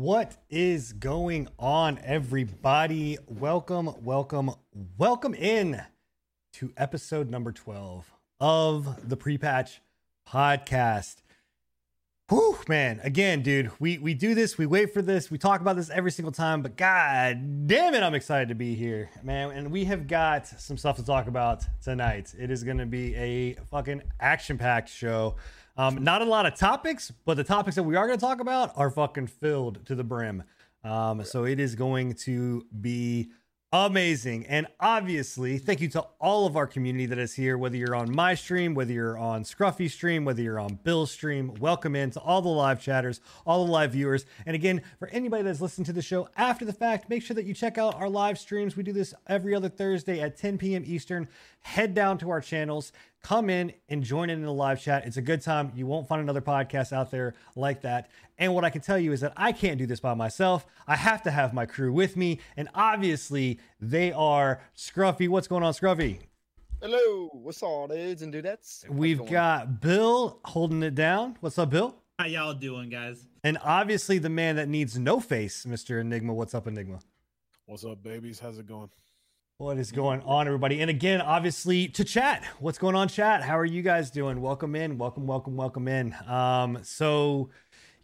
What is going on, everybody? Welcome, welcome, welcome in to episode number 12 of the pre-patch podcast. Whew, man. Again, dude, we we do this, we wait for this, we talk about this every single time, but god damn it, I'm excited to be here, man. And we have got some stuff to talk about tonight. It is gonna be a fucking action-packed show. Um, not a lot of topics, but the topics that we are going to talk about are fucking filled to the brim. Um, so it is going to be amazing. And obviously, thank you to all of our community that is here, whether you're on my stream, whether you're on Scruffy stream, whether you're on Bill's stream. Welcome in to all the live chatters, all the live viewers. And again, for anybody that's listening to the show after the fact, make sure that you check out our live streams. We do this every other Thursday at 10 p.m. Eastern. Head down to our channels, come in and join in, in the live chat. It's a good time. You won't find another podcast out there like that. And what I can tell you is that I can't do this by myself. I have to have my crew with me. And obviously, they are Scruffy. What's going on, Scruffy? Hello, what's on, dudes and dudettes? How's We've going? got Bill holding it down. What's up, Bill? How y'all doing, guys? And obviously, the man that needs no face, Mr. Enigma. What's up, Enigma? What's up, babies? How's it going? What is going on, everybody? And again, obviously, to chat. What's going on, chat? How are you guys doing? Welcome in, welcome, welcome, welcome in. Um, so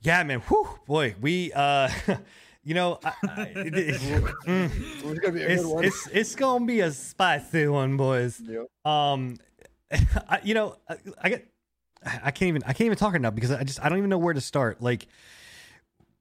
yeah, man, whew, boy, we uh you know, I, I, it- it- It's gonna be a it's, it's it's gonna be a spicy one, boys. Yep. Um, I, you know, I, I get, I can't even, I can't even talk right now because I just, I don't even know where to start. Like,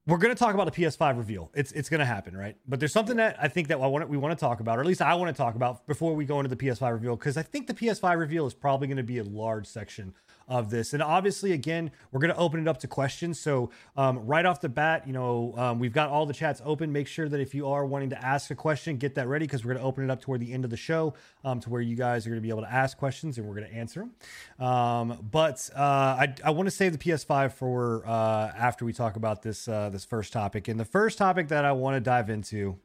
we're gonna talk about the PS5 reveal. It's, it's gonna happen, right? But there's something that I think that I want, we want to talk about, or at least I want to talk about before we go into the PS5 reveal, because I think the PS5 reveal is probably going to be a large section of this. And obviously, again, we're going to open it up to questions. So, um, right off the bat, you know, um, we've got all the chats open. Make sure that if you are wanting to ask a question, get that ready because we're going to open it up toward the end of the show um, to where you guys are going to be able to ask questions and we're going to answer them. Um, but uh, I, I want to save the PS5 for uh, after we talk about this uh, this first topic. And the first topic that I want to dive into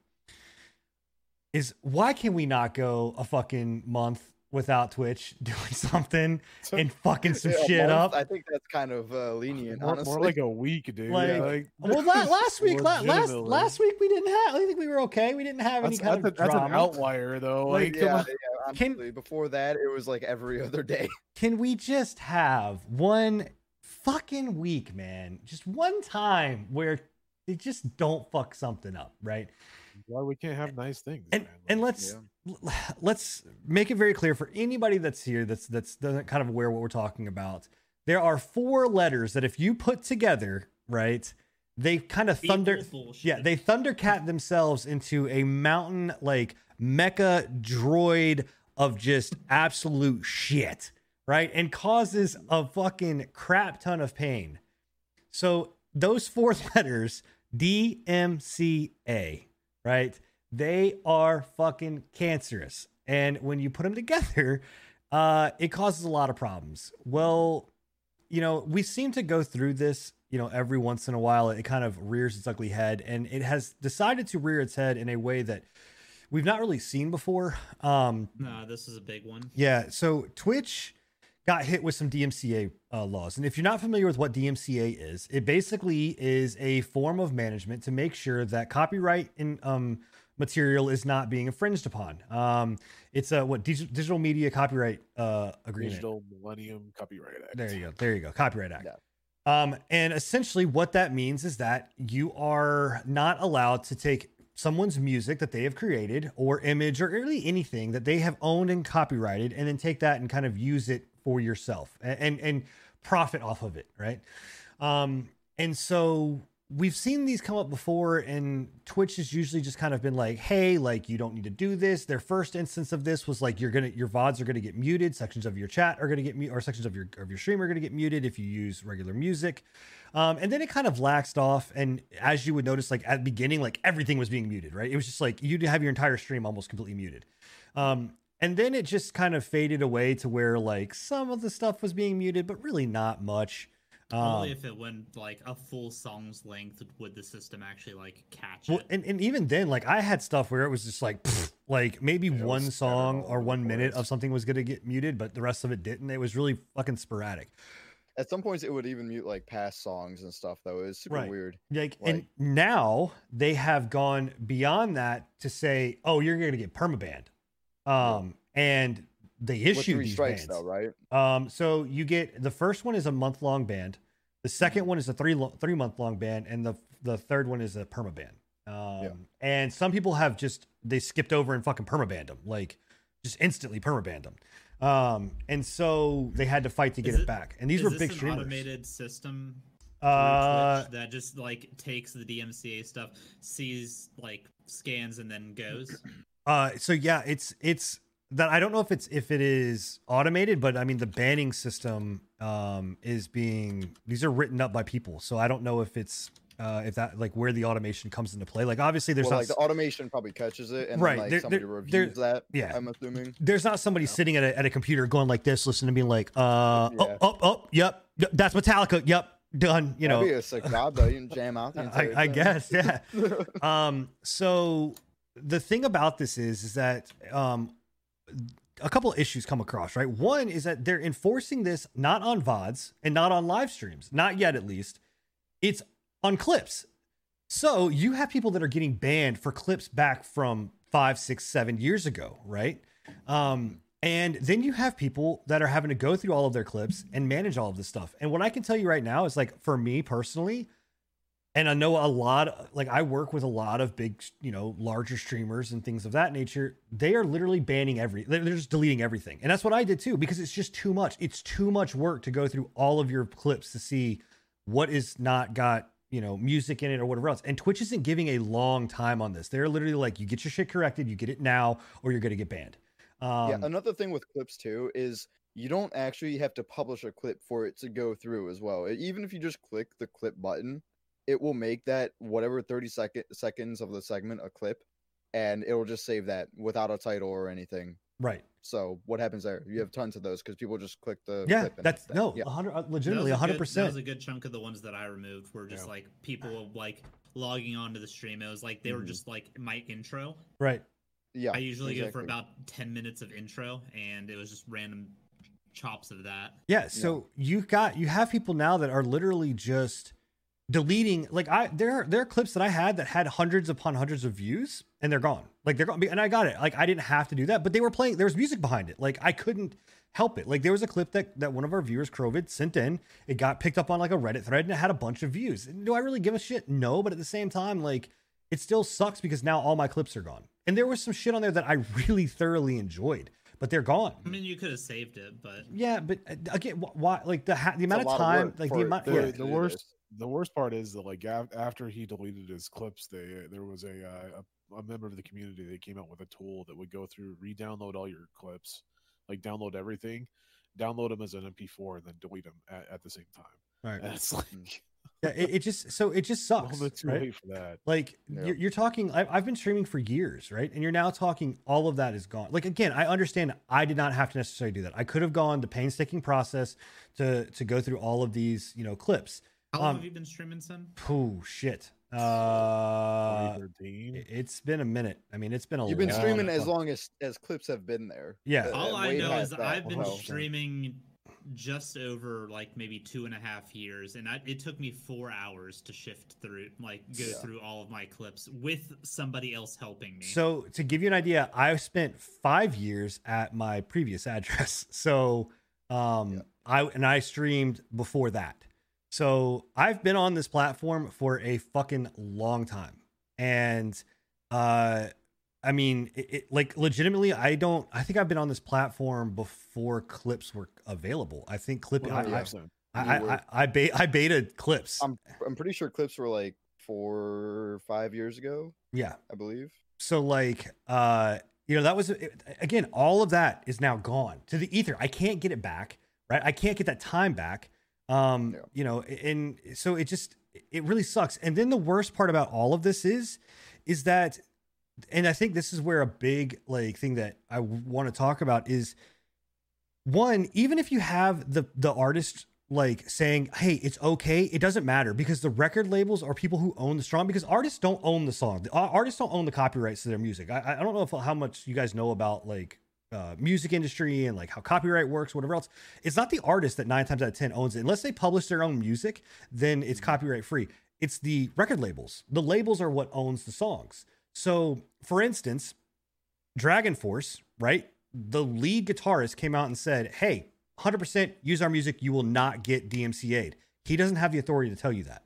is why can we not go a fucking month without Twitch doing something and fucking some Yeah, shit month, up? I think that's kind of uh, lenient, More, honestly. more like a week, dude. Like- yeah, like Well, la- last week, last last week we didn't have. I think we were okay. We didn't have any that's, kind that's, of a, that's an drama. outlier, though. Like, Like, yeah, come on. Can- before that, it was like every other day. Can we just have one fucking week, man? Just one time where they just don't fuck something up, right? why we can't have nice things. and man? and let's let's make it very clear for anybody that's here that's that's doesn't kind of aware what we're talking about. There are four letters that if you put together right they kind of thunder yeah they thundercat themselves into a mountain like mecha droid of just absolute shit right and causes a fucking crap ton of pain. So those four letters DMCA, right? They are fucking cancerous. And when you put them together, uh, it causes a lot of problems. Well, you know, we seem to go through this, you know, every once in a while. It kind of rears its ugly head, and it has decided to rear its head in a way that we've not really seen before. Um, No, this is a big one. yeah. So Twitch got hit with some DMCA uh, laws. And if you're not familiar with what DMCA is, it basically is a form of management to make sure that copyright in um, material is not being infringed upon. Um, it's a what dig- digital media copyright uh, agreement. Digital Millennium Copyright Act. There you go. There you go. Copyright Act. Yeah. Um, and essentially, what that means is that you are not allowed to take someone's music that they have created or image or really anything that they have owned and copyrighted and then take that and kind of use it for yourself and and, and profit off of it right um and so we've seen these come up before and twitch has usually just kind of been like hey like you don't need to do this. Their first instance of this was like you're gonna your vods are gonna get muted. Sections of your chat are gonna get mute or sections of your of your stream are gonna get muted if you use regular music. Um, and then it kind of laxed off and as you would notice like at the beginning like everything was being muted right? It was just like you'd have your entire stream almost completely muted. Um, and then it just kind of faded away to where like some of the stuff was being muted but really not much um, Only if it went like a full song's length would the system actually like catch Well, it. and, and even then, like I had stuff where it was just like, pfft, like maybe it one song or one minute of something was gonna get muted, but the rest of it didn't. It was really fucking sporadic. At some points, it would even mute like past songs and stuff. Though it was super Right. weird. Like, Like- and now they have gone beyond that to say, "Oh, you're going to get permabanned," um, and they issue three these strikes, bans. though, right? Um, so you get the first one is a month long ban, the second one is a three lo- three month long ban, and the the third one is a permaban. Um, and some people have just they skipped over and fucking perma banned them, like just instantly perma banned them. Um, and so they had to fight to get it, it- back. And these Is were this big an streamers. automated system Uh, that just like takes the DMCA stuff, sees like scans, and then goes. Uh, so yeah, it's it's that I don't know if it's if it is automated, but I mean the banning system um is being these are written up by people, so I don't know if it's uh if that like where the automation comes into play. Like obviously there's well, not like the automation probably catches it, and Right, then, like there- somebody there- reviews that. yeah. I'm assuming. there's not somebody sitting at a, at a computer going like this, listening to me like uh Yeah. oh oh oh yep that's Metallica yep done you know That'd be a sick job though. You can jam out. The I, I guess yeah um so the thing about this is is that um a couple of issues come across right? One is that they're enforcing this not on vods and not on live streams not yet at least. It's on clips. So you have people that are getting banned for clips back from five six seven years ago right? Um and then you have people that are having to go through all of their clips and manage all of this stuff. And what i can tell you right now is like for me personally and I know a lot like I work with a lot of big, you know, larger streamers and things of that nature. They are literally banning every they're just deleting everything. And that's what I did too because it's just too much. It's too much work to go through all of your clips to see what is not got, you know, music in it or whatever else. And Twitch isn't giving a long time on this. They're literally like you get your shit corrected, you get it now or you're going to get banned. Um yeah, another thing with clips too is you don't actually have to publish a clip for it to go through as well. Even if you just click the clip button, it will make that whatever 30 second seconds of the segment a clip and it'll just save that without a title or anything. right. So what happens there? You have tons of those because people just click the Yeah, clip that's that- no, yeah. 100 uh, That was legitimately a 100%. That was a good chunk of the ones that I removed were just Yeah. like people like logging onto the stream. It was like they were Mhm. just like my intro. right. yeah. I usually go for about ten minutes of intro, and it was just random chops of that. Yeah, so you got you have people now that are literally just deleting like I there there are clips that I had that had hundreds upon hundreds of views and they're gone. Like they're gone and I got it. Like I didn't have to do that, but they were playing there was music behind it. Like I couldn't help it. Like there was a clip that that one of our viewers Crovid sent in. It got picked up on like a Reddit thread and it had a bunch of views. Do I really give a shit? No, but at the same time like it still sucks because now all my clips are gone. And there was some shit on there that I really thoroughly enjoyed, but they're gone. I mean, you could have saved it, but Yeah, but uh, again, why? Like the ha- the amount of lot of time, like the amount. The, Yeah, the worst, this. The worst part is that like af- after he deleted his clips, they there was a, uh, a a member of the community that came out with a tool that would go through, re-download all your clips, like download everything, download them as an MP4, and then delete them at, at the same time. right. And it's like yeah. It, it just so it just well, sucks. too right? late for that. Like Yeah. you're, you're talking. I, I've been streaming for years, right? And you're now talking all of that is gone. Like again, I understand. I did not have to necessarily do that. I could have gone the painstaking process to to go through all of these, you know, clips. How long Um, have you been streaming, son? Oh shit. Uh, 2013. it's been a minute. I mean, it's been a. You've been long streaming as long as as clips have been there. Yeah. All I know is that, I've been well. streaming just over like maybe two and a half years, and I, it took me four hours to shift through, like, go Yeah. through all of my clips with somebody else helping me. So to give you an idea, I spent five years at my previous address. So um Yeah. I and I streamed before that. So I've been on this platform for a fucking long time. And uh I mean it, it like legitimately I don't I think I've been on this platform before clips were available. I think clip I, I, 100%. I, I. I, I, ba- I beta clips. I'm I'm pretty sure clips were like four or five years ago, yeah. I believe. so like uh you know that was it- again all of that is now gone to the ether i can't get it back right i can't get that time back um Yeah. you know and so it just it really sucks. And then the worst part about all of this is is that and i think this is where a big like thing that i want to talk about is one even if you have the the artist like saying hey it's okay it doesn't matter because the record labels are people who own the song because artists don't own the song. The artists don't own the copyrights to their music. I, I don't know if how much you guys know about like uh, music industry and like how copyright works, whatever else. It's not the artist that nine times out of ten owns it. Unless they publish their own music, then it's copyright free. It's the record labels. The labels are what owns the songs. So, for instance, DragonForce, right? The lead guitarist came out and said, "Hey, 100% use our music. You will not get DMCA'd." He doesn't have the authority to tell you that.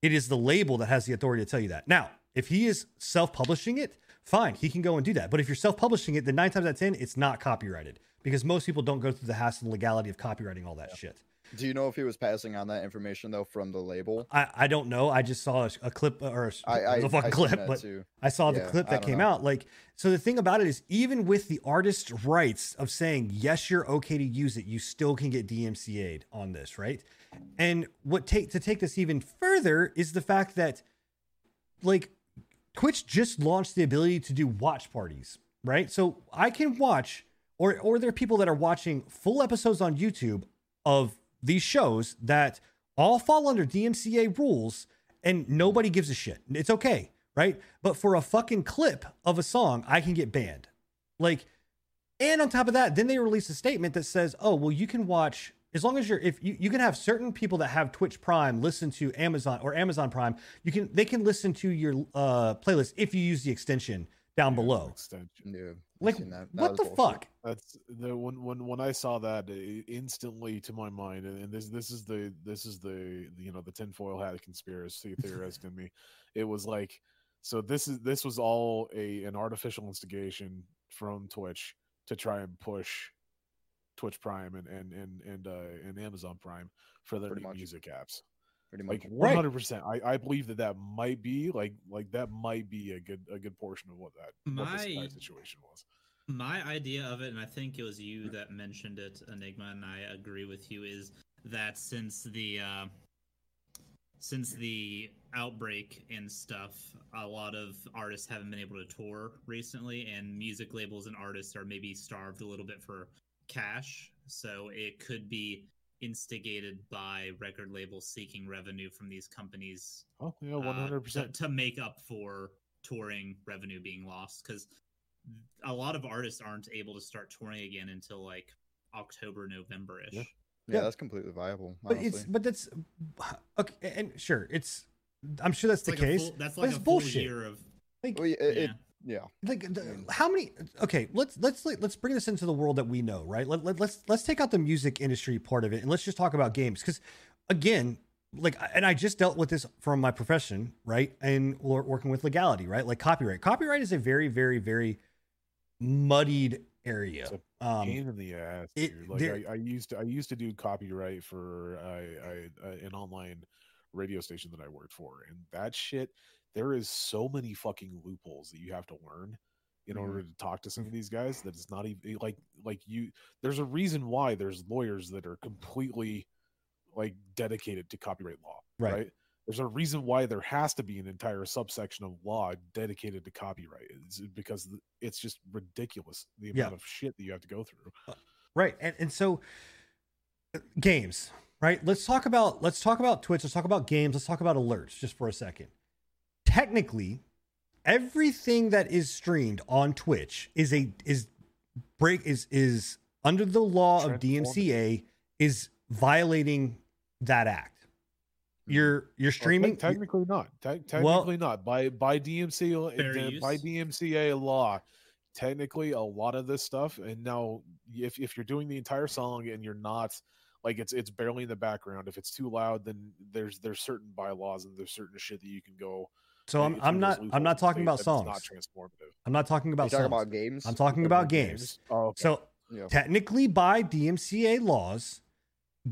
It is the label that has the authority to tell you that. Now, if he is self-publishing it, fine, he can go and do that. But if you're self-publishing it, then nine times out of ten, it's not copyrighted because most people don't go through the hassle and legality of copywriting all that shit. Do you know if he was passing on that information though from the label? I, I don't know. I just saw a, a clip uh, or a, I I, the fucking clip, but too. I saw the Yeah, clip that came know. out. Like, so the thing about it is, even with the artist's rights of saying yes, you're okay to use it, you still can get DMCA'd on this, right? And what take to take this even further is the fact that, like, Twitch just launched the ability to do watch parties, right? So I can watch, or or there are people that are watching full episodes on YouTube of these shows that all fall under DMCA rules, and nobody gives a shit. It's okay, right? But for a fucking clip of a song, I can get banned. Like, and on top of that, then they release a statement that says, "Oh, well, you can watch as long as you're if you, you can have certain people that have Twitch Prime listen to Amazon or Amazon Prime. You can they can listen to your uh playlist if you use the extension down below. Extension. Yeah, I've Like, that. That what the bullshit. fuck? That's the when when when I saw that it instantly to my mind, and this this is the this is the you know the tinfoil hat conspiracy theorist in me. It was like, so this is this was all a an artificial instigation from Twitch to try and push Twitch Prime and and and and uh, and Amazon Prime for their new music apps. Pretty much. Like one hundred percent, I I believe that that might be like like that might be a good a good portion of what that what this My- entire situation was. My idea of it, and I think it was you that mentioned it, Enigma, and I agree with you, is that since the uh, since the outbreak and stuff, a lot of artists haven't been able to tour recently, and music labels and artists are maybe starved a little bit for cash. So it could be instigated by record labels seeking revenue from these companies Oh yeah, uh, one hundred to, percent. to make up for touring revenue being lost because a lot of artists aren't able to start touring again until like October, November ish. Yeah. Yeah, Yeah. that's completely viable. But honestly. it's but that's okay, and sure, it's I'm sure that's It's the like case. full- that's but like it's a full bullshit. year of Like, Well, yeah, it, yeah. it- yeah. like the, how many okay let's let's let's bring this into the world that we know right let, let, let's let's take out the music industry part of it and let's just talk about games because again like and i just dealt with this from my profession right and wor- working with legality right like copyright copyright is a very very very muddied area It's um pain in the ass. it- Like there- I, I used to, I used to do copyright for I, I, uh, an online radio station that I worked for, and that shit. There is so many fucking loopholes that you have to learn in Mm-hmm. order to talk to some of these guys. That it's not even like like you. There's a reason why there's lawyers that are completely like dedicated to copyright law, Right. right? There's a reason why there has to be an entire subsection of law dedicated to copyright. It's because it's just ridiculous the Yeah. amount of shit that you have to go through. right and, and so uh, games right let's talk about let's talk about twitch let's talk about games let's talk about alerts just for a second technically everything that is streamed on twitch is a is break is is under the law of dmca is violating that act you're you're Well, te- streaming technically not. Te- technically not by by DMC uh, by. DMCA law. Technically, a lot of this stuff, and now if if you're doing the entire song and you're not like it's it's barely in the background, if it's too loud, then there's there's certain bylaws and there's certain shit that you can go. So i'm, I'm those not i'm not talking about songs Not transformative. i'm not talking You about talking songs about games? i'm talking about what games Oh, okay. so Yeah. technically by DMCA laws,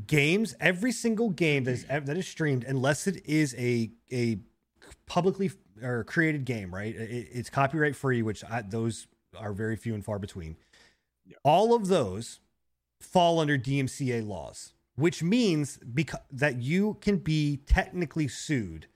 games every single game that is that is streamed, unless it is a a publicly or created game, right? It, it's copyright free, which I, those are very few and far between. Yeah. All of those fall under DMCA laws, which means because that you can be technically sued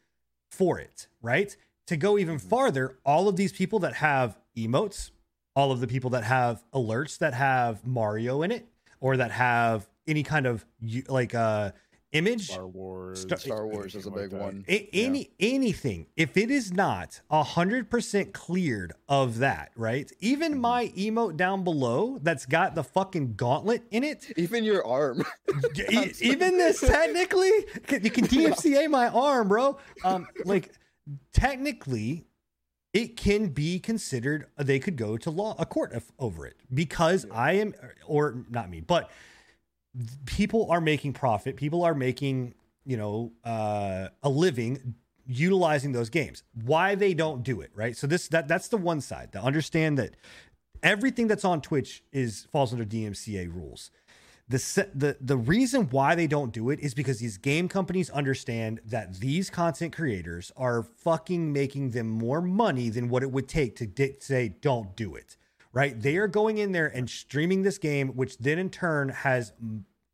for it, right? To go even farther, all of these people that have emotes, all of the people that have alerts that have Mario in it, or that have any kind of like uh image, Star Wars. Star- Star Wars is a like big one. A- any anything. If it is not a hundred percent cleared of that right? Even Mm-hmm. my emote down below that's got the fucking gauntlet in it. Even your arm. even this technically you can dmca my arm bro. Um like technically it can be considered they could go to law a court of, over it. Because i am or not me but people are making profit. People are making you know uh, a living utilizing those games. Why they don't do it right? So this that that's the one side to understand that everything that's on twitch is falls under dmca rules. The the the reason why they don't do it is because these game companies understand that these content creators are fucking making them more money than what it would take to di- say don't do it right? They are going in there and streaming this game which then in turn has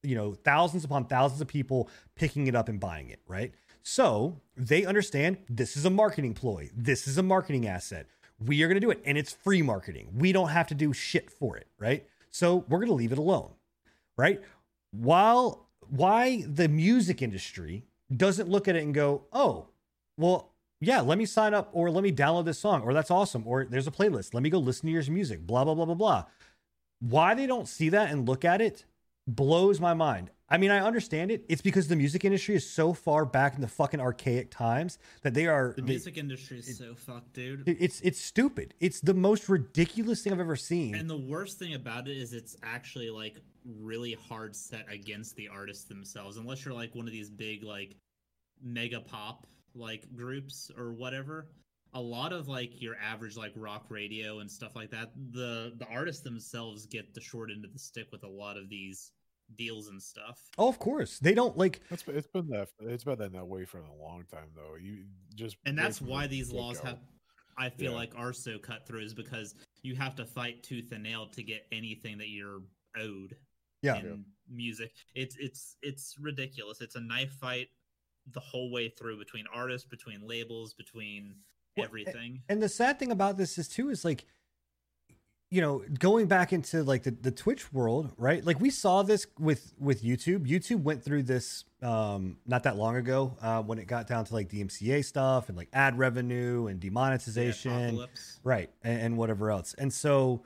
you know thousands upon thousands of people picking it up and buying it right? So they understand this is a marketing ploy. This is a marketing asset. We are going to do it and it's free marketing. We don't have to do shit for it right? So we're going to leave it alone right? While why the music industry doesn't look at it and go, "Oh, well, yeah, let me sign up or let me download this song or that's awesome or there's a playlist. Let me go listen to your music." Blah blah blah blah blah. Why they don't see that and look at it blows my mind. I mean, I understand it. It's because the music industry is so far back in the fucking archaic times that they are The they- music industry is so fucked, dude. it's it's stupid. It's the most ridiculous thing I've ever seen. And the worst thing about it is it's actually like really hard set against the artists themselves, unless you're like one of these big like mega pop like groups or whatever. A lot of like your average like rock radio and stuff like that, the the artists themselves get the short end of the stick with a lot of these deals and stuff. oh, of course. They don't like It's been, it's been that it's been that way for a long time though. You just and that's from the why these laws get-go. have i feel Yeah. like are so cut through is because you have to fight tooth and nail to get anything that you're owed yeah. in music it's it's it's ridiculous it's a knife fight the whole way through between artists between labels between Well, everything And the sad thing about this is too is like, you know, going back into like the, the Twitch world, right? Like we saw this with with YouTube. YouTube went through this um not that long ago uh, when it got down to like DMCA stuff and like ad revenue and demonetization, apocalypse. right? And, and whatever else. And so,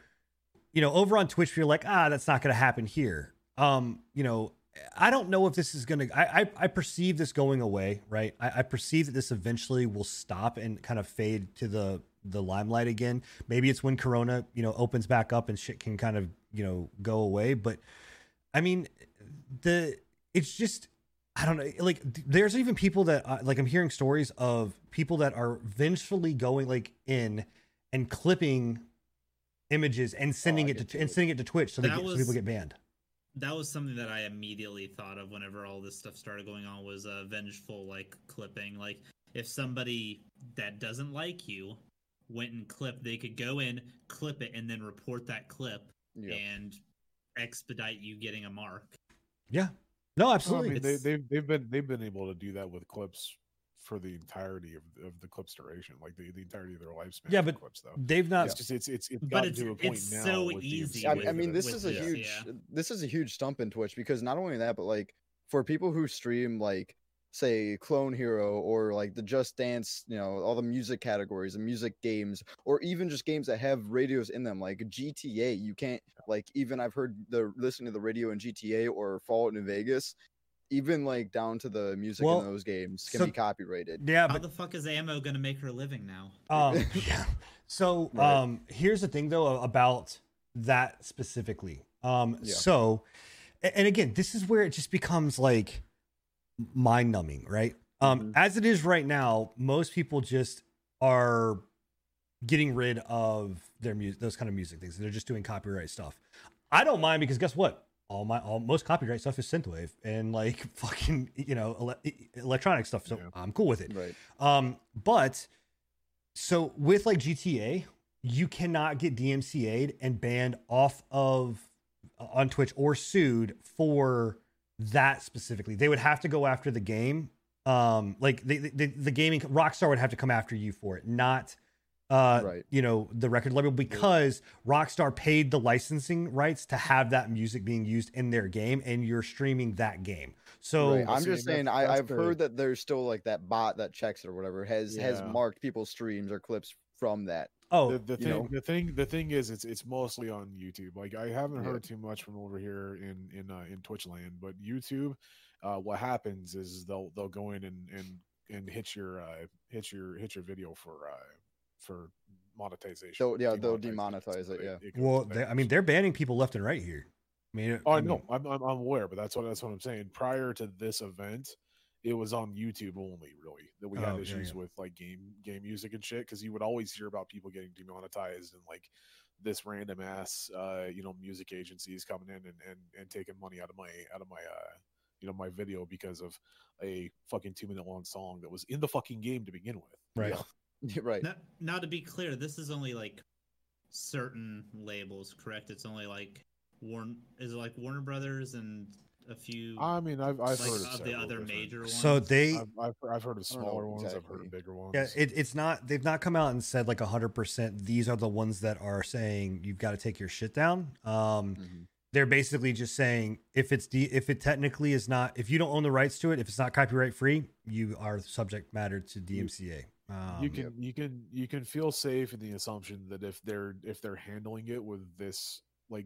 you know, over on Twitch, you're like, ah, that's not going to happen here. Um, you know, I don't know if this is going to. I, I I perceive this going away, right? I, I perceive that this eventually will stop and kind of fade to the the limelight again. Maybe it's when Corona, you know, opens back up and shit can kind of you know go away. But I mean, the it's just I don't know. Like there's even people that uh, like I'm hearing stories of people that are vengefully going like in and clipping images and sending I it to and sending it to Twitch so, they That get, so people get banned. That was something that I immediately thought of whenever all this stuff started going on was uh, vengeful like clipping. Like if somebody that doesn't like you went and clipped, they could go in, clip it, and then report that clip Yeah. and expedite you getting a mark. Yeah. No, Well, I absolutely. mean, they, It's- they've they've been they've been able to do that with clips for the entirety of, of the clip's duration, like the, the entirety of their lifespan. Yeah, but clips though. They've not. It's just it's it's it's But gotten it's- to a point it's now. so easy I, I mean, this is a this, huge, yeah. this is a huge stump in Twitch because not only that, but like for people who stream like say Clone Hero or like the Just Dance, you know, all the music categories and music games, or even just games that have radios in them, like GTA. You can't like even I've heard the listening to the radio in GTA or Fallout New Vegas, even like down to the music Well, in those games can so- be copyrighted. yeah, How but the fuck is Ammo gonna make her living now? Um, yeah. So Right. um, here's the thing though about that specifically. Um, Yeah. so, and again, this is where it just becomes like mind numbing, right? Um, Mhm. as it is right now, most people just are getting rid of their music, those kind of music things. They're just doing copyright stuff. I don't mind because guess what? All my all most copyright stuff is synthwave and like fucking you know ele- electronic stuff. So Yeah. I'm cool with it. Right. Um, but so with like GTA, you cannot get DMCA'd and banned off of uh, on Twitch or sued for that specifically. They would have to go after the game. Um, like the the, the gaming Rockstar would have to come after you for it, not uh Right. you know the record label because rockstar paid the licensing rights to have that music being used in their game and you're streaming that game so Right. I'm see, just that's- saying. I, that's I've very- heard that there's still like that bot that checks it or whatever has has marked people's streams or clips from that. oh the, the you thing know? the thing the thing is it's it's mostly on youtube like i haven't Yeah. heard too much from over here in in uh, in twitch land but youtube uh what happens is they'll they'll go in and and and hit your uh hit your hit your video for uh for monetization They'll- yeah, they'll Demonetize demonetize it, yeah. goes well they, i mean they're banning people left and right here i mean Oh, I know. I'm, I'm I'm aware, but that's what that's what I'm saying. Prior to this event, it was on YouTube only, really, that we Oh, had yeah, issues yeah. with like game game music and shit. Because you would always hear about people getting demonetized and like this random ass, uh, you know, music agencies coming in and, and and taking money out of my out of my uh, you know, my video because of a fucking two minute long song that was in the fucking game to begin with. right Yeah. right. Now, now to be clear, this is only like certain labels, correct? It's only like Warn. Is it like Warner Brothers and a few I mean, I've I've like heard of the other different- major ones? so they I've, I've, I've heard of don't smaller ones. I've heard of bigger ones. Yeah, it, it's not. They've not come out and said like hundred percent. These are the ones that are saying you've got to take your shit down. Um, Mhm. they're basically just saying if it's de- if it technically is not if you don't own the rights to it, if it's not copyright free, you are subject matter to DMCA. Um, you can you can you can feel safe in the assumption that if they're if they're handling it with this like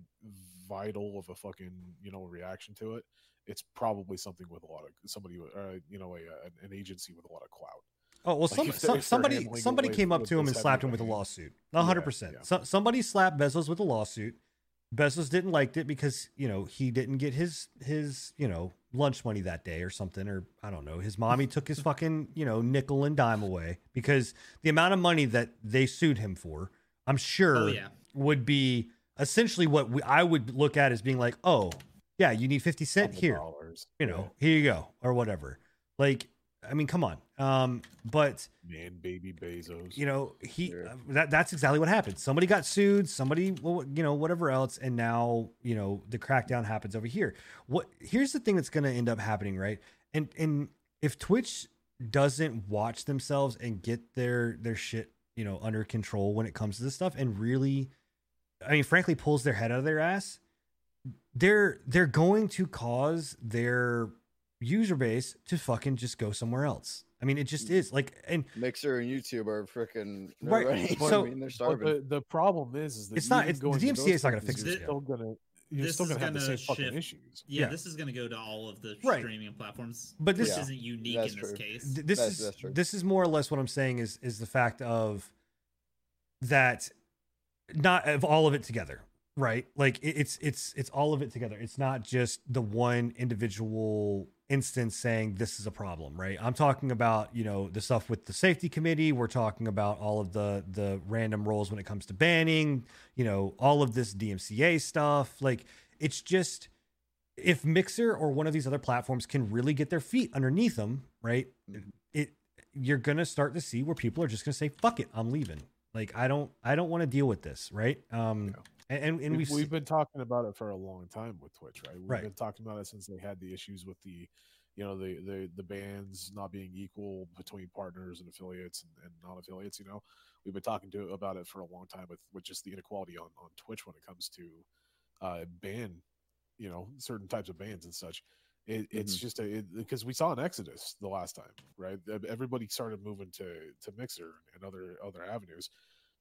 vital of a fucking you know reaction to it it's probably something with a lot of somebody uh, you know a, a an agency with a lot of clout Oh well, Like, some, if they're- some, if they're somebody somebody came up to him and slapped him with a lawsuit. A hundred Yeah, percent. yeah. So, somebody slapped Bezos with a lawsuit. Bezos didn't like it because you know he didn't get his his you know lunch money that day or something or I don't know. His mommy took his fucking you know nickel and dime away because the amount of money that they sued him for, I'm sure Oh yeah. would be essentially what we, I would look at as being like, oh yeah, you need fifty cent here dollars. you know, here you go, or whatever. Like, I mean, come on. Um, but man baby bezos you know, he Sure. uh, that that's exactly what happened. Somebody got sued, somebody, well, you know, whatever else, and now you know the crackdown happens over here. What here's the thing that's going to end up happening, right? And and if Twitch doesn't watch themselves and get their their shit, you know, under control when it comes to this stuff, and really, I mean, frankly, pulls their head out of their ass, they're they're going to cause their user base to fucking just go somewhere else. I mean, it just mm. is like, and Mixer and YouTube are freaking Right, Right. so- I mean, they're but starving. the, the problem is is that It's not- it's- the going to DMCA is not gonna fix it, still gonna you're This still is gonna have the gonna same fucking shift- issues yeah, Yeah. This is going to go to all of the Right. streaming platforms. But this- Yeah, isn't unique that's in this true. case. th- this That's- is that's true. this is more or less what I'm saying is is the fact of that not of all of it together, right? Like it, it's it's it's all of it together. It's not just the one individual instance saying this is a problem, right? I'm talking about you know the stuff with the safety committee. We're talking about all of the the random roles when it comes to banning. You know all of this DMCA stuff. Like it's just if Mixer or one of these other platforms can really get their feet underneath them, right? It you're gonna start to see where people are just gonna say, "Fuck it, I'm leaving." Like I don't, I don't want to deal with this, right? Um, and and, and we've, we've, we've been talking about it for a long time with Twitch, right? We've Right. been talking about it since they had the issues with the, you know, the the the bands not being equal between partners and affiliates and, and non-affiliates. You know, we've been talking to about it for a long time with with just the inequality on on Twitch when it comes to uh ban, you know, certain types of bands and such. It, it's Mhm. just a because we saw an exodus the last time, right? Everybody started moving to to Mixer and other other avenues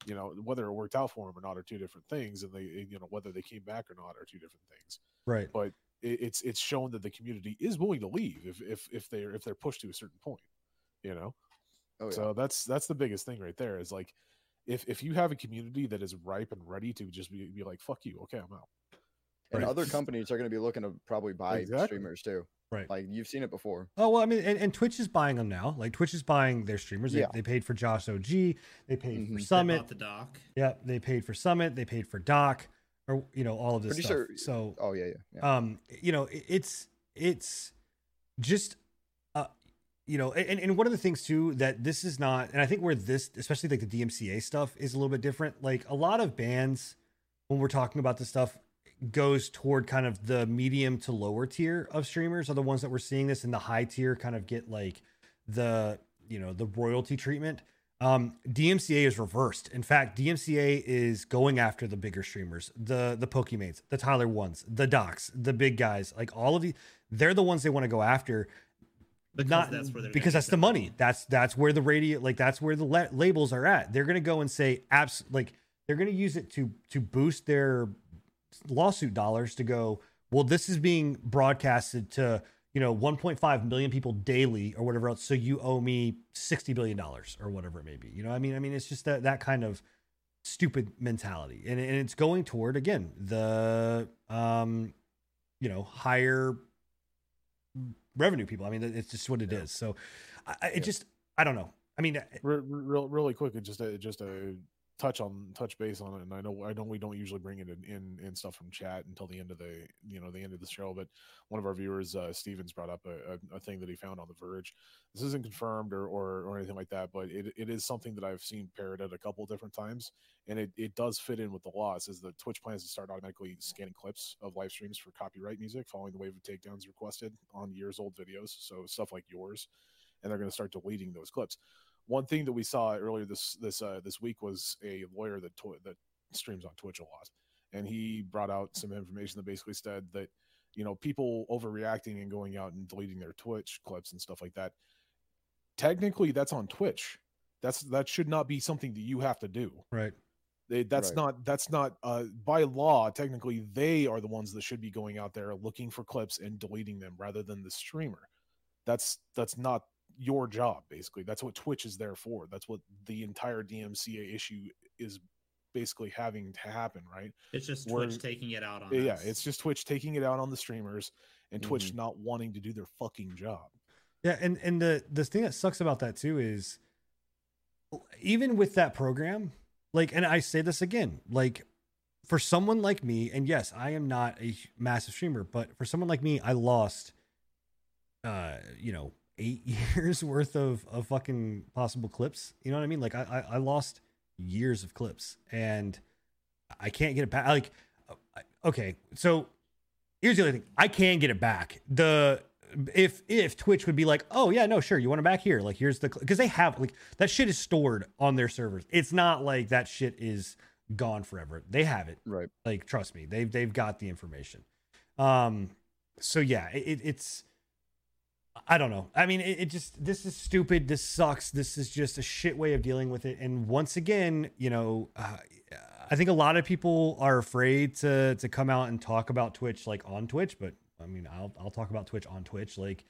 you know whether it worked out for them or not are two different things and they you know whether they came back or not are two different things right, but it, it's it's shown that the community is willing to leave if if if they're if they're pushed to a certain point you know oh, yeah. so that's that's the biggest thing right there is like if if you have a community that is ripe and ready to just be, be like fuck you okay i'm out and Right. other companies are going to be looking to probably buy Exactly. streamers too. right. Like you've seen it before. Oh well, I mean, and, and Twitch is buying them now. Like Twitch is buying their streamers. They, Yeah. they paid for Josh OG. They paid for Mhm. They They Summit. bought the doc. Yeah, they paid for Summit. They paid for Doc, or you know all of this Pretty stuff. sure- So Oh yeah, yeah. yeah. um you know it- it's it's just uh you know and, and one of the things too that this is not and i think where this especially like the dmca stuff is a little bit different like a lot of bands when we're talking about this stuff goes toward kind of the medium to lower tier of streamers are the ones that we're seeing this in the high tier kind of get like the you know the royalty treatment Um, DMCA is reversed. In fact, DMCA is going after the bigger streamers, the the Pokimanes, the Tyler ones, the Docs, the big guys, like all of the. They're the ones they want to go after. Because not that's where they're because that's the money. That's that's where the radio like that's where the la- labels are at. They're gonna go and say apps, like they're gonna use it to to boost their lawsuit dollars to go. Well, this is being broadcasted to you know 1.5 million people daily or whatever else. So you owe me 60 billion dollars or whatever it may be. You know, I mean, I mean, it's just that that kind of stupid mentality, and and it's going toward again the um you know higher revenue people. I mean, it's just what it is. Yeah. So, I, it Yeah. just I don't know. I mean, Re- real, really quick, just a, just a touch on touch base on it. And I know I know we don't usually bring it in, in in stuff from chat until the end of the you know the end of the show. But one of our viewers, uh, Stevens, brought up a, a, a thing that he found on the Verge. This isn't confirmed or, or or anything like that, but it, it is something that I've seen parroted a couple different times, and it, it does fit in with the law. It says that Twitch plans to start automatically scanning clips of live streams for copyright music following the wave of takedowns requested on years old videos. So stuff like yours, and they're going to start deleting those clips one thing that we saw earlier this this uh, this week was a lawyer that tw- that streams on Twitch a lot, and he brought out some information that basically said that you know people overreacting and going out and deleting their Twitch clips and stuff like that. Technically, that's on Twitch. That's that should not be something that you have to do. right. They, that's Right. not that's not uh, by law. Technically, they are the ones that should be going out there looking for clips and deleting them rather than the streamer. That's that's not your job. Basically, that's what Twitch is there for. That's what the entire DMCA issue is basically having to happen, right? It's just We're- Twitch taking it out on Yeah, us. it's just Twitch taking it out on the streamers and Twitch not wanting to do their fucking job. Yeah, and and the the thing that sucks about that too is even with that program, like, and I say this again, like for someone like me, and yes, I am not a massive streamer, but for someone like me, I lost, uh, you know, eight years worth of of fucking possible clips. You know what I mean? Like, I I, I lost years of clips, and I can't get it back. Like, uh, okay, so here's the other thing: I can get it back. The if if Twitch would be like, oh yeah, no, sure, you want it back here? Like, here's the because they have like that shit is stored on their servers. It's not like that shit is gone forever. They have it. Right. Like, trust me, they've they've got the information. Um, so yeah, it, it's. I don't know. I mean, it, it just this is stupid. This sucks. This is just a shit way of dealing with it. And once again, you know, uh, I think a lot of people are afraid to to come out and talk about Twitch like on Twitch, but I mean, I'll I'll talk about Twitch on Twitch. Like,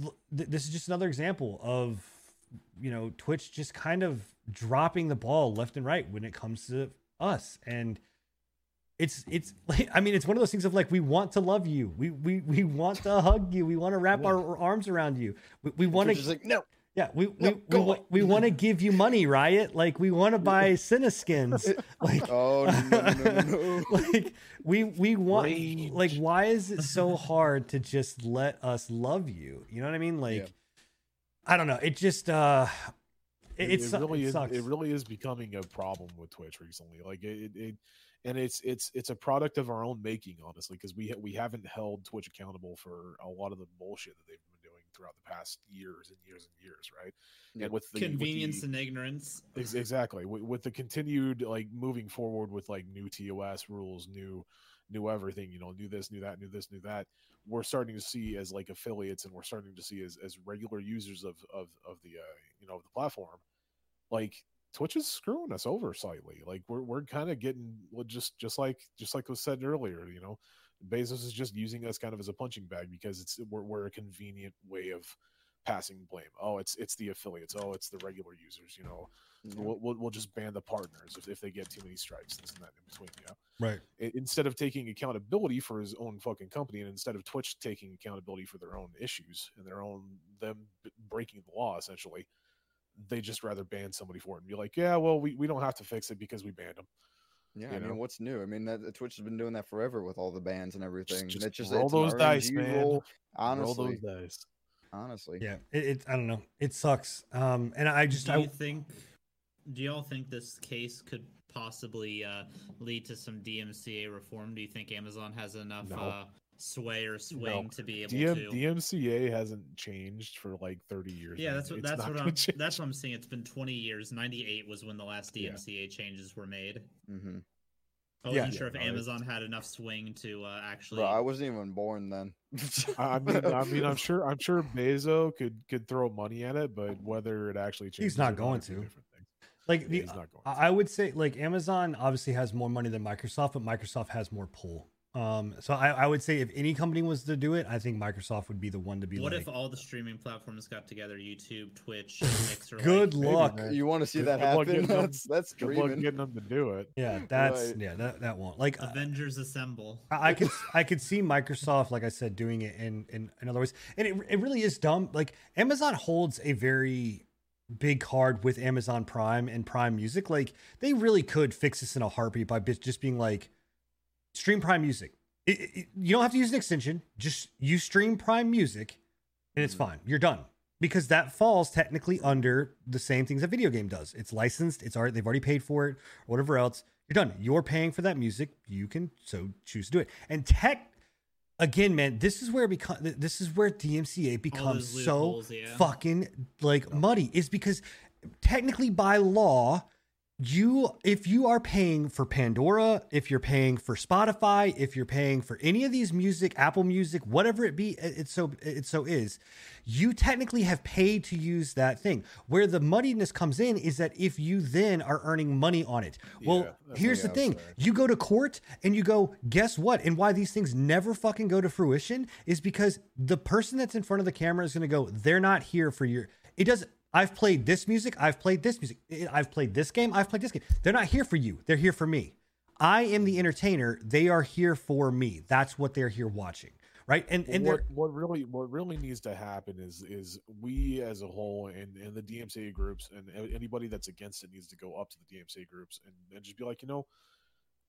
th- this is just another example of you know Twitch just kind of dropping the ball left and right when it comes to us and it's it's like i mean it's one of those things of like we want to love you. We we we want to hug you. We want to wrap Yeah. our arms around you. We, we want to is like, no, yeah we we, No, we, on. we want to give you money riot. Like we want to buy Cineskins like oh no, no, no, like we we want Rage. like why is it so hard to just let us love you? You know what i mean? Like Yeah. i don't know. It just uh it, it, it, really it is sucks. it really is becoming a problem with twitch recently. Like it, it, it and it's it's it's a product of our own making honestly because we we haven't held twitch accountable for a lot of the bullshit that they've been doing throughout the past years and years and years right Yep. and with the with convenience the- and ignorance. Ex- exactly with, with the continued like moving forward with like new tos rules new new everything you know new this new that new this new that we're starting to see as like affiliates and we're starting to see as, as regular users of of, of the uh, you know of the platform like twitch is screwing us over slightly like we're, we're kind of getting just just like just like was said earlier you know bezos is just using us kind of as a punching bag because it's we're, we're a convenient way of passing blame. Oh it's it's the affiliates. Oh it's the regular users you know. Yeah. we'll, we'll, we'll just ban the partners if, if they get too many strikes this and that in between you know. Right. I- instead of taking accountability for his own fucking company and instead of twitch taking accountability for their own issues and their own them breaking the law essentially they just rather ban somebody for it and be like yeah well we, we don't have to fix it because we banned them Yeah, you I know? mean, what's new? I mean, that Twitch has been doing that forever with all the bans and everything. just it's just roll it's those dice, man. roll, roll honestly, those dice honestly. yeah it, it i don't know it sucks um and i just do i you think? Do y'all think this case could possibly uh, lead to some DMCA reform? Do you think Amazon has enough No. uh, sway or swing to be able DM, to. DMCA hasn't changed for like 30 years. yeah, that's what It's that's what I'm change. that's what I'm saying. It's been 20 years. 98 was when the last Yeah. DMCA changes were made. hmm I wasn't sure if Yeah, no, it's- Amazon had enough swing to uh, actually. Bro, I wasn't even born then. I I mean, I mean, I'm sure, I'm sure Bezo could could throw money at it, but whether it actually changes, he's not going to. different thing. Like the, he's not going. I I would say like Amazon obviously has more money than Microsoft, but Microsoft has more pull. Um, so I, I would say if any company was to do it, I think Microsoft would be the one to be what like. if all the streaming platforms got together? YouTube, Twitch, Mixer. Good like, luck. man. you want to see Good- that happen? getting them- That's that's Good luck dreaming. getting them to do it. yeah, that's Right. yeah, that that won't like. uh, Avengers Assemble. I I could I could see Microsoft, like I said, doing it in in, in other ways, and it it really is dumb. Like Amazon holds a very big card with Amazon Prime and Prime Music. Like they really could fix this in a heartbeat by just being like, stream Prime Music. It- it- you don't have to use an extension. Just you stream Prime Music, and it's Mhm. fine. You're done because that falls technically under the same things a video game does. It's licensed. It's already they've already paid for it or whatever else. You're done. You're paying for that music. You can so choose to do it. And tech, again, man, this is where become this is where DMCA becomes so yeah. fucking like muddy. Is because technically by law you if you are paying for pandora if you're paying for spotify if you're paying for any of these music apple music whatever it be it it so it so is you technically have paid to use that thing. Where the muddiness comes in is that if you then are earning money on it. Well Yeah, that's here's the thing. saying. you go to court and you go guess what? And why these things never fucking go to fruition is because the person that's in front of the camera is going to go they're not here for your it does I've played this music. I've played this music. I- I've played this game. I've played this game. They're not here for you. They're here for me. I am the entertainer. They are here for me. That's what they're here watching, right? And and what, what really what really needs to happen is is we as a whole and, and the DMCA groups and anybody that's against it needs to go up to the DMCA groups and, and just be like, you know,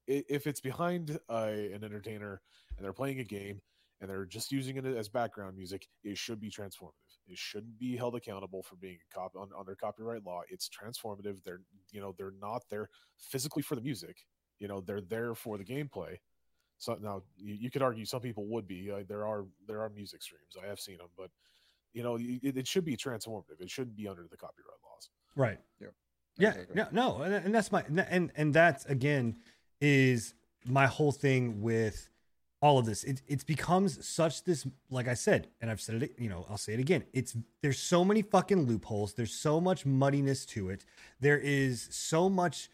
if it's behind uh, an entertainer and they're playing a game and they're just using it as background music, it should be transformative. It shouldn't be held accountable for being a cop on, under copyright law. It's transformative. They're you know they're not there physically for the music. You know they're there for the gameplay. So now you, you could argue some people would be. Uh, there are there are music streams. I have seen them, but you know it, it should be transformative. It shouldn't be under the copyright laws. right. Yeah. Yeah. Exactly. No. No. And, and that's my and and that again is my whole thing with all of this. It it's becomes such this like I said, and I've said it. You know, I'll say it again. It's there's so many fucking loopholes. There's so much muddiness to it. There is so much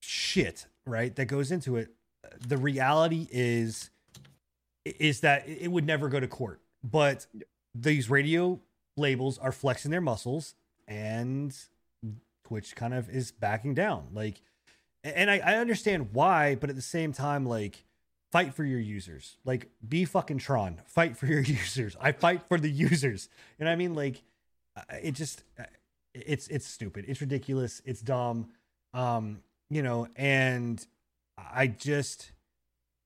shit right that goes into it. The reality is is that it would never go to court, but these radio labels are flexing their muscles and Twitch kind of is backing down. Like, and I, I understand why, but at the same time, like, fight for your users. Like, be fucking Tron. Fight for your users. I fight for the users. You know what I mean, like, it just, it's it's stupid. It's ridiculous. It's dumb. Um, you know, and I just,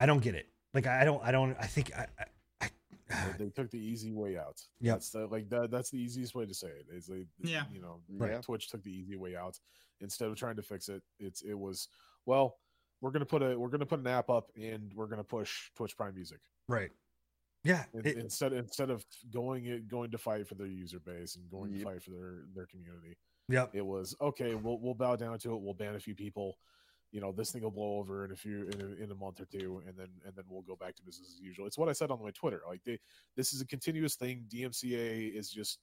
I don't get it. Like, I don't, I don't. I think I, I, I They- they took the easy way out. Yeah, That's the, like that. That's the easiest way to say it. Is they, Yeah. you know, Right. Twitch took the easy way out instead of trying to fix it. It's it was well, we're gonna put a we're gonna put an app up and we're gonna push Twitch Prime Music right. Yeah. In- it- instead instead of going it going to fight for their user base and going to fight for their their community. yep. It was okay. We'll we'll bow down to it. We'll ban a few people. You know, this thing will blow over in a few in a, in a month or two, and then and then we'll go back to business as usual. It's what I said on my Twitter. Like they, this is a continuous thing. DMCA is just,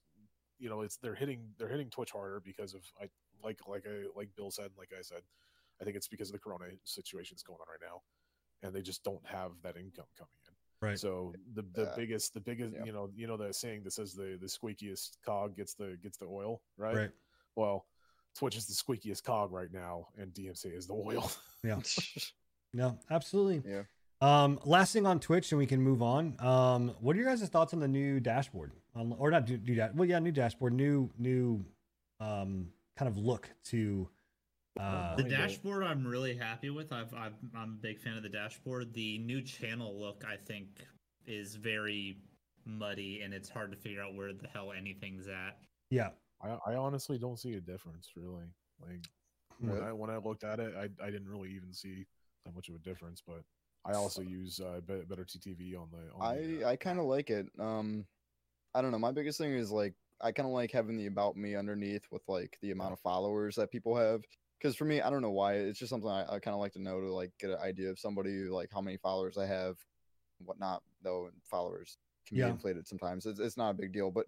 you know, it's they're hitting they're hitting Twitch harder because of I like like I like Bill said, like I said, I think it's because of the Corona situation that's going on right now, and they just don't have that income coming in. Right. So the the Uh, biggest the biggest yeah. you know you know the saying that says the the squeakiest cog gets the gets the oil right. Right. Well, Twitch is the squeakiest cog right now, and DMC is the oil. Yeah. No, absolutely. Yeah. Um, last thing on Twitch, and we can move on. Um, what are your guys' thoughts on the new dashboard? On, or not do, new dash? Well, yeah, new dashboard, new new um kind of look to. Uh, The dashboard I'm really happy with. I've, I've I'm a big fan of the dashboard. The new channel look I think is very muddy and it's hard to figure out where the hell anything's at. yeah, I, I honestly don't see a difference, really. Like when I when I looked at it, I I didn't really even see that much of a difference. But I also use uh, Better TTV on the. On I the, uh, I kind of like it. Um, I don't know. My biggest thing is like I kind of like having the about me underneath with like the amount of followers that people have. Because for me, I don't know why. It's just something I, I kind of like to know to like get an idea of somebody like how many followers I have, whatnot. Though and followers can be Yeah. inflated sometimes. It's it's not a big deal, but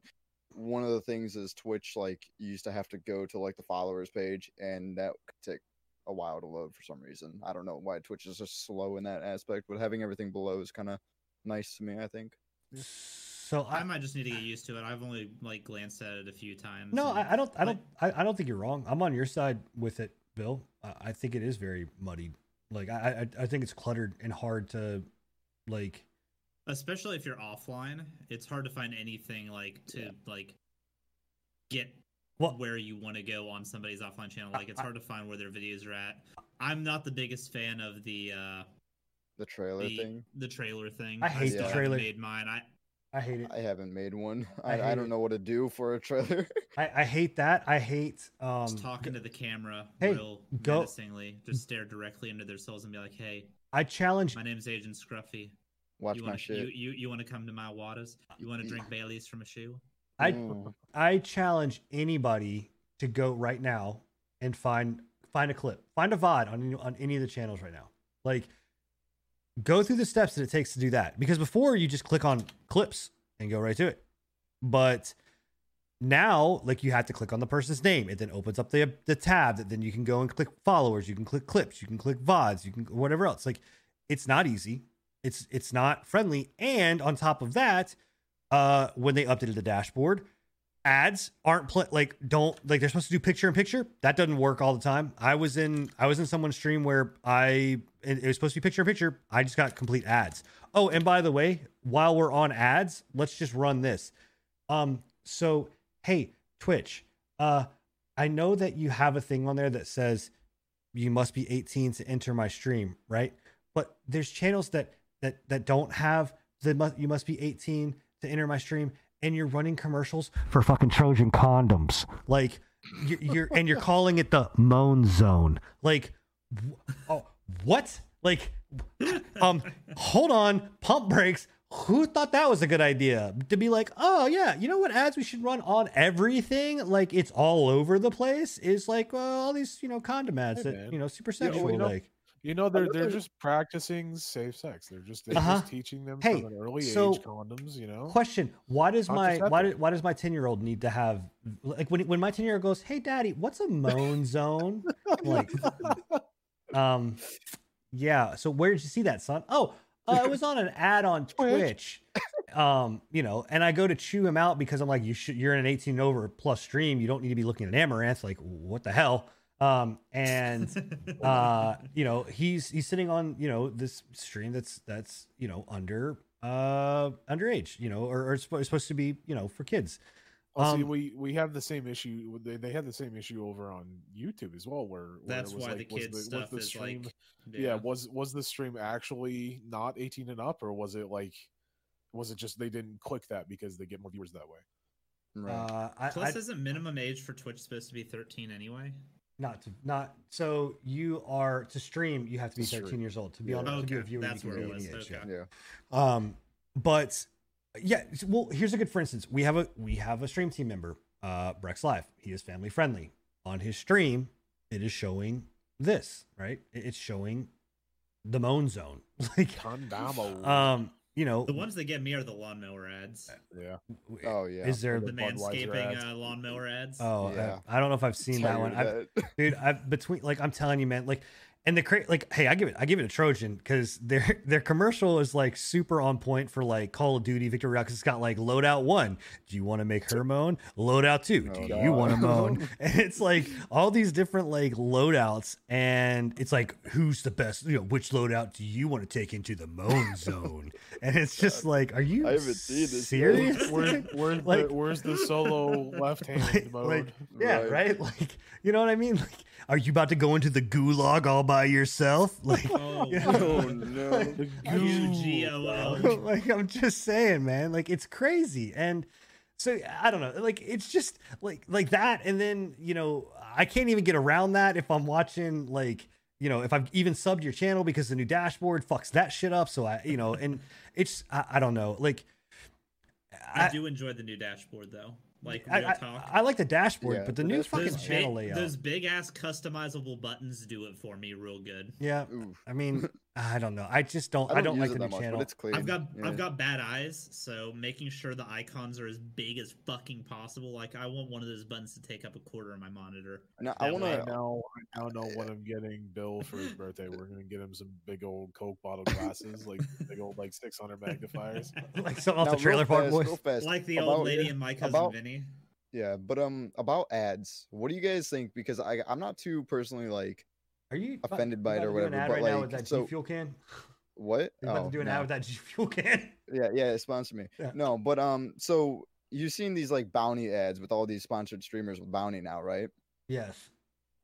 one of the things is Twitch. Like you used to have to go to like the followers page, and that could take a while to load for some reason. I don't know why Twitch is just slow in that aspect, but having everything below is kind of nice to me. I think. So I I, might just need to get used to it. I've only like glanced at it a few times. no, and, I, I don't. I like, don't. I, I don't think you're wrong. I'm on your side with it, Bill. I, I think it is very muddied. Like I, I, I think it's cluttered and hard to, like. especially if you're offline, it's hard to find anything like to like get Well- where you want to go on somebody's offline channel. Like it's I- hard to find where their videos are at. I'm not the biggest fan of the uh The trailer the, thing. the trailer thing. I hate the still haven't trailer. Made mine. I I hate it. I haven't made one. I I, I, don't it. know what to do for a trailer. I, I hate that. I hate um just talking to the camera hey, real go- menacingly. Just stare directly into their souls and be like, "Hey, I challenge my name's Agent Scruffy. Watch you my want shit. you you, you want to come to my waters? You want to drink Bailey's from a shoe? I Mm. I challenge anybody to go right now and find find a clip, find a VOD on any, on any of the channels right now. Like, go through the steps that it takes to do that. Because before you just click on clips and go right to it, but now like you have to click on the person's name. It then opens up the the tab that then you can go and click followers. You can click clips. You can click VODs. You can whatever else. Like, it's not easy. It's it's not friendly. And on top of that, uh, when they updated the dashboard ads aren't pl- like don't like they're supposed to do picture in picture. That doesn't work all the time. I was in i was in someone's stream where i it, was supposed to be picture in picture. I just got complete ads. Oh and by the way while we're on ads let's just run this. Um so hey twitch uh i know that you have a thing on there that says you must be 18 to enter my stream right? But there's channels that that that don't have the you must be 18 to enter my stream and you're running commercials for fucking trojan condoms. Like you're, you're and you're calling it the moan zone. Like wh- oh what? Like um hold on pump brakes. Who thought that was a good idea? To be like oh yeah you know what ads we should run on everything? Like it's all over the place is like well, all these you know condom ads Hey, that man. you know super Yeah, well, sexual you know, like You know, they're they're just practicing safe sex. They're just they're Uh-huh. just teaching them Hey, from an early so- age condoms. You know, Question: Why does my why did, why does my ten year old need to have like when when my ten year old goes, "Hey, daddy, what's a moan zone?" Like, um, yeah. So where did you see that, son? Oh, uh, it was on an ad on Twitch. Um, you know, and I go to chew him out because I'm like, you should. You're in an 18 over plus stream. You don't need to be looking at Amouranth. Like, what the hell? Um, and uh you know he's he's sitting on you know this stream that's that's you know under uh underage you know or, or it's supposed to be you know for kids Well, see, um, we we have the same issue. They they had the same issue over on YouTube as well, where, where That's it was why like, the kids was stuff the is stream, like yeah. was was the stream actually not 18 and up, or was it like, was it just they didn't click that because they get more viewers that way? Right. uh I, Plus, I isn't minimum age for Twitch supposed to be 13 anyway? Not to not so you are to stream you have to be To 13 stream. years old to be Yeah. on to be a viewer that's you can where be it was, okay. yeah. yeah. um but yeah well here's a good for instance we have a we have a stream team member uh brex live he is family friendly on his stream it is showing this right it's showing the moan zone like Condamo. um you know The ones that get me are the lawnmower ads. yeah. Oh yeah. is there The The Budweiser manscaping ads. uh, lawnmower ads. oh Yeah. I, I don't know if i've seen that one Tired I've, that. dude i between like i'm telling you man like and the cra- like hey i give it i give it a trojan because their their commercial is like super on point for like call of duty victory royale 'cause it's got like loadout one do you want to make her moan loadout two do Oh, you want to moan and it's like all these different like loadouts and it's like who's the best you know which loadout do you want to take into the moan zone and it's just like are you I haven't seen this yet. serious Where, where's Like- the where's the solo left hand like, mode? like, yeah, Right. right. Like, you know what I mean? Like, are you about to go into the gulag all by yourself? Like, Oh, you know? Oh no. The U goo. G O O. like I'm just saying, man. Like, it's crazy, and so I don't know. Like, it's just like like that, and then you know, I can't even get around that if I'm watching like you know, if I've even subbed your channel because the new dashboard fucks that shit up. So I, you know, and it's I, I don't know, like I, do enjoy the new dashboard though. Like I, real I, talk. I like the dashboard, Yeah, but the the new dashboard fucking those channel big, layout. those big ass customizable buttons do it for me real good. yeah, Oof. I mean, I don't know. I just don't. I I don't, don't, like the new much, channel. but it's clean. I've got yeah. I've got bad eyes, so making sure the icons are as big as fucking possible. Like I want one of those buttons to take up a quarter of my monitor. Now, I want to. now, I now know what I'm getting Bill for his birthday. We're gonna get him some big old Coke bottle glasses, like big old like 600 magnifiers. like something off the trailer park boys. like the about- old lady and my cousin about- Vinny. Yeah, but um, about ads, what do you guys think? Because I I'm not too personally like Are you offended by it or to do an whatever, but, right now like, with that so- G Fuel can? what? You're about Oh, to do an no. ad with that G Fuel can? Yeah, yeah, it sponsor me. Yeah. No, but um, so you've seen these like bounty ads with all these sponsored streamers with bounty now, right? yes.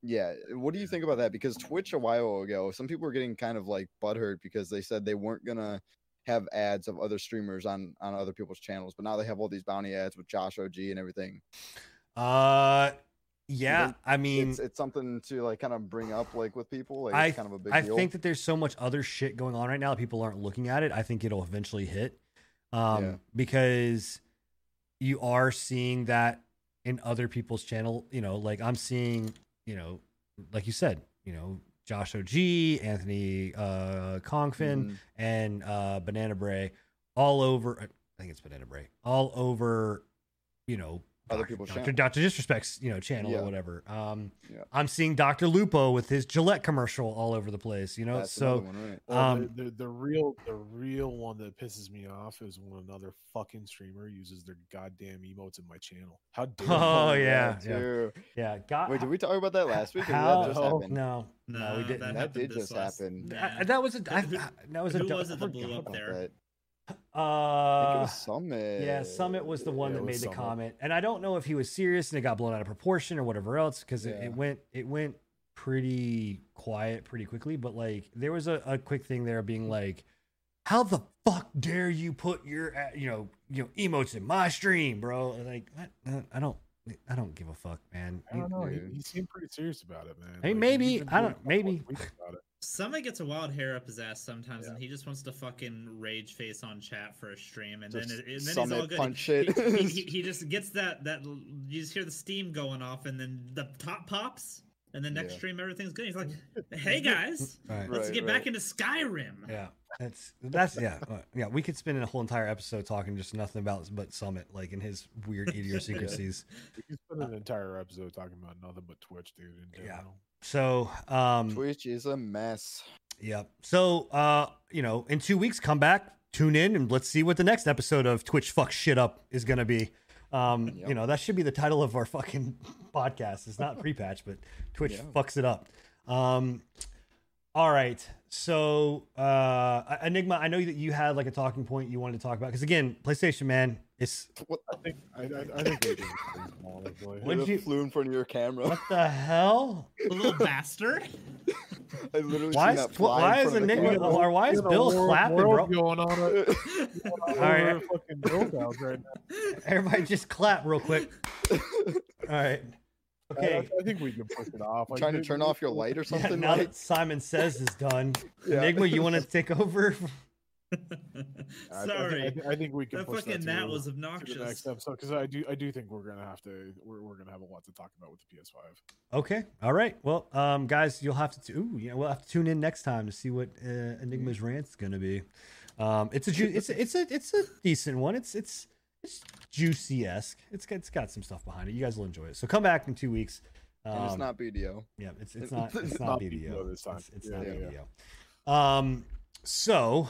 Yeah. What do you think about that? Because Twitch a while ago, some people were getting kind of like butthurt because they said they weren't gonna have ads of other streamers on on other people's channels, but now they have all these bounty ads with Josh OG and everything. Uh, yeah. I mean, it's it's something to like kind of bring up like with people. Like I it's kind of a big I deal. think that there's so much other shit going on right now that people aren't looking at it. I think it'll eventually hit. Um, Yeah. because you are seeing that in other people's channel, you know, like I'm seeing, you know, like you said, you know, Josh OG, Anthony uh Kongphan, Mhm. and uh Bananabrea all over I think it's Bananabrea, all over, you know, Other Dr. people's Dr. channel. Dr. Disrespect's, you know, channel Yeah. or whatever. Um Yeah. I'm seeing Dr. Lupo with his Gillette commercial all over the place, you know. That's so one, right? Well, Um, the, the the real the real one that pisses me off is when another fucking streamer uses their goddamn emotes in my channel. How dare Oh, you? yeah, yeah. yeah, God, Wait, did we talk about that last week? How, that just Oh, no, no, No, we didn't. that That did just last- happen. Nah. I- that was a I, that was a who do- was it I that blew up about there? That. I think it uh was Summit. yeah summit was the one Yeah, that made the Summit. comment and i don't know if he was serious and it got blown out of proportion or whatever else because it, Yeah. it went it went pretty quiet pretty quickly but like there was a, a quick thing there being like how the fuck dare you put your uh, you know you know emotes in my stream bro like I, I don't i don't give a fuck man I don't know. He, he seemed pretty serious about it, man. Hey, Like, maybe, I don't- a couple maybe. Of tweets about it. Summit gets a wild hair up his ass sometimes, Yeah. and he just wants to fucking rage face on chat for a stream, and Just then it, and then he's all good. punch he, it. he, he, he just gets that that you just hear the steam going off, and then the top pops, and the next Yeah. stream everything's good. He's like, "Hey guys, All right. let's Right, get right. back into Skyrim." Yeah, that's that's yeah uh, yeah. We could spend a whole entire episode talking just nothing about but Summit, like in his weird idiosyncrasies. We could spend an entire episode talking about nothing but Twitch, dude. In Yeah. So, um, Twitch is a mess. yeah. So, uh, you know, in two weeks, come back, tune in, and let's see what the next episode of Twitch fuck shit up is gonna be. Um, Yep. you know, that should be the title of our fucking podcast. It's not pre-patch, but Twitch Yeah. fucks it up. Um, all right. So, uh, Enigma, I know that you had like a talking point you wanted to talk about because again, PlayStation, man, it's What? I think I, I, I think we did pretty small, honestly. What'd It you- flew in front of your camera. what the hell? The little bastard. I literally Why seen is that fly why in is front of the Enigma- or why is Bill world- clapping, world bro? Going on at, All all right. right, fucking right now. Everybody, just clap real quick. All right. Okay. I think we can push it off. Like, Trying to turn off your light or Yeah, something, now right? that Simon Says is done, Yeah. Enigma, you want to take over? I- I, Sorry, I, think, I think we can that push fucking that gnat to, was to the obnoxious. next episode because I do I do think we're gonna have to we're, we're gonna have a lot to talk about with the PS5. Okay. All right. Well, um, guys, you'll have to. Ooh, yeah, we'll have to tune in next time to see what uh, Enigma's rant's gonna be. Um, it's a ju- it's a, it's a it's a decent one. It's it's it's juicy esque. It's got it's got some stuff behind it. You guys will enjoy it. So come back in two weeks. Um, and it's not BDO. Yeah, it's it's It's not it's not not BDO BDO this time. It's, it's Yeah, not yeah, BDO. Um, so,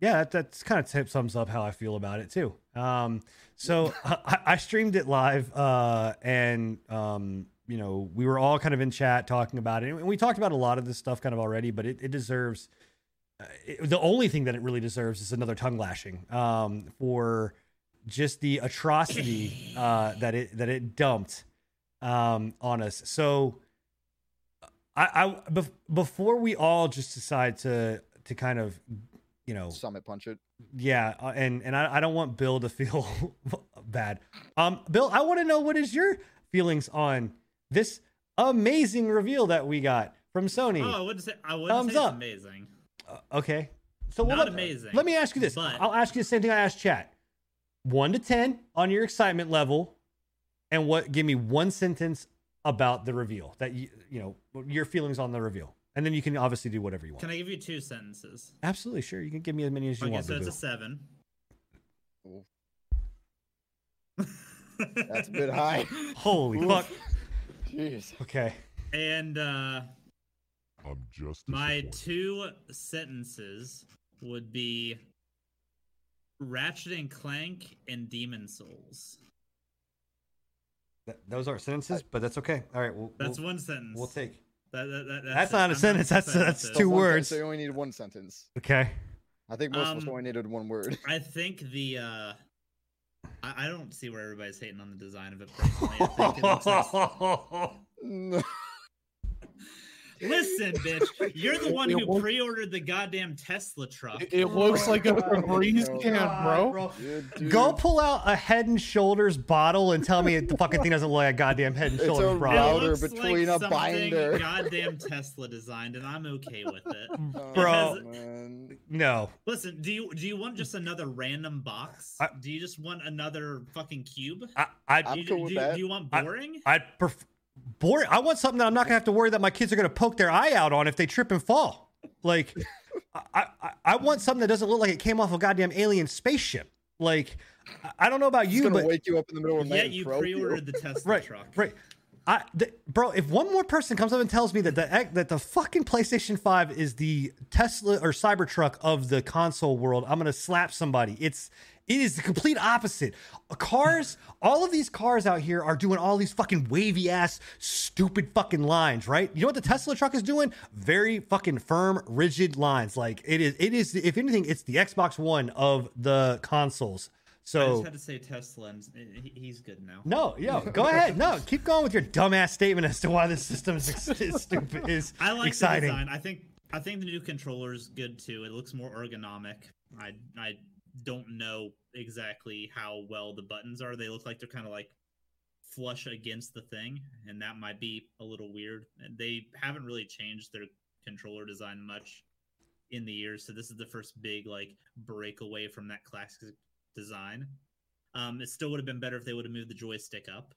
yeah that, that's kind of sums up how I feel about it too. Um so I, I streamed it live uh and um you know, we were all kind of in chat talking about it, and we talked about a lot of this stuff kind of already, but it, it deserves. Uh, it, the only thing that it really deserves is another tongue lashing um, for just the atrocity uh, that it that it dumped um, on us. So, I, I bef- before we all just decide to to kind of, you know, Summit punch it. yeah, uh, and and I, I don't want Bill to feel bad. Um, Bill, I want to know what is your feelings on this amazing reveal that we got from Sony. Oh, I wouldn't say I wouldn't Thumbs say it's up. amazing. Uh, okay, so well, Not let, amazing, Let me ask you this. but- I'll ask you the same thing I asked chat. One to ten on your excitement level, and what? Give me one sentence about the reveal that you you know your feelings on the reveal, and then you can obviously do whatever you want. Can I give you two sentences? Absolutely, sure. You can give me as many as you Okay, want. so it's Boo-boo. a seven. Ooh, That's a bit high. Holy Oof. fuck. Jeez. Okay. And uh I'm just my two sentences would be Ratchet and Clank and Demon Souls. Th- those aren't sentences, but that's okay. All right, we'll, That's we'll, one sentence. we'll take. That, that, that, That's it. not a I'm sentence, that's- saying that's two one sen- words. So you only need one sentence. Okay. I think most of us Um, only needed one word. I think the uh I, I don't see where everybody's hating on the design of it personally. I think it looks like No. Listen, bitch, you're the one It who looks- pre-ordered the goddamn Tesla truck. It, it looks like a Oh, Febreze no. can, bro. Dude, dude. Go pull out a Head and Shoulders bottle and tell me the fucking thing doesn't look like a goddamn Head and Shoulders a bottle. router looks between a something binder. Goddamn Tesla designed, and I'm okay with it. Oh, Bro. man. No. Listen, do you do you want just another random box? I- do you just want another fucking cube? I, I, I'm do, you, cool with do, that. do you want I- boring? I'd prefer. Boring. I want something that I'm not gonna have to worry that my kids are gonna poke their eye out on if they trip and fall. Like, I, I, I want something that doesn't look like it came off a goddamn alien spaceship. Like, I- I don't know about you, but wake you up in the middle of the night Yet you throw pre-ordered the Tesla right, truck. right. I, th- bro, if one more person comes up and tells me that the that the fucking PlayStation Five is the Tesla or Cybertruck of the console world, I'm gonna slap somebody. It's it is the complete opposite. Cars, all of these cars out here are doing all these fucking wavy ass, stupid fucking lines, right? You know what the Tesla truck is doing? Very fucking firm, rigid lines. Like it is. It is. If anything, it's the Xbox One of the consoles. So I just had to say Tesla, and he's good now. no, yo, go ahead. No, keep going with your dumbass statement as to why this system is, is stupid. Is I like exciting. the design. I think I think the new controller is good too. It looks more ergonomic. I I don't know exactly how well the buttons are. They look like they're kind of like flush against the thing, and that might be a little weird. They haven't really changed their controller design much in the years, so this is the first big like breakaway from that classic design. Um, it still would have been better if they would have moved the joystick up,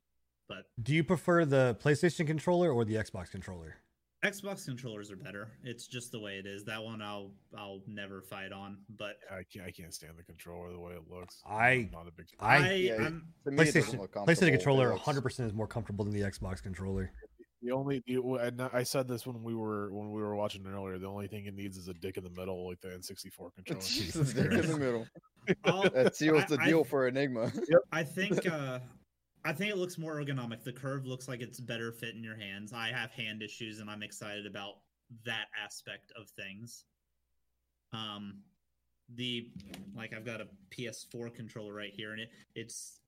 but Do you prefer the PlayStation controller or the Xbox controller? Xbox controllers are better. It's just the way it is. That one I'll I'll never fight on. But I can't, I can't stand the controller the way it looks. I- I'm not a big. I- I, Yeah, I'm, To me, it doesn't PlayStation look PlayStation controller 100 percent is more comfortable than the Xbox controller. The only, the, I said this when we were when we were watching earlier. The only thing it needs is a dick in the middle, like the N64 controller. Jesus the dick in the middle. I'll, That seals the I- deal I- for Enigma. Yep. I think uh, I think it looks more ergonomic. The curve looks like it's better fit in your hands. I have hand issues, and I'm excited about that aspect of things. Um, the like I've got a PS4 controller right here, and it it's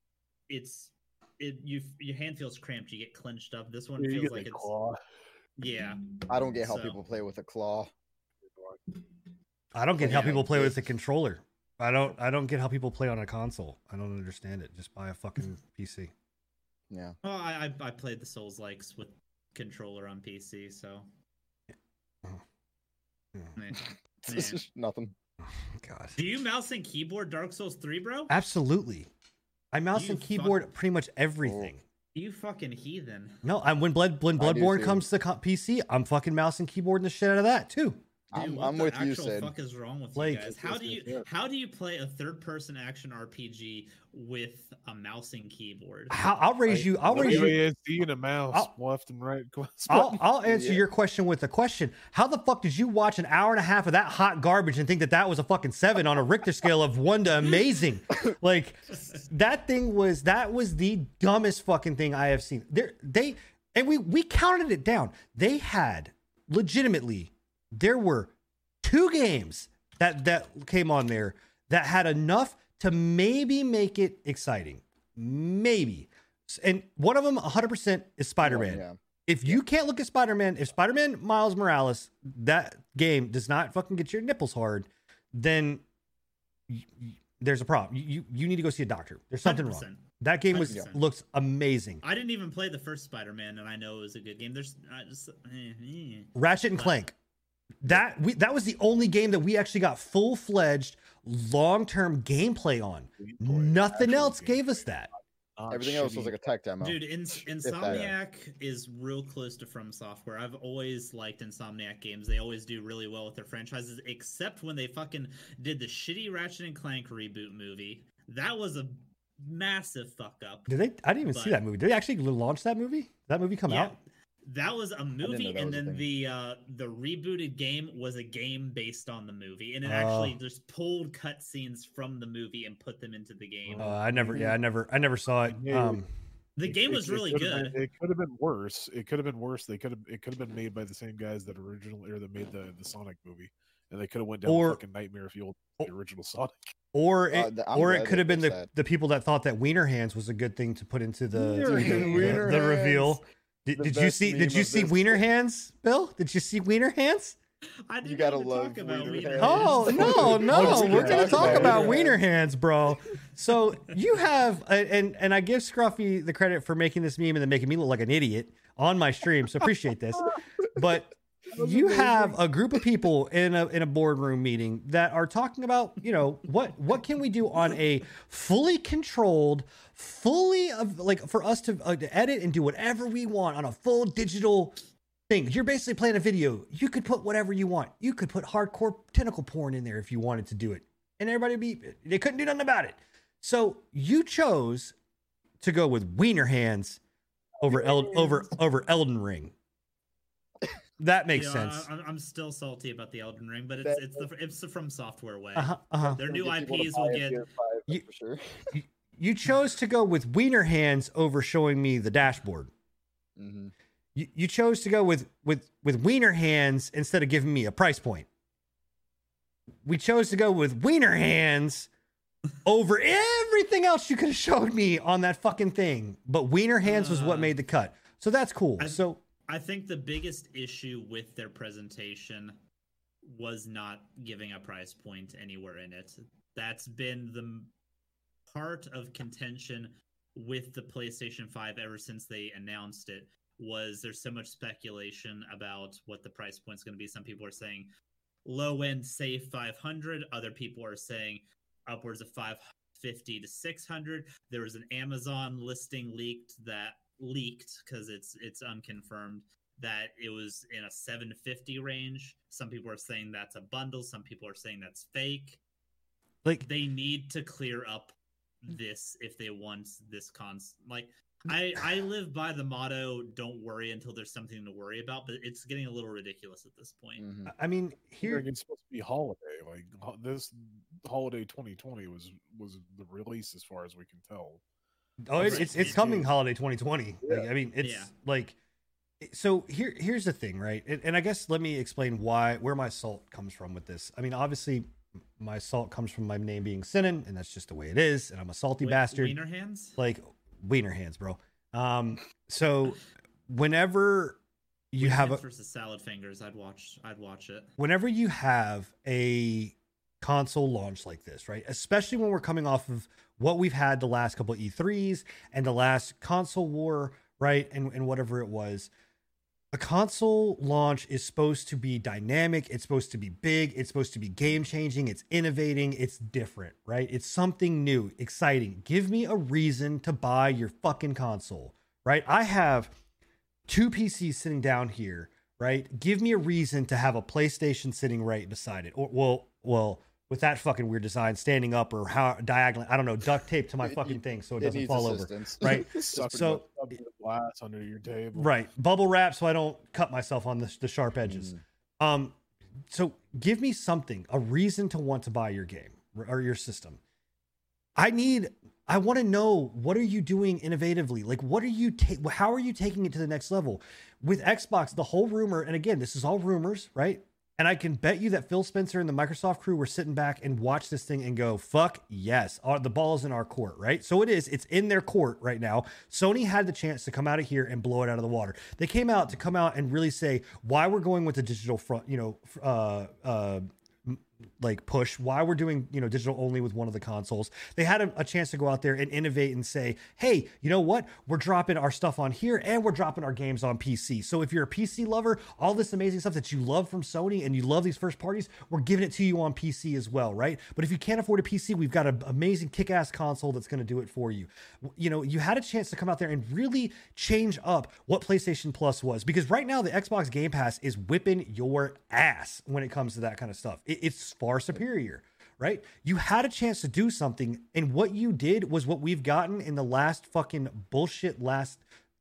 it's it you your hand feels cramped. You get clenched up. This one Yeah, feels like it's claw. yeah. I don't get how So- people play with a claw. I don't get how Yeah, people play with a controller. I don't. I don't get how people play on a console. I don't understand it. Just buy a fucking PC. Yeah. Well, I I, I played the Souls likes with controller on PC, so Yeah. meh. This is nothing. God. Do you mouse and keyboard Dark Souls 3, bro? Absolutely. I mouse You and fuck- keyboard pretty much everything. Oh. You fucking heathen. No, I'm when blood when Bloodborne comes to co- PC, I'm fucking mouse and keyboarding the shit out of that too. Dude, I'm, what I'm the with you, actual Sid. fuck is wrong with Like- you guys? How do you Yeah. how do you play a third person action RPG with a mouse and keyboard? How, I'll raise you. I'll raise you. WASD and a mouse, I'll- left and right. I'll, I'll answer Yeah. your question with a question. How the fuck did you watch an hour and a half of that hot garbage and think that that was a fucking seven on a Richter scale of one to amazing? Like that thing was that was the dumbest fucking thing I have seen. There they and we we counted it down. They had legitimately there were two games that that came on there that had enough to maybe make it exciting. Maybe. And one of them 100% is Spider-Man. Yeah. If you can't look at Spider-Man, if Spider-Man Miles Morales that game does not fucking get your nipples hard, then y- y- there's a problem. You, you you need to go see a doctor. There's something wrong. 100%. That game was 100%. looks amazing. I didn't even play the first Spider-Man, and I know it was a good game. There's I just eh, eh. Ratchet and Clank. That we that was the only game that we actually got full fledged long term gameplay on. Gameplay, Nothing actual else gave us that. not Everything else was like a tech demo. Dude, in, Insomniac is real close to From Software. I've always liked Insomniac games. They always do really well with their franchises, except when they fucking did the shitty Ratchet and Clank reboot movie. That was a massive fuck up. Did they? I didn't even see that movie. Did they actually launch that movie? Did that movie come Yeah, out? That was a movie, and then the uh, the rebooted game was a game based on the movie, and it Oh. actually just pulled cutscenes from the movie and put them into the game. Uh, I never. Yeah, I never. I never saw it. Um, the game it- was it really could've good. been- it could have been worse. It could have been worse. They could have. It could have been made by the same guys that originally or that made the the Sonic movie, and they could have went down Or- the fucking nightmare fuel the original Sonic. or it, Uh, or it could have been the, that. the people that thought that Wiener Hands was a good thing to put into the the, the- the reveal. Hands. Did, did you see? Did you see. Wiener Hands, Bill? Did you see Wiener Hands? I didn't gotta want to love talk about Wiener Wiener Hands. Oh no, no, we're gonna talk talk about about Wiener Wiener Hands, bro. So you have, and and I give Scruffy the credit for making this meme and then making me look like an idiot on my stream. So appreciate this. But you have a group of people in a in a boardroom meeting that are talking about, you know, what what can we do on a fully controlled, fully of like for us to, uh, to edit and do whatever we want on a full digital thing. You're basically playing a video. You could put whatever you want. You could put hardcore tentacle porn in there if you wanted to do it, and everybody would be they couldn't do nothing about it. So you chose to go with Wiener Hands over El- over over Elden Ring. That makes You know, sense. I, I'm- I'm still salty about the Elden Ring, but it's it's the it's the from software way. Uh huh. Uh huh. Their new get people to IPs will get PS5, You- for sure. You chose to go with Wiener Hands over showing me the dashboard. hmm You, you chose to go with with with Wiener Hands instead of giving me a price point. We chose to go with Wiener Hands over everything else you could have showed me on that fucking thing. But Wiener Hands was what Uh, made the cut. So that's cool. I- So I think the biggest issue with their presentation was not giving a price point anywhere in it. That's been the part of contention with the PlayStation 5 ever since they announced it was there's so much speculation about what the price point's going to be. Some people are saying low end say 500, other people are saying upwards of 550 to 600. There was an Amazon listing leaked that leaked because it's it's unconfirmed that it was in a 750 range. Some people are saying that's a bundle, some people are saying that's fake. like They need to clear up this if they want this cons like I I live by the motto don't worry until there's something to worry about, but it's getting a little ridiculous at this point. hmm I mean here Here it's supposed to be holiday. Like this holiday 2020 was was the release as far as we can tell. Oh, it's Right. it's, it's Yeah. coming holiday 2020. Yeah. Like, I mean, it's Yeah. like so here here's the thing, right? And, and I guess let me explain why where my salt comes from with this. I mean, obviously my salt comes from my name being Sinan, and that's just the way it is, and I'm a salty Wait, bastard. Wiener hands? Like wiener hands, bro. Um so whenever you Wiener have a versus salad fingers. I'd watch. I'd watch it. whenever you have a console launch like this, right? Especially when we're coming off of what we've had the last couple E3s and the last console war, right? And, and whatever it was. A console launch is supposed to be dynamic. It's supposed to be big. It's supposed to be game changing. It's innovating. It's different, right? It's something new, exciting. Give me a reason to buy your fucking console, right? I have two PCs sitting down here, right? Give me a reason to have a PlayStation sitting right beside it. Or well, well, with that fucking weird design, standing up or how diagonal, I don't know, duct tape to my fucking thing so it It doesn't needs fall over. right? So- glass under your table. Right. Bubble wrap so I don't cut myself on the, the sharp edges. Mhm. Um, so give me something, a reason to want to buy your game or your system. I need I want to know what are you doing innovatively? Like, what are you ta- How are you taking it to the next level? With Xbox, the whole rumor, and again, this is all rumors, right? And I can bet you that Phil Spencer and the Microsoft crew were sitting back and watch this thing and go, fuck yes, Our- the is in our court, right? So it is, it's in their court right now. Sony had the chance to come out of here and blow it out of the water. They came out to come out and really say why we're going with the digital front, you know, uh, uh, like push. Why we're doing you know digital only with one of the consoles. They had a, a, chance to go out there and innovate and say hey you know what? We're dropping our stuff on here and we're dropping our games on pc so if you're a pc lover all this amazing stuff that you love from sony and you love these first parties we're giving it to you on pc as well right? But if you can't afford a pc we've got an amazing kick-ass console that's going to do it for you. You know you had a chance to come out there and really change up what playstation plus was because right now the xbox game pass is whipping your ass when it comes to that kind of stuff. It, it's far superior, right? You had a chance to do something, and what you did was what we've gotten in the last fucking bullshit last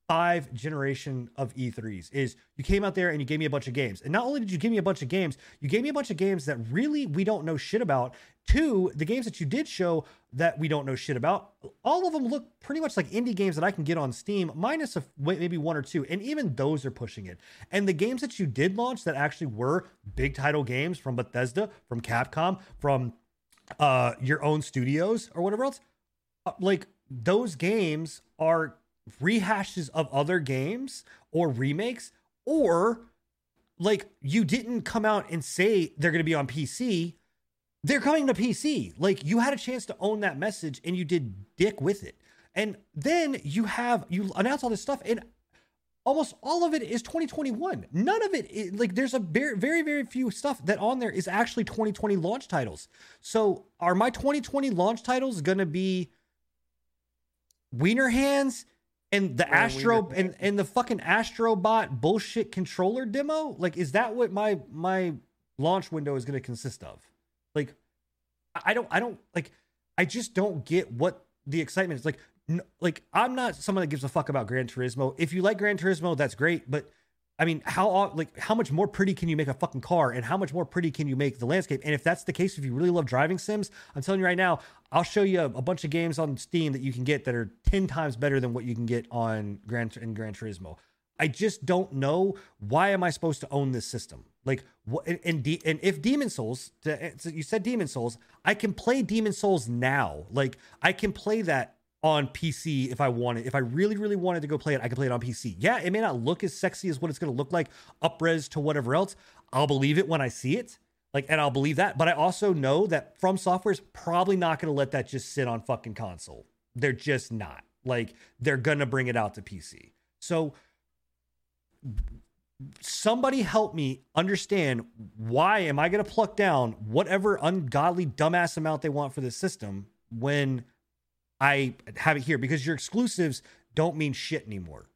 five generation of E3s is you came out there and you gave me a bunch of games. And not only did you give me a bunch of games, you gave me a bunch of games that really we don't know shit about. Two, the games that you did show that we don't know shit about, all of them look pretty much like indie games that I can get on Steam, minus a, maybe one or two. And even those are pushing it. And the games that you did launch that actually were big title games from Bethesda, from Capcom, from uh, your own studios or whatever else, uh, like those games are rehashes of other games or remakes or like you didn't come out and say they're going to be on PC they're coming to PC like you had a chance to own that message and you did dick with it. And then you have you announce all this stuff and almost all of it is 2021 none of it is, like there's a very very very few stuff that on there is actually 2020 launch titles. So are my 2020 launch titles going to be wiener hands and the Astro and, and the fucking Astrobot bullshit controller demo? Like, is that what my my launch window is going to consist of? Like, I don't I don't like I just don't get what the excitement is. Like, like I'm not someone that gives a fuck about Gran Turismo. If you like Gran Turismo, that's great, but I mean, how like how much more pretty can you make a fucking car, and how much more pretty can you make the landscape? And if that's the case, if you really love driving sims, I'm telling you right now, I'll show you a, a bunch of games on Steam that you can get that are ten times better than what you can get on Gran in Gran Turismo. I just don't know why am I supposed to own this system? Like what and and, and if Demon Souls, you said Demon Souls, I can play Demon Souls now. Like I can play that on PC if I wanted. If I really, really wanted to go play it, I could play it on PC. Yeah, it may not look as sexy as what it's going to look like upres to whatever else. I'll believe it when I see it. Like, and I'll believe that. But I also know that From Software is probably not going to let that just sit on fucking console. They're just not. Like, they're going to bring it out to PC. So, somebody help me understand why am I going to pluck down whatever ungodly dumbass amount they want for this system when I have it here because your exclusives don't mean shit anymore.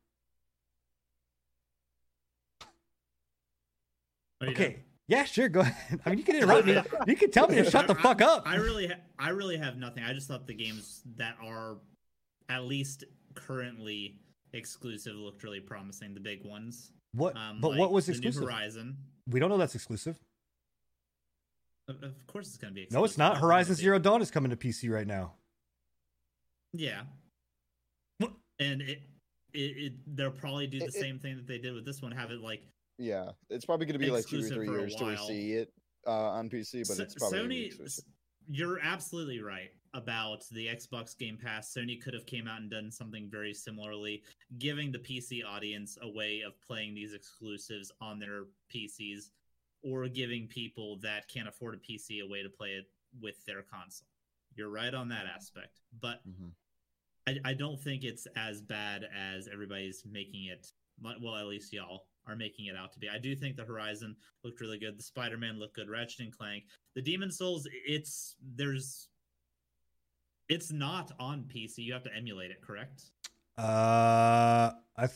Oh, okay. Yeah, sure. Go ahead. I mean, you can interrupt me. You can tell me to shut the fuck up. I really, ha- I really have nothing. I just thought the games that are, at least currently exclusive, looked really promising. The big ones. What? Um, but like what was exclusive? Horizon. We don't know that's exclusive. Of, of course, it's going to be. Exclusive. No, it's not. Horizon Zero Dawn is coming to PC right now. Yeah. And it, it, it they'll probably do the it, same thing that they did with this one. Have it like. Yeah, it's probably going to be like two or three years to see it uh, on PC, but so, it's probably Sony. You're absolutely right about the Xbox Game Pass. Sony could have came out and done something very similarly, giving the PC audience a way of playing these exclusives on their PCs, or giving people that can't afford a PC a way to play it with their console. You're right on that aspect, but mm-hmm. I, I don't think it's as bad as everybody's making it. Well, at least y'all are making it out to be. I do think the Horizon looked really good. The Spider Man looked good. Ratchet and Clank. The Demon Souls. It's there's. It's not on PC. You have to emulate it, correct? Uh, I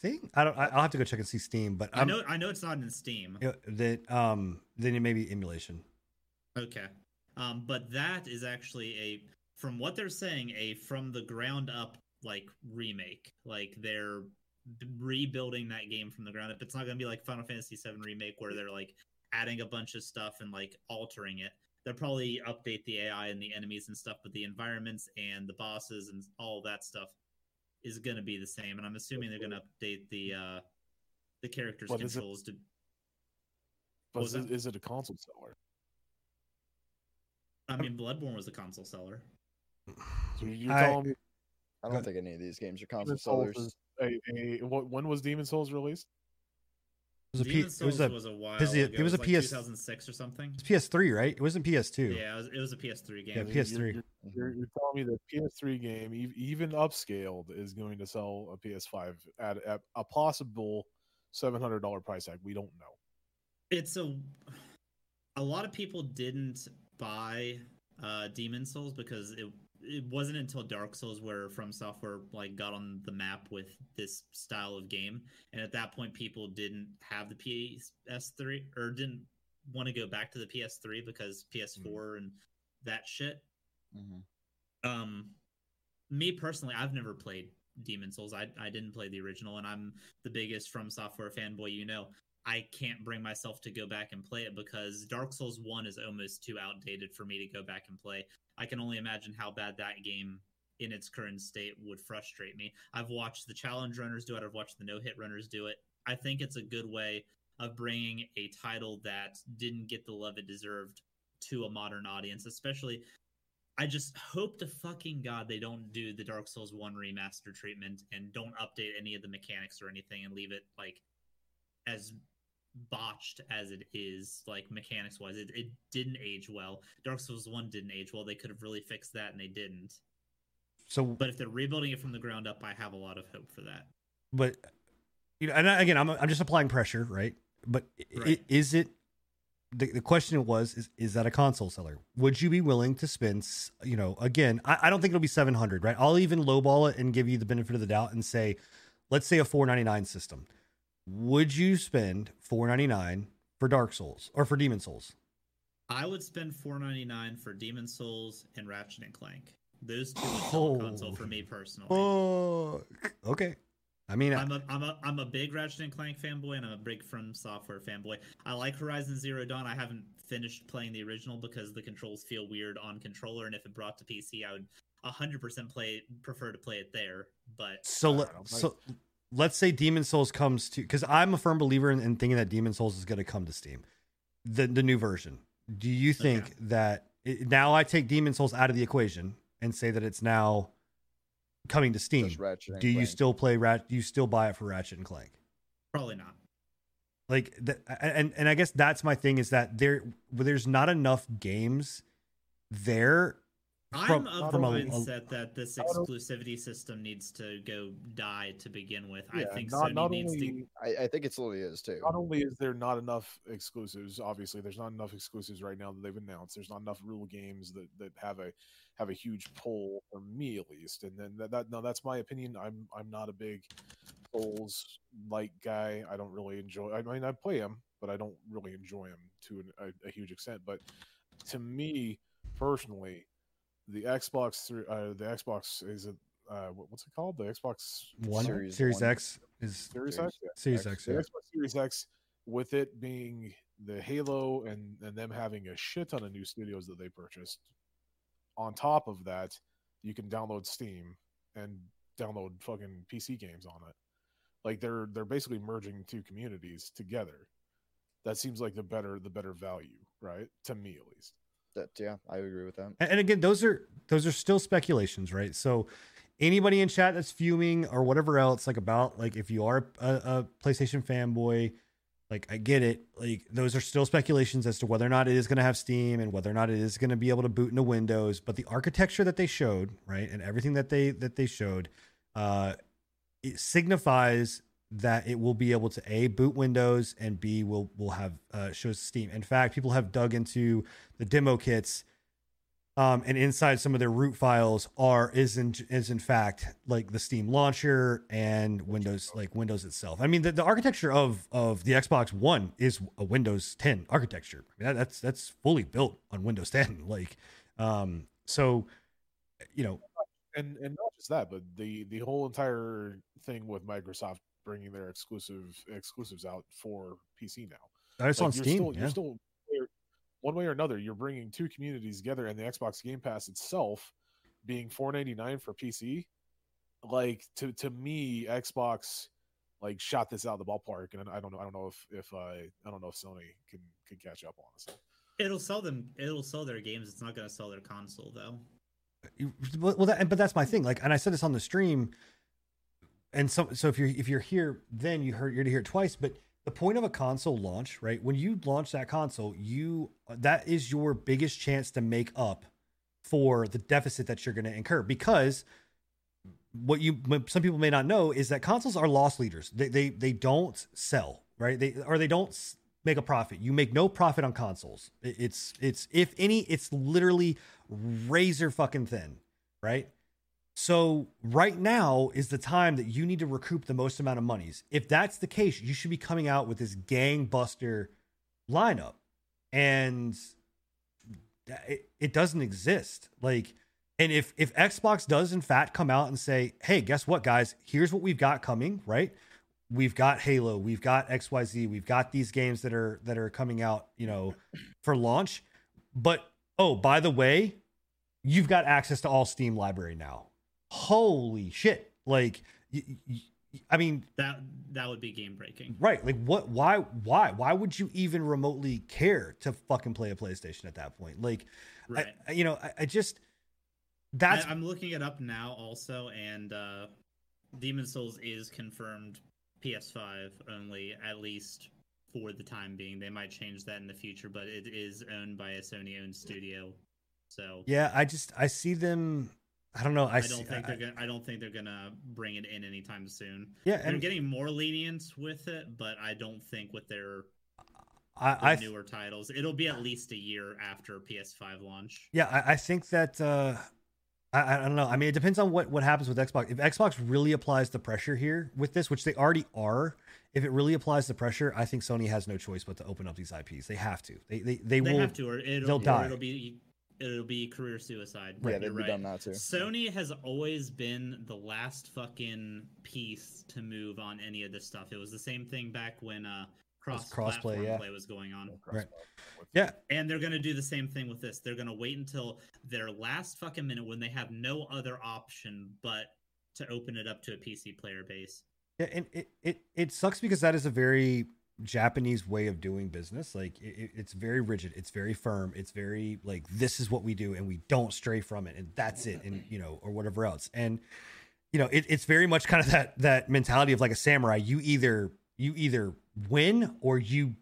think I don't. I'll have to go check and see Steam, but I'm, i know I know it's not in Steam. That um, then it may be emulation. Okay. Um, but that is actually a, from what they're saying, a from the ground up like remake. Like they're rebuilding that game from the ground up. It's not going to be like Final Fantasy VII remake where they're like adding a bunch of stuff and like altering it. They'll probably update the AI and the enemies and stuff, but the environments and the bosses and all that stuff is going to be the same. And I'm assuming they're going to update the uh, the characters' But is it- to. But is, that? is it a console seller? I mean, Bloodborne was a console seller. So you're I- telling me I don't think any of these games are console Demon's sellers. is a, a what, when was Demon Souls released? It was a, P- Demon's it was a was a while it was a- ago. it was a like PS 2006 or something. it's PS3, right? It wasn't PS2. Yeah, it was, it was a PS3 game. Yeah, PS3. You're, you're, you're telling me the PS3 game, even upscaled, is going to sell a PS5 at, at a possible seven hundred dollar price tag. We don't know. it's a a lot of people didn't buy uh demon souls because it it wasn't until dark souls where from software like got on the map with this style of game. And at that point people didn't have the ps3 or didn't want to go back to the ps3 because ps4 and that shit. Mhm. um me personally i've never played demon souls. I i didn't play the original and i'm the biggest from software fanboy you know. I can't bring myself to go back and play it because dark souls 1 is almost too outdated for me to go back and play i can only imagine how bad that game in its current state would frustrate me. I've watched the challenge runners do it. I've watched the no hit runners do it. I think it's a good way of bringing a title that didn't get the love it deserved to a modern audience especially I just hope to fucking god they don't do the Dark Souls 1 remaster treatment and don't update any of the mechanics or anything and leave it like as botched as it is like mechanics wise it, it didn't age well dark souls 1 didn't age well they could have really fixed that and they didn't So, but if they're rebuilding it from the ground up i have a lot of hope for that but you know, and again, I'm I'm just applying pressure, right? But Right. is it the, the question was is is that a console seller? Would you be willing to spend, you know, again, I, I don't think it'll be 700, right? I'll even lowball it and give you the benefit of the doubt and say, let's say a 499 system. Would you spend 499 for Dark Souls or for Demon Souls? i would spend 499 for demon souls and ratchet and clank those two sell oh. console for me personally Oh, okay. I mean, I'm a I'm a I'm a big Ratchet and Clank fanboy, and I'm a big From Software fanboy. I like Horizon Zero Dawn. I haven't finished playing the original because the controls feel weird on controller, and if it brought to PC, I would 100% play prefer to play it there. But so I let, so let's say Demon Souls comes to because I'm a firm believer in, in thinking that Demon Souls is going to come to Steam, the the new version. Do you think Okay. that it, now I take Demon Souls out of the equation and say that it's now coming to Steam? Just Ratchet and Do you Clank. still play Rat? Do you still buy it for Ratchet and Clank? probably not. Like that, and and I guess that's my thing is that there there's not enough games there. From- I'm of the from a- mindset that this I don't- exclusivity system needs to go die to begin with. Yeah, I think not, Sony not needs only to. I, I think it slowly is too. not only is there not enough exclusives, obviously there's not enough exclusives right now that they've announced. There's not enough rule games that, that have a have a huge pull for me at least. And then that, that no, that's my opinion. I'm I'm not a big Souls like guy. I don't really enjoy. I mean, I play them, but I don't really enjoy them to an, a, a huge extent. But to me personally, the Xbox three, uh, the Xbox is it uh, what's it called? The Xbox One Series Series, one. X is Series X. Yeah. Series X. The Yeah. Xbox Series X, with it being the Halo and and them having a shit ton of new studios that they purchased. On top of that, you can download Steam and download fucking PC games on it. Like they're they're basically merging two communities together. That seems like the better the better value, right? To me at least. That yeah, I agree with that. And again, those are those are still speculations, right? So anybody in chat that's fuming or whatever else, like about like if you are a, a PlayStation fanboy, like I get it. Like those are still speculations as to whether or not it is going to have Steam and whether or not it is going to be able to boot into Windows. But the architecture that they showed, right, and everything that they that they showed, uh, it signifies that it will be able to a boot Windows and b will will have uh, shows Steam. In fact, people have dug into the demo kits um, and inside some of their root files are is in is in fact like the Steam launcher and Windows like Windows itself. I mean, the, the architecture of of the Xbox One is a Windows 10 architecture. I mean, that, that's that's fully built on Windows 10. Like, um, so you know, And and not just that, but the the whole entire thing with Microsoft bringing their exclusive exclusives out for PC now. it's Like, on you're Steam. Still, yeah. You're still one way or another, you're bringing two communities together, and the Xbox Game Pass itself being 4.99 for PC. Like to to me, Xbox like shot this out of the ballpark, and I don't know. I don't know if if uh, I don't know if Sony can can catch up. Honestly, It'll sell them. It'll sell their games. It's not going to sell their console though. You- well, well, that, but that's my thing. Like, and I said this on the stream, and so so if you're if you're here, then you heard you're to hear it twice. But the point of a console launch, right? When you launch that console, you that is your biggest chance to make up for the deficit that you're going to incur because what you some people may not know is that consoles are loss leaders. They they they don't sell, right? They or they don't make a profit. You make no profit on consoles. It's it's if any, it's literally razor fucking thin, right? So right now is the time that you need to recoup the most amount of monies. If that's the case, you should be coming out with this gangbuster lineup, and it, it doesn't exist. Like, and if if Xbox does in fact come out and say, "Hey, guess what, guys? Here's what we've got coming," right? We've got Halo, we've got XYZ, we've got these games that are that are coming out, you know, for launch. But oh, by the way, you've got access to all Steam library now. Holy shit! Like, y- y- I mean, That that would be game breaking. right? Like, what? Why? Why? Why would you even remotely care to fucking play a PlayStation at that point? Like, Right. I, you know, I, I just that's I, I'm looking it up now also, and uh, Demon Souls is confirmed PS5 only, at least for the time being. They might change that in the future, but it is owned by a Sony-owned studio. So yeah. I just I see them. I don't know. I, I, don't think I- they're gonna. I don't think they're gonna bring it in anytime soon. yeah, They're and getting more lenient with it, but I don't think with their, I, I newer titles, it'll be at least a year after PS5 launch. Yeah, I, I think that uh, I, I don't know. I mean, it depends on what what happens with Xbox. If Xbox really applies the pressure here with this, which they already are, if it really applies the pressure, I think Sony has no choice but to open up these IPs. They have to. They they they, They will. have to, or it'll, they'll or die. it'll be it'll be career suicide. Yeah, they'd be right. dumb not to. Sony has always been the last fucking piece to move on any of this stuff. It was the same thing back when uh cross crossplay, yeah. play was going on. Right. Yeah, And they're gonna do the same thing with this. They're gonna wait until their last fucking minute when they have no other option but to open it up to a PC player base. yeah, and it it it sucks because that is a very Japanese way of doing business. Like it, it- it's very rigid, it's very firm, it's very like this is what we do, and we don't stray from it, and that's it, and you know, or whatever else. And you know, it, it's very much kind of that that mentality of like a samurai. You either you either win or you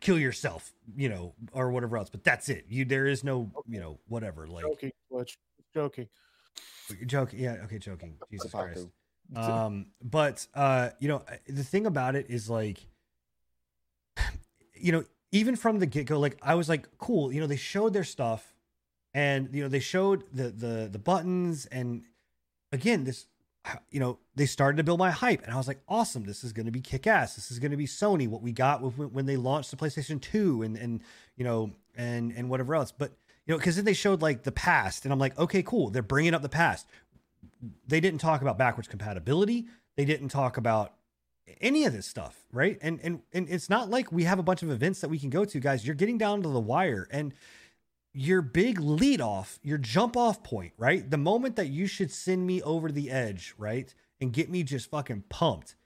kill yourself, you know, or whatever else. But that's it. You there is no you know whatever. Like joking. Joking. joking. Yeah, okay, joking. Jesus Christ. Um, but uh, you know, the thing about it is like, you know, even from the get go, like I was like, cool. You know, they showed their stuff, and you know, they showed the the the buttons, and again, this, you know, they started to build my hype, and I was like, awesome. This is going to be kick ass. This is going to be Sony. What we got when they launched the PlayStation Two, and and you know, and and whatever else. But you know, because then they showed like the past, and I'm like, okay, cool. They're bringing up the past they didn't talk about backwards compatibility. They didn't talk about any of this stuff, right? And and and it's not like we have a bunch of events that we can go to, guys. You're getting down to the wire, and your big lead off, your jump off point, right? The moment that you should send me over the edge, right, and get me just fucking pumped.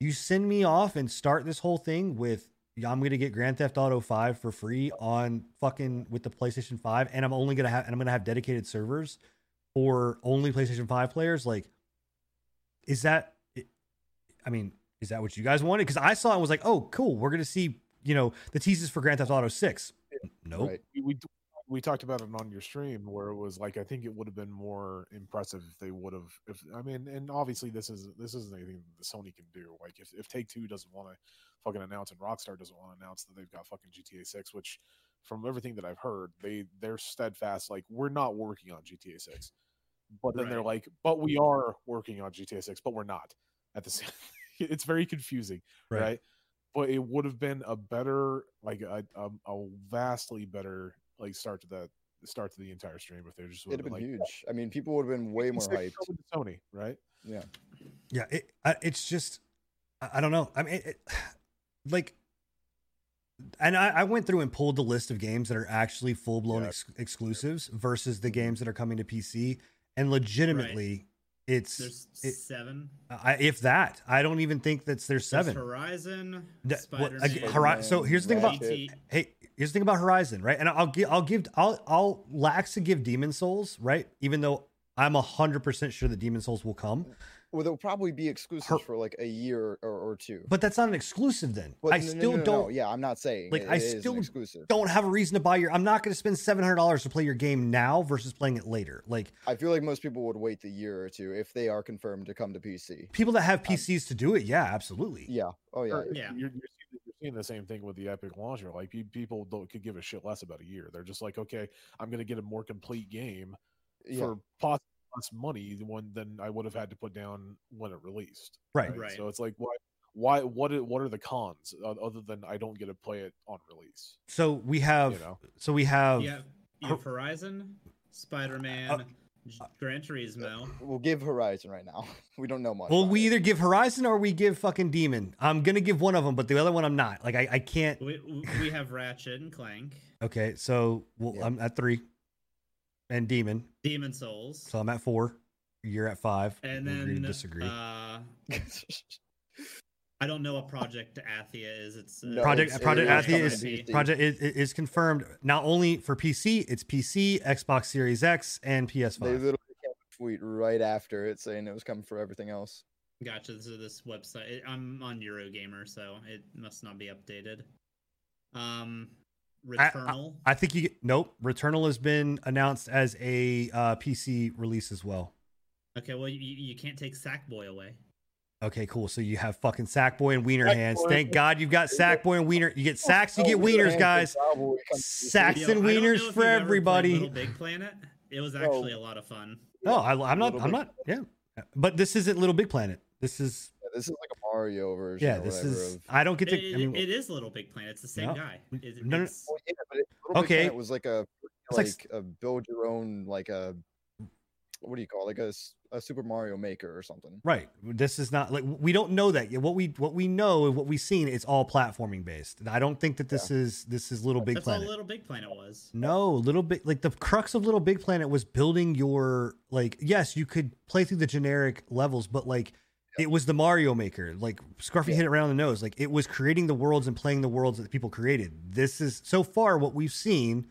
You send me off and start this whole thing with I'm gonna get Grand Theft Auto 5 for free on fucking with the PlayStation 5, and I'm only gonna have and I'm gonna have dedicated servers for only PlayStation 5 players, like, is that, I mean, is that what you guys wanted? Because I saw it and was like, oh, cool. We're going to see, you know, the teases for Grand Theft Auto 6. Nope. Right. we, we we talked about it on your stream where it was like I think it would have been more impressive if they would have if I mean and obviously this is this isn't anything that Sony can do like if, if Take Two doesn't want to fucking announce and Rockstar doesn't want to announce that they've got fucking GTA Six which from everything that I've heard they they're steadfast like we're not working on GTA Six but then they're like but we are working on GTA Six but we're not at the same it's very confusing Right. right, but it would have been a better like a, a, a vastly better like start to that start to the entire stream if they just would have been like, huge. I mean, people would have been way more Six hyped. over Sony, right? Yeah. Yeah. It, I, it's just, I, I don't know. I mean, it, like, and I, I went through and pulled the list of games that are actually full blown Yeah. ex- exclusives versus the mm-hmm. games that are coming to PC, and legitimately, it's There's it- seven. I, if that. I don't even think that's there's There's seven. Horizon. That- what- Spider-Man, again, Hori- so here's the thing about- Ratchet. Hey, here's the thing about Horizon, right? And I'll give, I'll give, I'll, I'll lax to give Demon Souls, right? Even though I'm hundred percent sure that Demon Souls will come, Well, they'll probably be exclusive Her- for like a year or, or two. but that's not an exclusive. Then But I no, no, still no, no, don't. Yeah, I'm not saying Like, it- I it is an still exclusive. Don't have a reason to buy your. I'm not going to spend seven hundred dollars to play your game now versus playing it later. Like I feel like most people would wait the year or two if they are confirmed to come to PC. people that have PCs to do it, yeah, absolutely. Yeah. Oh yeah. Or Yeah. You're, you're, seeing, you're seeing the same thing with the Epic launcher. Like people don't could give a shit less about a year. They're just like, okay, I'm going to get a more complete game Yeah. for possibly less money than one than I would have had to put down when it released. Right. Right. So it's like, why, why, what, are, what are the cons other than I don't get to play it on release? So we have. You know, So we have. You have, you have Horizon, Spider Man, Uh, Gran Turismo. We'll give Horizon right now. We don't know much. Well, we it. either give Horizon or we give fucking Demon. I'm gonna give one of them, but the other one I'm not. Like I, I can't. We, we have Ratchet and Clank, Okay, so well, Yeah. I'm at three, and Demon, Demon Souls, so I'm at four. You're at five. and We agree then disagree. Uh, I don't know what Project Athia is. It's uh, No, Project it's- Project it is Athia coming is. Project is, is confirmed not only for PC, it's PC, Xbox Series X, and they PS5. They literally tweet right after it saying it was coming for everything else. Gotcha. So this website, I'm on Eurogamer, so it must not be updated. Um, I- Returnal. I think you get, nope. Returnal has been announced as a uh, PC release as well. okay, well you, you can't take Sackboy away. Okay, cool. So you have fucking Sackboy and Wiener Sackboy. hands. Thank God you've got Sackboy and Wiener. You get sacks, you Oh, get wieners, guys. for Cowboy comes to Sacks and I don't know wieners for you've ever played everybody. Little Big Planet. It was actually a lot of fun. No, I, I'm not. I'm not. Yeah, but this isn't Little Big Planet. This is Yeah, this is like a Mario version. yeah. This is. Of... I don't get to. It, I mean, it is Little Big Planet. It's the same No. guy. It, No, no. it's, Well, yeah, but it, Little Okay. Planet was like a like like a build your own like a what do you call it? like a Super Mario Maker or something. right. This is not like we don't know that yet. What we what we know and what we've seen is all platforming based. I don't think that this is this is Little Big planet. that's Planet. all Little Big Planet was. No, Little Big like the crux of Little Big Planet was building your like yes, you could play through the generic levels, but like it was the Mario Maker. Like Scruffy Yeah. hit it around the nose. Like it was creating the worlds and playing the worlds that the people created. This is so far what we've seen.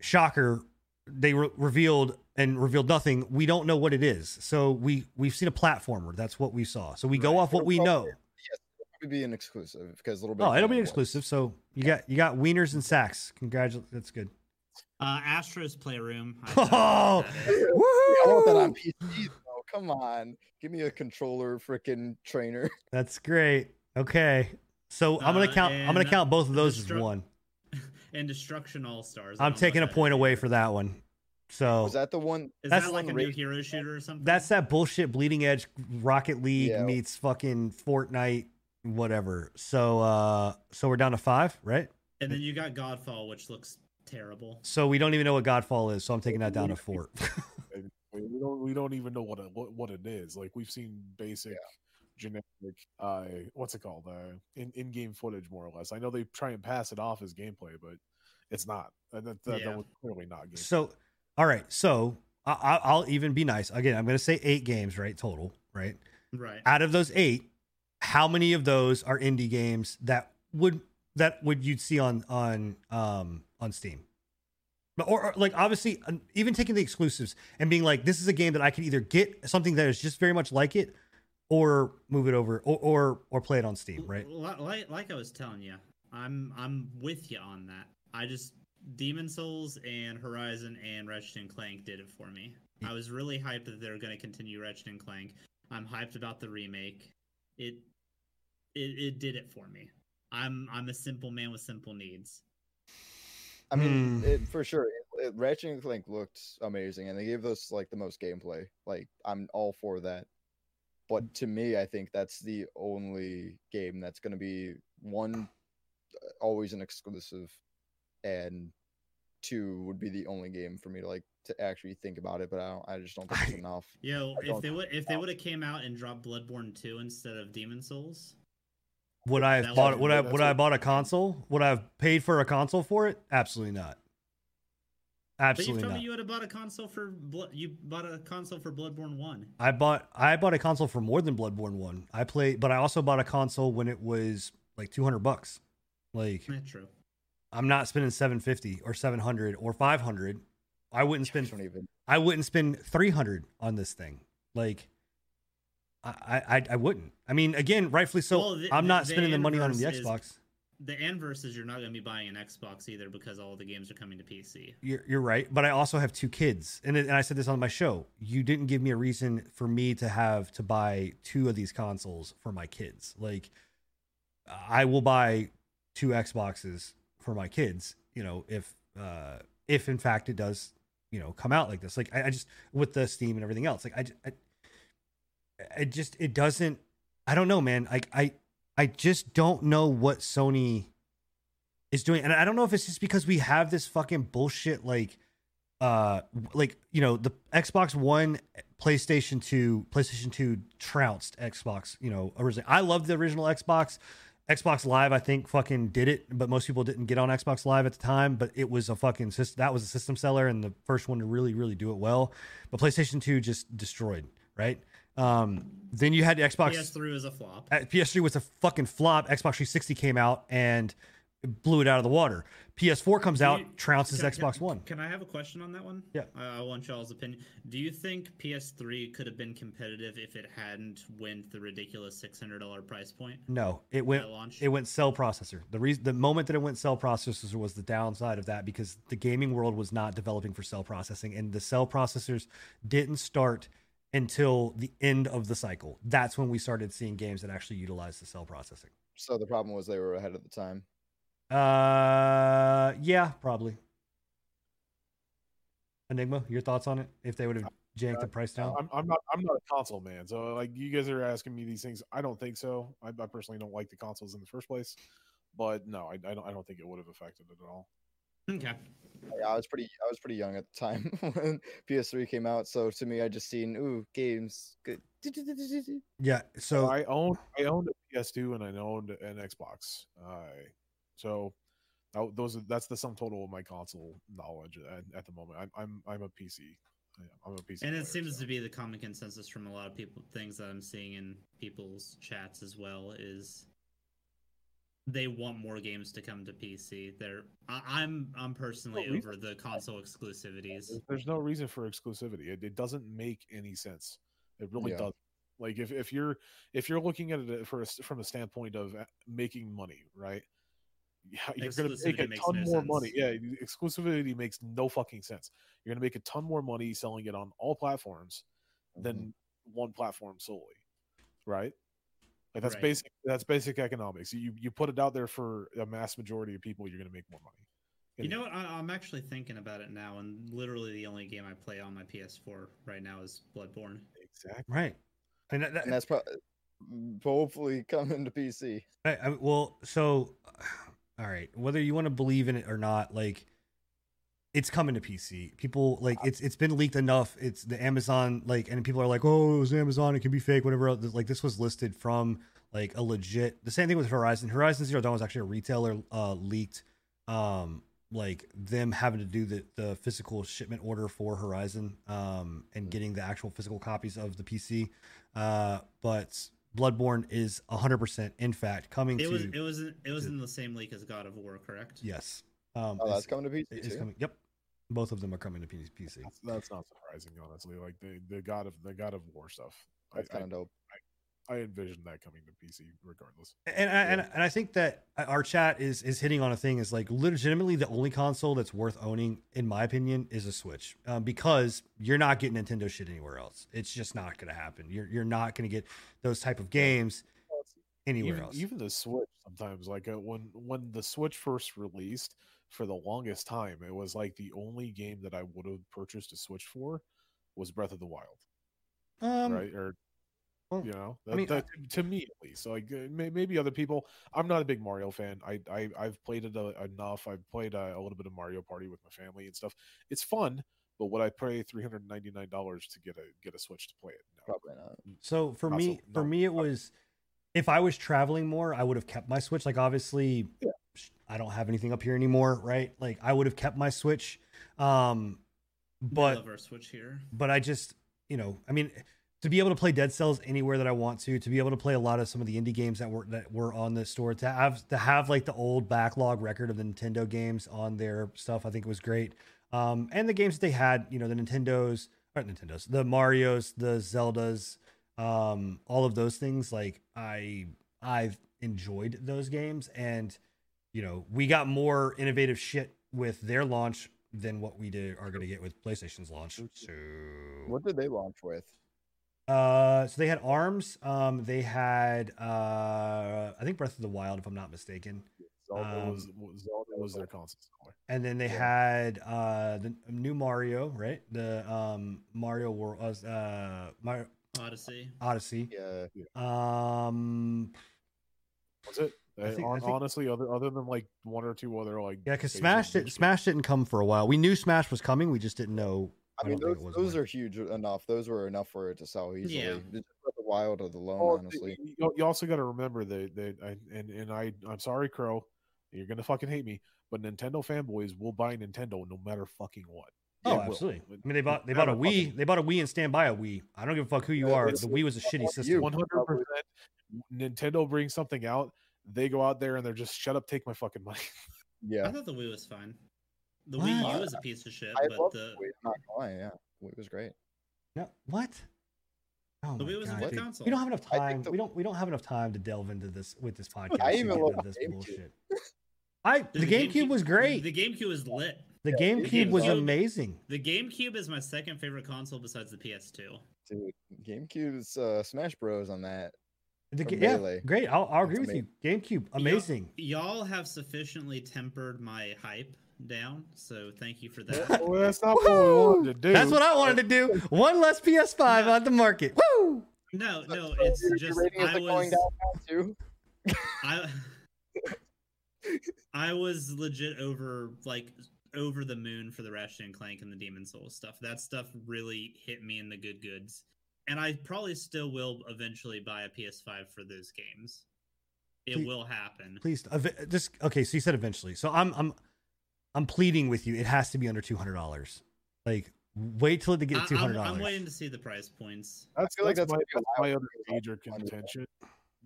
Shocker, they re- revealed and revealed nothing. We don't know what it is. So we we've seen a platformer. That's what we saw. So we go off what It'll we probably- know. It'll be an exclusive because a Little Big Oh, it'll be Planet was. exclusive. So you got you got wieners and sacks. Congratulations. That's good. Uh, Astro's Playroom. I Oh, don't know what that is. I want that on PC though. Come on, give me a controller, freaking trainer. That's great. Okay. So I'm gonna Uh, count. I'm gonna count both of those as one. and Destruction All Stars. I'm taking a point away for that one. So is that the one? Is That's that like a new rate- hero shooter or something? that's that bullshit bleeding edge Rocket League Yeah. meets fucking Fortnite, whatever. So uh so we're down to five, right? And then you got Godfall, which looks terrible. So we don't even know what Godfall is. So I'm taking that down to four. We we don't we don't even know what it what, what it is. Like we've seen basic generic uh what's it called? Uh in in game footage more or less. I know they try and pass it off as gameplay, but it's not. And that, that, Yeah. that was clearly not gameplay. so all right. So I, I- I'll even be nice. Again, I'm gonna say eight games, right? Total, right? Right. out of those eight, how many of those are indie games that would that would you'd see on on um on Steam? But or, or, like obviously even taking the exclusives and being like this is a game that I can either get something that is just very much like it or move it over or or, or play it on Steam, right? Like, like I was telling you, I'm I'm with you on that. I just Demon Souls and Horizon and Ratchet and Clank did it for me. I was really hyped that they're going to continue Ratchet and Clank. I'm hyped about the remake. It it it did it for me. I'm I'm a simple man with simple needs. I mean, Hmm. it, for sure. It, it, Ratchet and Clank looked amazing, and they gave us like the most gameplay. Like, I'm all for that. But to me, I think that's the only game that's going to be one, uh, always an exclusive, and two would be the only game for me to like to actually think about it. But I don't. I just don't think it's enough. Yo, if they would if they would have came out and dropped Bloodborne 2 instead of Demon Souls, Would I have bought would I would I have bought a console? Would I have paid for a console for it? Absolutely not. But you Absolutely told not. me you would have bought a console for Blo- you bought a console for Bloodborne One. I bought I bought a console for more than Bloodborne one. I played, but I also bought a console when it was like two hundred bucks. Like Yeah, true. I'm not spending seven fifty or seven hundred or five hundred. I wouldn't spend don't. I wouldn't spend three hundred on this thing. Like I, I I wouldn't. I mean, again, rightfully so. Well, the- I'm not the spending the money on the inverse is- Xbox. The inverse is you're not going to be buying an Xbox either because all the games are coming to PC. You're, you're right, but I also have two kids, and and I said this on my show. You didn't give me a reason for me to have to buy two of these consoles for my kids. Like, I will buy two Xboxes for my kids. You know, if uh, if in fact it does, you know, come out like this. Like, I, I just with the Steam and everything else. Like, I, I, I just it doesn't. I don't know, man. Like, I I just don't know what Sony is doing and i don't know if it's just because we have this fucking bullshit like uh like you know the xbox one playstation 2 playstation 2 trounced xbox you know originally i loved the original xbox xbox live i think fucking did it but most people didn't get on xbox live at the time but it was a fucking that was a system seller and the first one to really really do it well but playstation 2 just destroyed right um then you had the xbox PS3 was a flop. uh, PS3 was a fucking flop. Xbox 360 came out and blew it out of the water. PS4 comes out, you- trounces Can- Xbox can- One. Can I have a question on that one? Yeah. I, I want y'all's opinion. Do you think PS3 could have been competitive if it hadn't went the ridiculous six hundred dollar price point? No, it went launch? it went cell processor. The reason the moment that it went cell processors was the downside of that because the gaming world was not developing for cell processing and the cell processors didn't start until the end of the cycle. That's when we started seeing games that actually utilized the cell processing. So the problem was they were ahead of the time. Uh yeah, probably. Enigma, your thoughts on it? If they would have janked the price down? I'm, I'm not. I'm not a console man. So like you guys are asking me these things. I don't think so. I, I personally don't like the consoles in the first place. But no, I, I don't. I don't think it would have affected it at all. Okay. Yeah, I was pretty. I was pretty young at the time when PS3 came out. So to me, I just seen ooh games. Good. Yeah, so I owned. I owned a PS2 and I owned an Xbox. Uh, so that, those. Are, that's the sum total of my console knowledge at, at the moment. I'm. I'm. I'm a PC. I'm a PC. And player, it seems so. to be the common consensus from a lot of people. Things that I'm seeing in people's chats as well is they want more games to come to PC. They're I, I'm I'm personally No over the console exclusivities. There's- There's no reason for exclusivity. It, it doesn't make any sense. It really Yeah. doesn't. Like if, if you're if you're looking at it for a, s- from a standpoint of uh, making money, right? Yeah, you're going to make a ton no more sense. money. Yeah, exclusivity makes no fucking sense. You're going to make a ton more money selling it on all platforms Mm-hmm. than one platform solely, right? Like that's Right. basic. That's basic economics. You you put it out there for a mass majority of people, you're going to make more money. You know what? I, I'm actually thinking about it now, and literally the only game I play on my PS4 right now is Bloodborne. Exactly. right. And, that, and that's probably mm, hopefully coming to PC. I, I, well, so all right, whether you want to believe in it or not, like it's coming to PC. People like it's it's been leaked enough. It's the Amazon like, and people are like, oh, it was Amazon. It can be fake. Whatever. else. Like this was listed from like a legit. The same thing with Horizon. Horizon Zero Dawn was actually a retailer uh, leaked. Um, like them having to do the the physical shipment order for Horizon, um, and getting the actual physical copies of the PC. Uh, but Bloodborne is 100% in fact coming It to was it was it was to- in the same leak as God of War, correct? yes. Um, Oh, it's- that's coming to PC it is too. coming. Yep. Both of them are coming to PC. That's, that's not surprising, honestly. Like the the God of the God of War stuff. I, That's kind of dope. I envision that coming to PC regardless. And I, and, and I think that our chat is is hitting on a thing is like legitimately the only console that's worth owning, in my opinion, is a Switch um, because you're not getting Nintendo shit anywhere else. It's just not going to happen. You're you're not going to get those type of games anywhere even, else. even the Switch sometimes, like uh, when when the Switch first released, for the longest time, it was like the only game that I would have purchased a Switch for was Breath of the Wild, um, right? Or well, you know, I mean, that, to me at least. So like uh, maybe other people. I'm not a big Mario fan. I, I I've played it uh, enough. I've played uh, a little bit of Mario Party with my family and stuff. It's fun, but would I pay three hundred ninety nine dollars to get a get a Switch to play it? No. Probably not. So for Not me, so- for no, me, it was if I was traveling more, I would have kept my Switch. Like obviously, Yeah. I don't have anything up here anymore, right? Like I would have kept my Switch. Um, but love our switch here. but I just, you know, I mean, to be able to play Dead Cells anywhere that I want to, to be able to play a lot of some of the indie games that were that were on the store, to have to have like the old backlog record of the Nintendo games on their stuff, I think it was great. Um, and the games that they had, you know, the Nintendos or Nintendos, the Mario's, the Zeldas, um, all of those things. Like I, I've enjoyed those games, and you know, we got more innovative shit with their launch than what we did are going to get with PlayStation's launch. So What did they launch with? uh, so they had Arms. Um, they had uh, I think Breath of the Wild, if I'm not mistaken. Zelda Um, was Zelda was their console. And then they Yeah. had uh the new Mario, right? The um Mario World, uh, Mario Odyssey. Odyssey. Yeah, Um, Was it? I think- I think- honestly, other other than like one or two other like yeah, because Smash did, Smash didn't come for a while. We knew Smash was coming. We just didn't know. I mean those it those when. are huge enough. Those were enough for it to sell easily. Yeah. Just Breath of the Wild of the loan, Well, honestly. you, you also got to remember that that I, and and I I'm sorry, Crow, you're gonna fucking hate me, but Nintendo fanboys will buy Nintendo no matter fucking what. Oh, They will. absolutely. But I mean, they bought they bought a Wii. They bought a Wii and stand by a Wii. I don't give a fuck who you are. The Wii was a shitty system. One hundred percent. Nintendo brings something out, they go out there and they're just shut up, take my fucking money. Yeah, I thought the Wii was fine. The What? Wii U is a piece of shit, I but the the Wii. Not gonna yeah, Wii was great. No, what? Oh The Wii was a God, good dude. console. We don't have enough time. the- we don't. We don't have enough time to delve into this with this podcast. I even get love this GameCube. bullshit. I the, Dude, GameCube, was great. The GameCube was lit. The Yeah, the GameCube was GameCube- amazing. The GameCube is my second favorite console besides the PS2. Dude, GameCube's uh, Smash Bros on that. The, yeah, Melee. great. I'll, I'll agree That's with you. GameCube, amazing. Y'all have sufficiently tempered my hype down, so thank you for that. well, that's not what we wanted to do. That's what I wanted to do. One less PS5 on the market. Woo! No, no, it's your- your just I like, going was down too. I I was legit over like over the moon for the Ratchet and Clank and the Demon Souls stuff. That stuff really hit me in the good goods. And I probably still will eventually buy a PS5 for those games. It Please- will happen. Please, ev- just okay. So you said eventually. So I'm, I'm, I'm pleading with you. It has to be under two hundred dollars. Like, wait till it to I, get two hundred am dollars. waiting to see the price points. That's, feel like that's, that's my, gonna be a that's my other major it's under that. contention.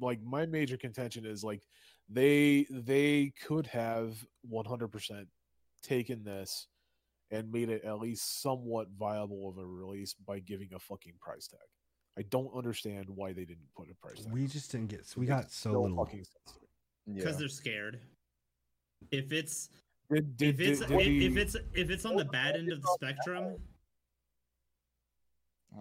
Like my major contention is like they they could have 100% taken this and made it at least somewhat viable of a release by giving a fucking price tag. I don't understand why they didn't put a price tag. We on just didn't get. We got so no little. fucking sense to me. Because Yeah. they're scared. If it's Did, did, if it's did, if, did, if it's if it's on the bad end of the spectrum, I don't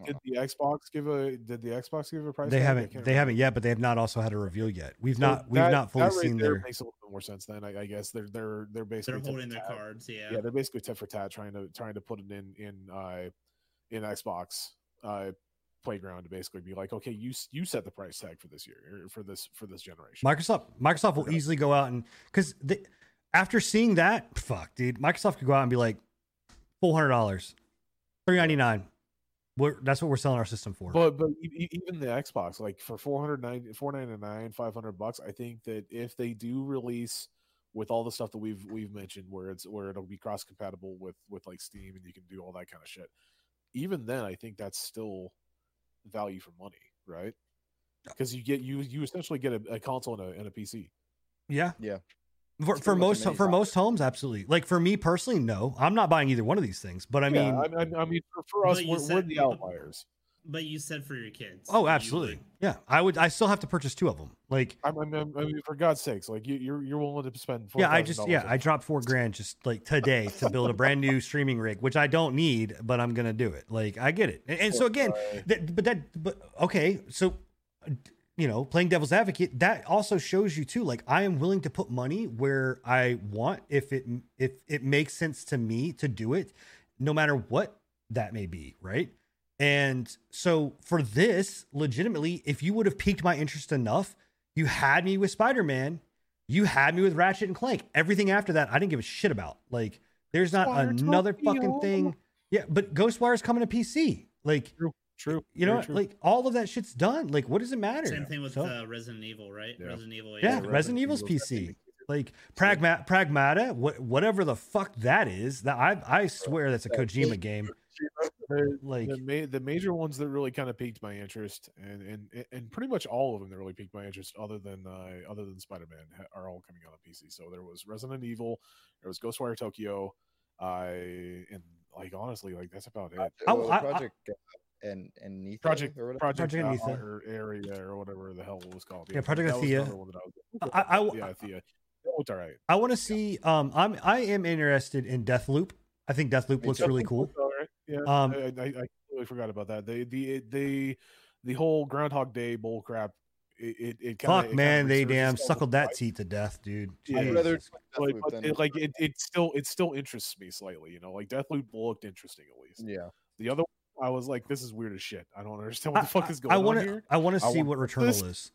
did know. the Xbox give a did the Xbox give a price They haven't. can't They remember. haven't yet, but they have not also had a reveal yet. We've So not. We've that- not fully that right seen there their. Makes a little bit more sense then. I, I guess they're they're they're basically they're tit holding their tat. cards. Yeah. Yeah, they're basically tit for tat, trying to trying to put it in in uh in Xbox uh playground to basically be like, okay, you you set the price tag for this year or for this for this generation. Microsoft. Microsoft will Okay. easily go out and because after seeing that, fuck, dude, Microsoft could go out and be like, four hundred dollars, three ninety nine. We're, that's what we're selling our system for. But but even the Xbox, like for 490 499 500 bucks, I think that if they do release with all the stuff that we've we've mentioned, where it's where it'll be cross compatible with with like Steam and you can do all that kind of shit, even then, I think that's still value for money, right? Because you get you you essentially get a, a console and a, and a PC. yeah, Yeah. For, for pretty much a most for console. most homes, absolutely. Like for me personally, no, I'm not buying either one of these things. But I mean, yeah, I, I, I mean, for, for us, we're, we're the outliers. But you said for your kids. oh, absolutely, yeah. I would. I still have to purchase two of them. Like, I, I, mean, I mean, for God's sakes, like you, you're you're willing to spend. yeah, I just yeah, I dropped four grand just like today to build a brand new streaming rig, which I don't need, but I'm gonna do it. Like, I get it. And, and so again, Right. that, but that, but okay, so uh, you know, playing devil's advocate, that also shows you too. Like, I am willing to put money where I want if it if it makes sense to me to do it, no matter what that may be, right? And so for this, legitimately, if you would have piqued my interest enough, you had me with Spider Man, you had me with Ratchet and Clank. Everything after that, I didn't give a shit about. Like, there's not another fucking thing. Yeah, but Ghostwire's coming to PC. Like, True. True. You know, what? true. like all of that shit's done. Like, what does it matter? Same thing with So- uh, Resident Evil, right? Yeah. Resident Evil. Yeah, is- Resident Evil's PC. like pragma pragmata what whatever the fuck that is that i i swear that's a kojima game The, like the, ma- the major ones that really kind of piqued my interest, and, and and pretty much all of them that really piqued my interest, other than uh, other than Spider Man, ha- are all coming out on PC. So there was Resident Evil, there was Ghostwire Tokyo, I and like honestly, like that's about it. I- Well, I- I- Project uh, and and Nitha Project or whatever. Project, Project uh, or area or whatever the hell it was called. Yeah, Project that was Athia. another one that I was- I- I- yeah, Thea. That looked all right. i want to see um i'm i am interested in Death Loop. i think Death Loop looks too. really cool All right. Yeah, Um, I, I, I completely forgot about that. The the the the whole Groundhog Day bull crap. It it, it kinda, fuck it man they damn suckled that hype. teat to death dude Yeah. I'd rather Jesus. like, but it, like it, it still it still interests me slightly, you know. Like Deathloop looked interesting at least. yeah. The other one, I was like, this is weird as shit. I don't understand what the I- fuck is I- going I on wanna, here. I want to I see want what this. Returnal is.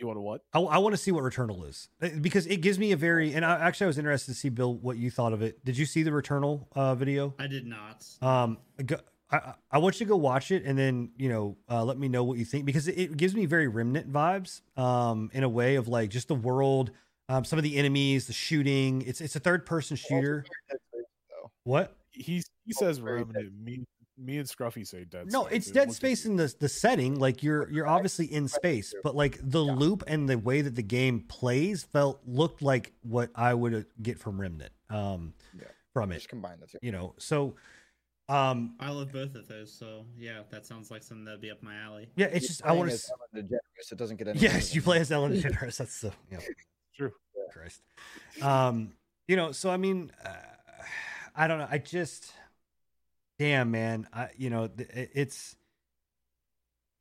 You want to what? I, I want to see what Returnal is Uh, because it gives me a very and I, actually I was interested to see Bill what you thought of it. Did you see the Returnal uh, video? I did not. Um, go, I I- I want you to go watch it and then you know uh, let me know what you think because it, it gives me very Remnant vibes. Um, in a way of like just the world, um, some of the enemies, the shooting. It's it's a third person shooter. What? He he Oh, says very Remnant. Me me and Scruffy say Dead. No, Space. it's Dead looked Space in the the setting. Like you're you're obviously in space, but like the Yeah. loop and the way that the game plays felt looked like what I would uh, get from Remnant. Um, Yeah. from it, Just combine the two. you know. So, um, I love both of those, so yeah, that sounds like something that'd be up my alley. yeah, it's You're just I want as to. Ellen DeGeneres, It doesn't get any. Yes, you play as Ellen DeGeneres. That's the yeah. True. Christ. Um, you know, so I mean, uh, I don't know. I just, damn man, I you know, it- it's.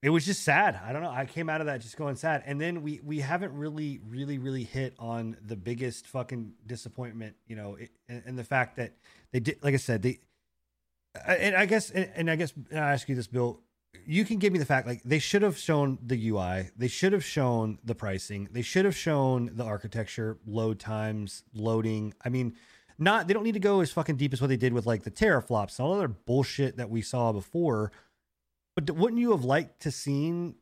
It was just sad. I don't know. I came out of that just going sad, and then we we haven't really, really, really hit on the biggest fucking disappointment. You know, it, and, and the fact that they did, like I said, they. And I guess, and, and I guess, and I ask you this, Bill. You can give me the fact, like they should have shown the UI, they should have shown the pricing, they should have shown the architecture, load times, loading. I mean, not they don't need to go as fucking deep as what they did with like the teraflops and all other bullshit that we saw before. But d- wouldn't you have liked to seen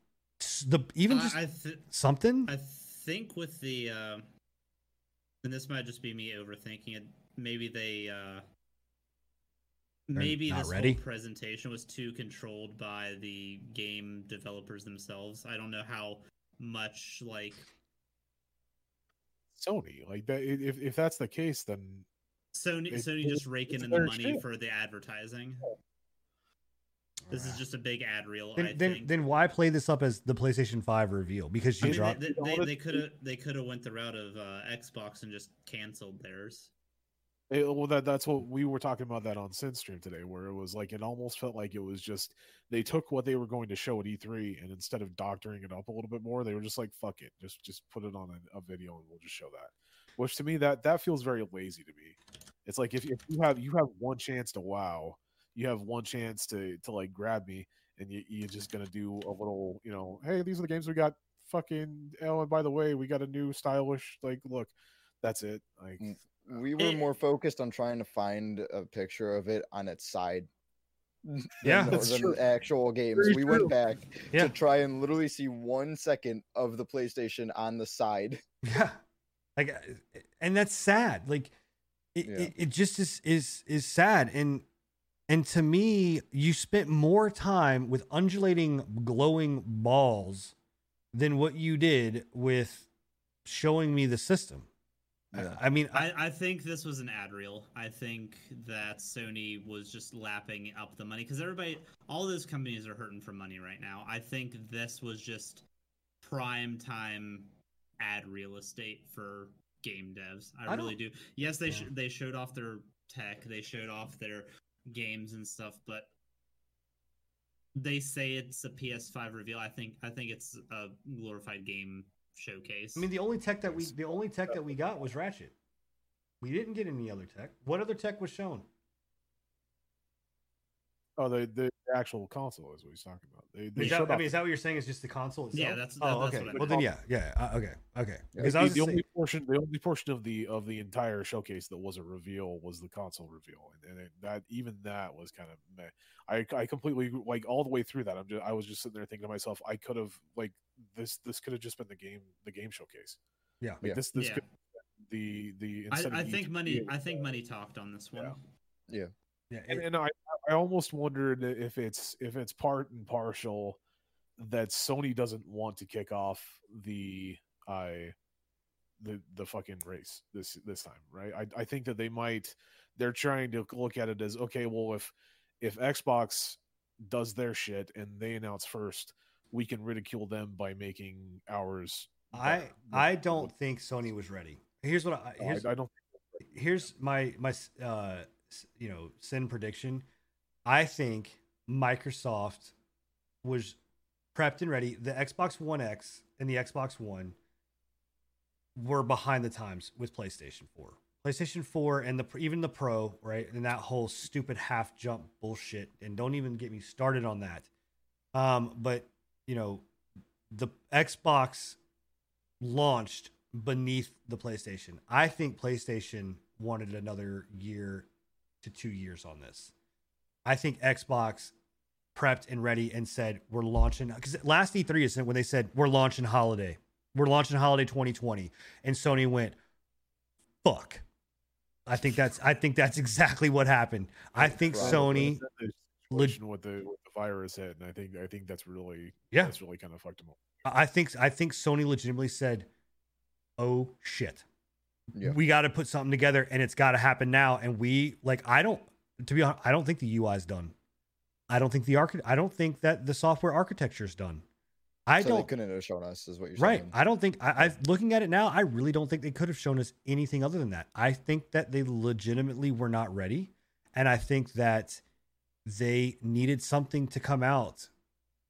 the even just I, th- something? I think with the, uh, and this might just be me overthinking it. Maybe they, uh, maybe this ready? whole presentation was too controlled by the game developers themselves. I don't know how much like Sony. Like that. If if that's the case, then Sony, It- Sony just raking in the money shit. for the advertising. This is just a big ad reel. I then, then, think. then why play this up as the PlayStation Five reveal? Because I you mean, dropped. they, they, honestly- they could have they could have went the route of uh, Xbox and just canceled theirs. It, well, that that's what we were talking about that on Sin Stream today, where it was like it almost felt like it was just they took what they were going to show at E3, and instead of doctoring it up a little bit more, they were just like, "Fuck it, just just put it on a, a video and we'll just show that." Which to me, that that feels very lazy to me. It's like if, if you have you have one chance to wow, you have one chance to to like grab me, and you, you're just gonna do a little, you know, hey, these are the games we got. Fucking oh, and by the way, we got a new stylish like look. That's it. Like Mm. We were It- more focused on trying to find a picture of it on its side. Yeah, the- that's than true. actual games. Very we true. went back Yeah. to try and literally see one second of the PlayStation on the side. Yeah, like, uh, and that's sad. Like, it, Yeah. it, it just is is is sad. And and to me, you spent more time with undulating, glowing balls than what you did with showing me the system. I- Yeah. I, mean, I, I, I think this was an ad reel. I think that Sony was just lapping up the money because everybody, all those companies are hurting for money right now. I think this was just prime time ad real estate for game devs. I, I really do. Yes, they Yeah. sh- they showed off their tech, they showed off their games and stuff, but they say it's a PS5 reveal. I think I think it's a glorified game showcase. I mean, the only tech that we the only tech that we got was Ratchet. We didn't get any other tech. What other tech was shown? Oh, the the actual console is what he's talking about. They, they Is that, showed I off mean, is that what you're saying? Is just the console itself? Yeah, that's- oh, that- that's okay. what I well, then, yeah, yeah. Uh, okay, okay. Because I was the only saying, portion the only portion of the of the entire showcase that was a reveal was the console reveal and, and it, that even that was kind of meh. I, I completely like all the way through that i'm just i was just sitting there thinking to myself i could have like this this could have just been the game the game showcase Yeah. like Yeah. this this Yeah. could the the I, I think E3, money. it I think uh, money talked on this one. Yeah. yeah, and, it- and I, I almost wondered if it's if it's part and partial that Sony doesn't want to kick off the I the the fucking race this this time, right? I I think that they might they're trying to look at it as okay, well if if Xbox does their shit and they announce first, we can ridicule them by making ours. I. I don't think Sony was ready. Here's what I I, here's I don't. here's my my uh s- you know sin prediction. I think Microsoft was prepped and ready. The Xbox One X and the Xbox One were behind the times with PlayStation 4. PlayStation 4 and the even the Pro, right? And that whole stupid half jump bullshit. And don't even get me started on that. Um, but you know, the Xbox launched beneath the PlayStation. I think PlayStation wanted another year to two years on this. I think Xbox prepped and ready and said we're launching because last E3 is when they said we're launching holiday, we're launching holiday 2020, and Sony went, "Fuck." I think that's I think that's exactly what happened. I think Sony, with the with the virus hit, and I think I think that's really yeah, that's really kind of fucked them up. I think I think Sony legitimately said, "Oh shit, Yeah. we got to put something together, and it's got to happen now." And we like, I don't, to be honest, I don't think the UI is done. I don't think the archi- I don't think that the software architecture is done. I so don't. couldn't have shown us, is what you're Right. saying. I don't think I, I looking at it now, I really don't think they could have shown us anything other than that. I think that they legitimately were not ready. And I think that they needed something to come out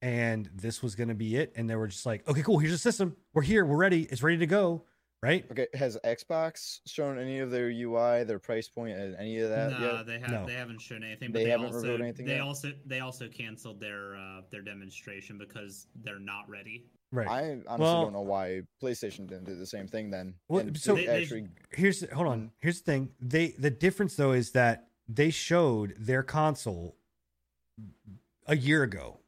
and this was gonna be it. And they were just like, okay, cool, here's a system. We're here, we're ready, it's ready to go. Right? Okay, has Xbox shown any of their UI, their price point, and any of that no, yet? they have No. they haven't shown anything. They But they, haven't also revealed anything they yet? also they also canceled their uh, their demonstration because they're not ready. Right. I honestly Well- don't know why PlayStation didn't do the same thing then. Well, and so- They- they- actually, here's hold on. Here's the thing. They the difference though is that they showed their console a year ago.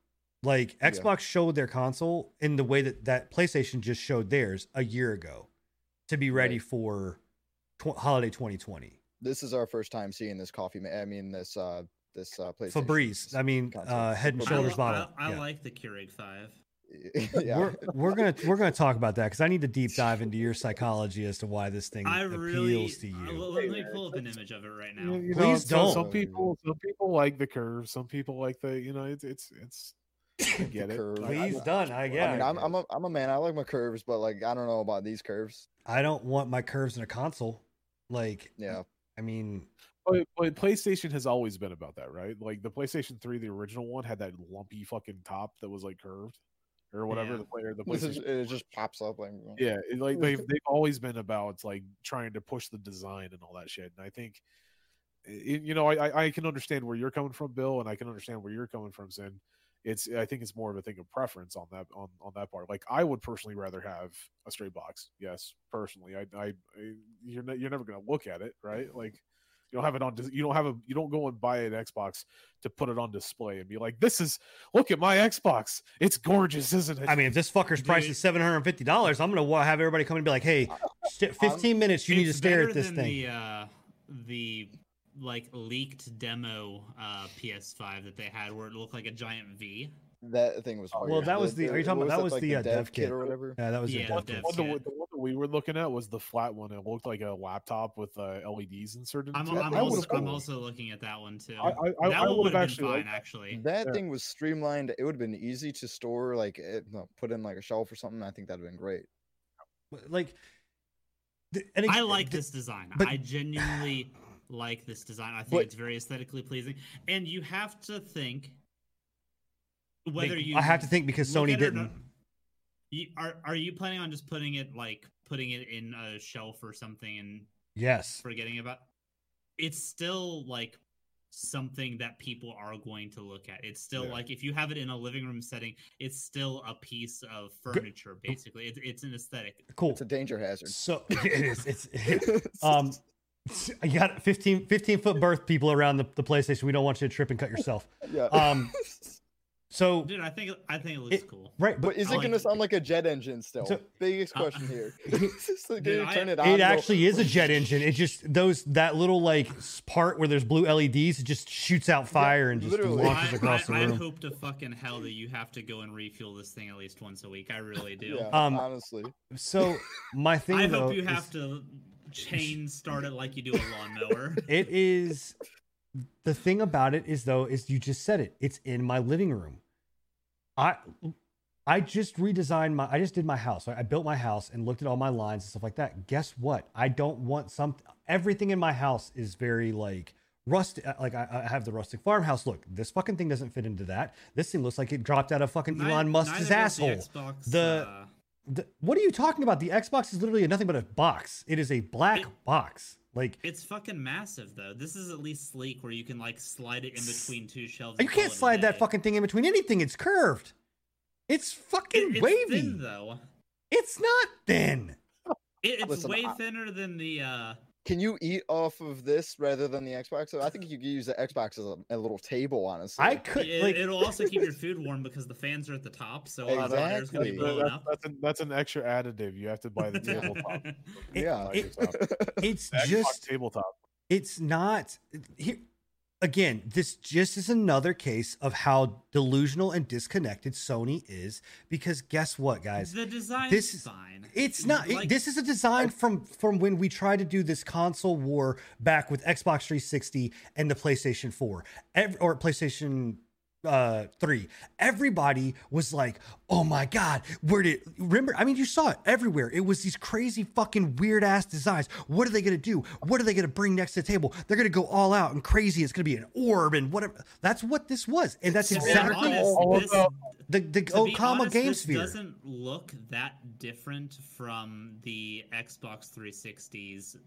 Like Yeah. Xbox showed their console in the way that that PlayStation just showed theirs a year ago to be ready Right. for tw- holiday 2020. this is our first time seeing this coffee. Ma- I mean, this uh, this uh, PlayStation. Febreze. I mean, uh, head and shoulders I, bottle. I, I Yeah. like the Keurig Five. yeah. We're we're gonna we're gonna talk about that because I need to deep dive into your psychology as to why this thing I appeals really to you. let, let me pull up an image of it right now. you Please so- don't. Some people, some people like the curve. Some people like the, you know, it's it's it's. I get it. curve. I- Please I- done. I get. I mean, I'm I'm a, I'm a man. I like my curves, but like I don't know about these curves. I don't want my curves in a console. Like, Yeah, I mean, But, but PlayStation has always been about that, right? Like the PlayStation Three, the original one, had that lumpy fucking top that was like curved, or whatever. Yeah. The player, the this PlayStation. it just pops up like Yeah, it- like they've they've always been about like trying to push the design and all that shit. And I think, it, you know, I I- I can understand where you're coming from, Bill, and I can understand where you're coming from, Sin. It's I think it's more of a thing of preference on that on on that part. Like I would personally rather have a straight box. Yes, personally, I I, I you're ne- you're never gonna look at it, right? Like you don't have it on. You don't have a. You don't go and buy an Xbox to put it on display and be like, "This is look at my Xbox. It's gorgeous, isn't it?" I mean, if this fucker's price Dude. is seven hundred and fifty dollars, I'm gonna have everybody come and be like, "Hey, fifteen minutes, you need to stare at this than thing." The, uh, the like leaked demo uh, PS5 that they had, where it looked like a giant V. that thing was. Weird. Well, that was the- are you talking about- that was like the, uh, dev kit. or whatever? yeah, that was Yeah, a dev dev kit. the, one that, the one that we were looking at was the flat one. It looked like a laptop with uh, LEDs inserted. I'm, into it. I'm, also, I'm also looking at that one too. I- I- I- that I one would've actually been fine, that. actually. That Yeah. thing was streamlined. It would have been easy to store, like it, no, put in like a shelf or something. I think that'd have been great. Like, th- and I like th- this design. but- I genuinely like this design. I think But- it's very aesthetically pleasing. And you have to think whether Think- you I have to think because Sony at it or didn't. You, are are you planning on just putting it like putting it in a shelf or something and Yes, forgetting about? It's still like something that people are going to look at. It's still Yeah. like if you have it in a living room setting, it's still a piece of furniture. Basically, it's, it's an aesthetic. Cool. It's a danger hazard. So it is. It's um. You got 15, 15 foot berth people around the, the PlayStation. We don't want you to trip and cut yourself. yeah. Um. So Dude, I think I think it looks It- cool. right, but but is I it like going to it. sound like a jet engine still? So- Biggest Uh, question here. so Dude, can you I- turn it on? it actually is a jet engine. It just those that little like part where there's blue LEDs. It just shoots out fire and just literally. launches I, across I, the I hope to fucking hell that you have to go and refuel this thing at least once a week. I really do. Yeah, Um, honestly. So my thing I though hope you is- have to chain started like you do a lawnmower. It is the thing about it is though is you just said it. It's in my living room. I I just redesigned my I just did my house. I built my house and looked at all my lines and stuff like that. Guess what? I don't want some everything in my house is very like rustic like I, I have the rustic farmhouse look. This fucking thing doesn't fit into that. This thing looks like it dropped out of fucking Neither- Elon Musk's does the asshole. Xbox, The- uh, The- what are you talking about? The Xbox is literally nothing but a box. It is a black It- box. Like it's fucking massive though. This is at least sleek where you can like slide it in between two shelves. You can't slide that fucking thing in between anything. It's curved. It's fucking It- it's wavy. thin, though. It's not thin. It, it's Listen, way I- thinner than the. uh Can you eat off of this rather than the Xbox? So I think you could use the Xbox as a, a little table, honestly. I could it, like it'll also keep your food warm because the fans are at the top, so a lot of air's gonna be Exactly. blowing That's, up. that's, an, that's an extra additive. You have to buy the tabletop. yeah. it- it's The Xbox just tabletop. it's not here again this just is another case of how delusional and disconnected sony is because guess what guys the design this is fine. It's not. it- this is a design from from when we tried to do this console war back with Xbox 360 and the PlayStation 4, Ev- or PlayStation uh 3 everybody was like oh my god where did remember i mean you saw it everywhere. It was these crazy fucking weird ass designs. What are they gonna do? What are they gonna bring next to the table? They're gonna go all out and crazy. It's gonna be an orb and whatever. That's what this was. And that's To exactly honest, all this- about- the the to okama honest, game this sphere. doesn't look that different from the Xbox 360's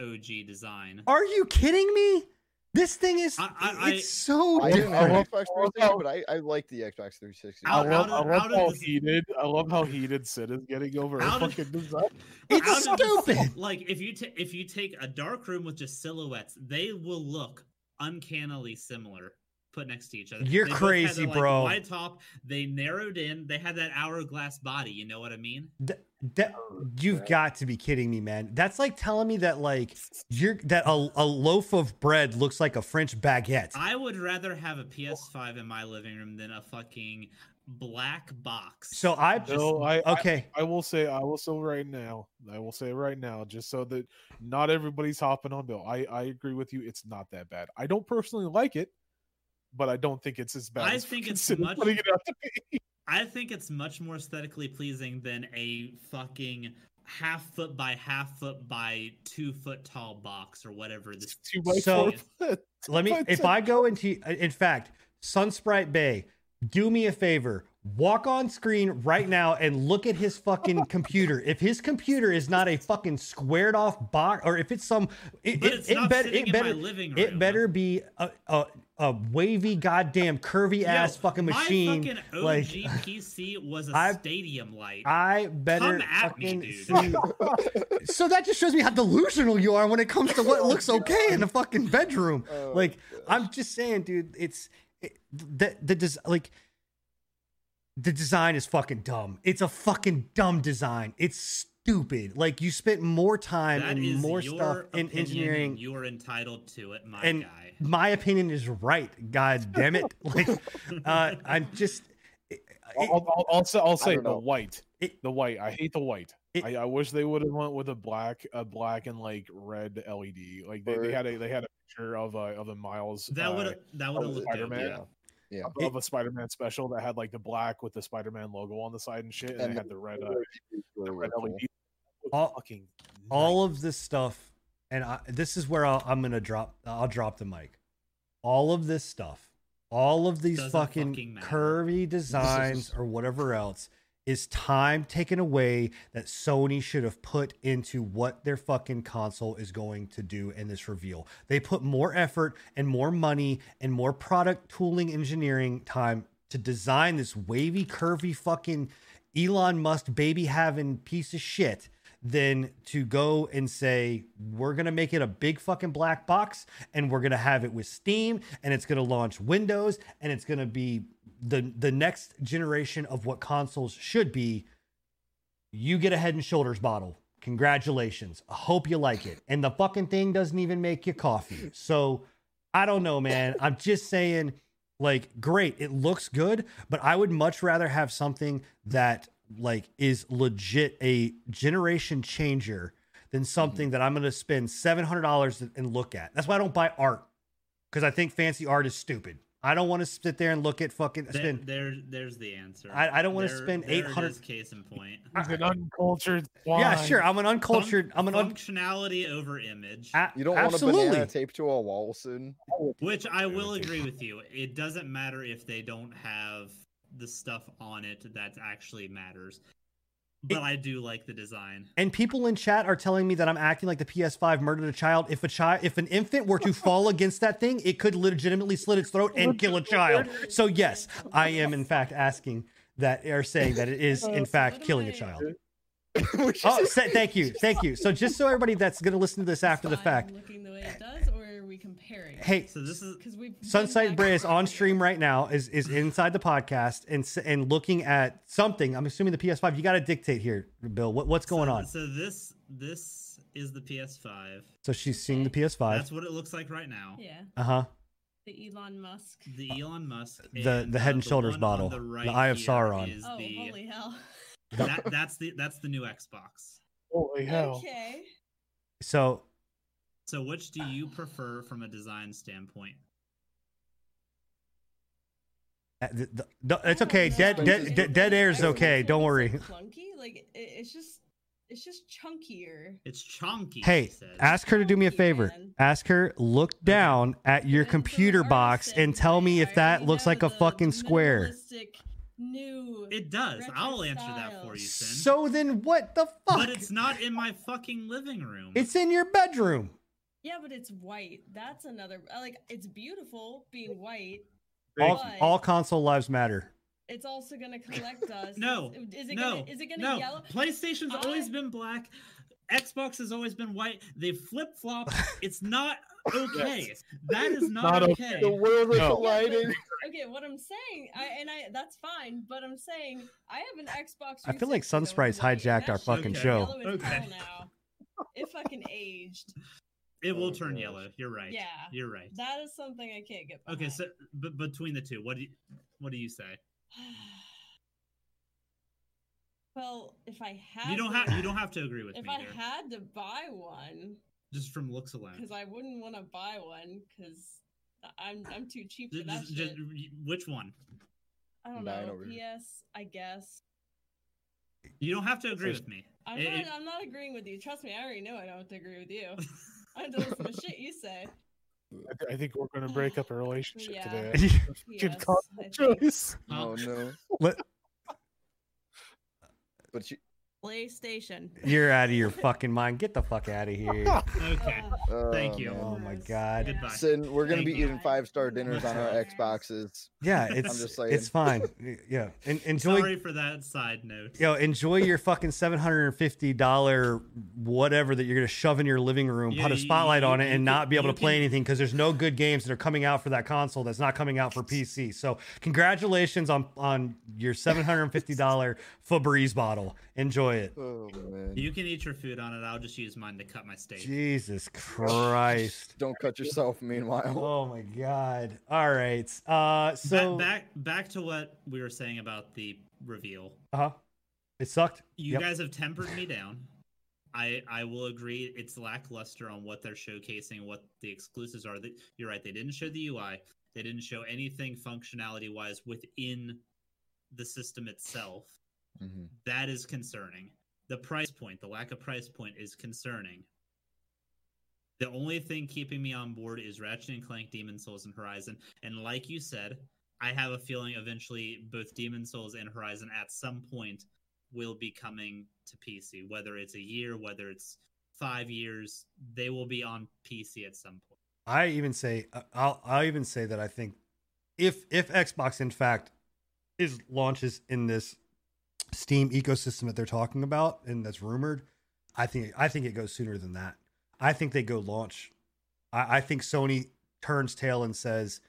OG design. Are you kidding me? This thing is I- I- it's so I didn't have. Xbox 360, but I, I like the Xbox 360. I love, out I love how the- heated. I love how heated Sid is getting over a Out of- fucking design. It's Out of stupid. like if you ta- if you take a dark room with just silhouettes, they will look uncannily similar put next to each other. You're They both had crazy, their, like, bro. Wide top. They narrowed in. They had that hourglass body. You know what I mean? Th- that- you've got to be kidding me, man. That's like telling me that like you're that a, a loaf of bread looks like a French baguette. I would rather have a PS5 in my living room than a fucking black box. So I Just- No, I, I okay. I will say, I will say right now, I will say right now, just so that not everybody's hopping on Bill. I, I agree with you. It's not that bad. I don't personally like it, but I don't think it's as bad. I as think it's much- it to be. I think it's much more aesthetically pleasing than a fucking half foot by half foot by two foot tall box or whatever this Two by So, four foot. Let me if I go into in fact, Sunsprite Bay, do me a favor. Walk on screen right now and look at his fucking computer. If his computer is not a fucking squared off box, or if it's some, it, But it, it's it not better, sitting it in better, my living it better be a, a, a wavy, goddamn curvy ass Yo, fucking machine. My fucking OG like PC was a I've- stadium light. I better Come at me, fucking dude. see. So that just shows me how delusional you are when it comes to what looks okay in a fucking bedroom. Oh, like gosh. I'm just saying, dude, it's it, the the des- like the design is fucking dumb. It's a fucking dumb design. It's stupid. Like you spent more time That and is more your stuff in engineering. You're entitled to it, my and guy. my opinion is right. God damn it! Like uh, I'm just. it- I'll, I'll, I'll say, I'll say the know. white. It- the white. I hate the white. It- I, I wish they would have went with a black, a black and like red LED. Like they, they had a they had a picture of a of a Miles That uh, would that would have looked good. Spider-Man? Yeah. Yeah. of- of a Spider-Man special that had like the black with the Spider-Man logo on the side and shit, and, And it had the red, uh, the red. LED. All- fucking all nice. of this stuff and I, this is where I'll, i'm gonna drop i'll drop the mic all of this stuff all of these Doesn't fucking, fucking curvy designs or whatever else is time taken away that Sony should have put into what their fucking console is going to do in this reveal. They put more effort and more money and more product tooling engineering time to design this wavy, curvy fucking Elon Musk baby having piece of shit than to go and say, we're going to make it a big fucking black box and we're going to have it with Steam and it's going to launch Windows and it's going to be the the next generation of what consoles should be. You get a head and shoulders bottle. Congratulations. I hope you like it. And the fucking thing doesn't even make you coffee. So I don't know, man. I'm just saying, like, great. It looks good, but I would much rather have something that like is legit a generation changer than something mm-hmm. that I'm going to spend seven hundred dollars and look at. That's why I don't buy art because I think fancy art is stupid. I don't want to sit there and look at fucking There, spend. there, there's the answer. I- I don't wanna spend 800 Case in point. He's an uncultured. Yeah, sure. I'm an uncultured. I'm an un- functionality over image, a- You don't want a absolutely. banana taped to a wall soon. which I will agree with you. It doesn't matter if they don't have the stuff on it that actually matters. But I do like the design. And people in chat are telling me that I'm acting like the PS5 murdered a child. If a child, if an infant were to fall against that thing, it could legitimately slit its throat and kill a child. So yes, I am in fact asking that, or saying that it is in fact killing a child. Oh, thank you, thank you. So just so everybody that's going to listen to this after the fact, looking the way it does, or are we comparing? hey, So this is because we've been Sunsight back Bray is on stream right now, is is inside the podcast and and looking at something. I'm assuming the PS5. You got to dictate here, Bill. What, what's going so, on? So this this is the PS5. So she's seeing the PS5. That's what it looks like right now. Yeah, Uh huh. the Elon Musk. The Elon Musk. The- the Head uh, and Shoulders one bottle, on the The, Eye of here Sauron. Oh, the- holy hell! that, that's the that's the new Xbox. Holy hell! Okay. So So which do you prefer from a design standpoint? uh, the, the, the- it's okay. Dead dead dead, dead air is okay. Don't worry. Clunky, like it, it's just, it's just chunkier. It's chunky. Hey, she ask her to do me a favor. man. Ask her look down at your This computer box and tell me if that looks like a fucking square. New. It does. I'll answer that for you, Sin. So then what the fuck? but it's not in my fucking living room. It's in your bedroom. Yeah, but it's white. That's another. uh, Like, it's beautiful being white. All, all console lives matter. It's also gonna collect us. no. Is, is it no. gonna? Is it gonna no. yellow? PlayStation's I- always been black. Xbox has always been white. They flip flop. It's not okay. That is not, Not okay. okay. the world is No. colliding. Okay, what I'm saying, I and I that's fine, but I'm saying I have an Xbox. I feel like 360 going Sunsprites hijacked our fucking is show. yellow Okay. hell now. It fucking aged. It will Oh, turn gosh. yellow. You're right. Yeah. You're right. That is something I can't get. Okay, so but between the two, what do you what do you say? well, if I had, You don't to- have you don't have to agree with If me If I there. had to buy one, Just from looks alone. because I wouldn't want to buy one, because I'm I'm too cheap for Just, that just, shit. just- which one? I don't Nine know. over here. PS, I guess. You don't have to agree First- with me. I'm It- not. it- I'm not agreeing with you. Trust me, I already know I don't have to agree with you. I have to listen to shit you say. I, th- I think we're going to break up a relationship Yeah. today. Good Yes, console I think choice. Oh no. Let- But you, PlayStation. You're out of your fucking mind. Get the fuck out of here. Okay. oh, Thank you. man. Oh my god. Goodbye. Sin, we're gonna Thank be you. eating five star dinners on our Xboxes. Yeah, it's just saying. it's fine. Yeah, En- enjoy. Sorry for that side note. Yo, enjoy your fucking seven hundred and fifty dollar whatever that you're gonna shove in your living room, Yeah, put a spotlight you- on it, you and can- not be able to play can- anything because there's no good games that are coming out for that console that's not coming out for PC. So congratulations on on your seven hundred and fifty dollar Febreze bottle. Enjoy it. Oh man. You can eat your food on it. I'll just use mine to cut my steak. Jesus Christ. Don't cut yourself. Meanwhile. Oh my god. All right. Uh so Ba- back back to what we were saying about the reveal. uh-huh. It sucked. You Yep. guys have tempered me down. I I will agree it's lackluster on what they're showcasing, what the exclusives are. That you're right, they didn't show the UI. They didn't show anything functionality wise within the system itself. Mhm. That is concerning. The price point, the lack of price point is concerning. The only thing keeping me on board is Ratchet and Clank, Demon Souls, and Horizon. And like you said, I have a feeling eventually both Demon Souls and Horizon at some point will be coming to PC. Whether it's a year, whether it's five years, they will be on PC at some point. I even say uh, I'll I'll even say that I think if if Xbox in fact is launches in this Steam ecosystem that they're talking about and that's rumored, I think I think it goes sooner than that. I think they go launch. I, I think Sony turns tail and says,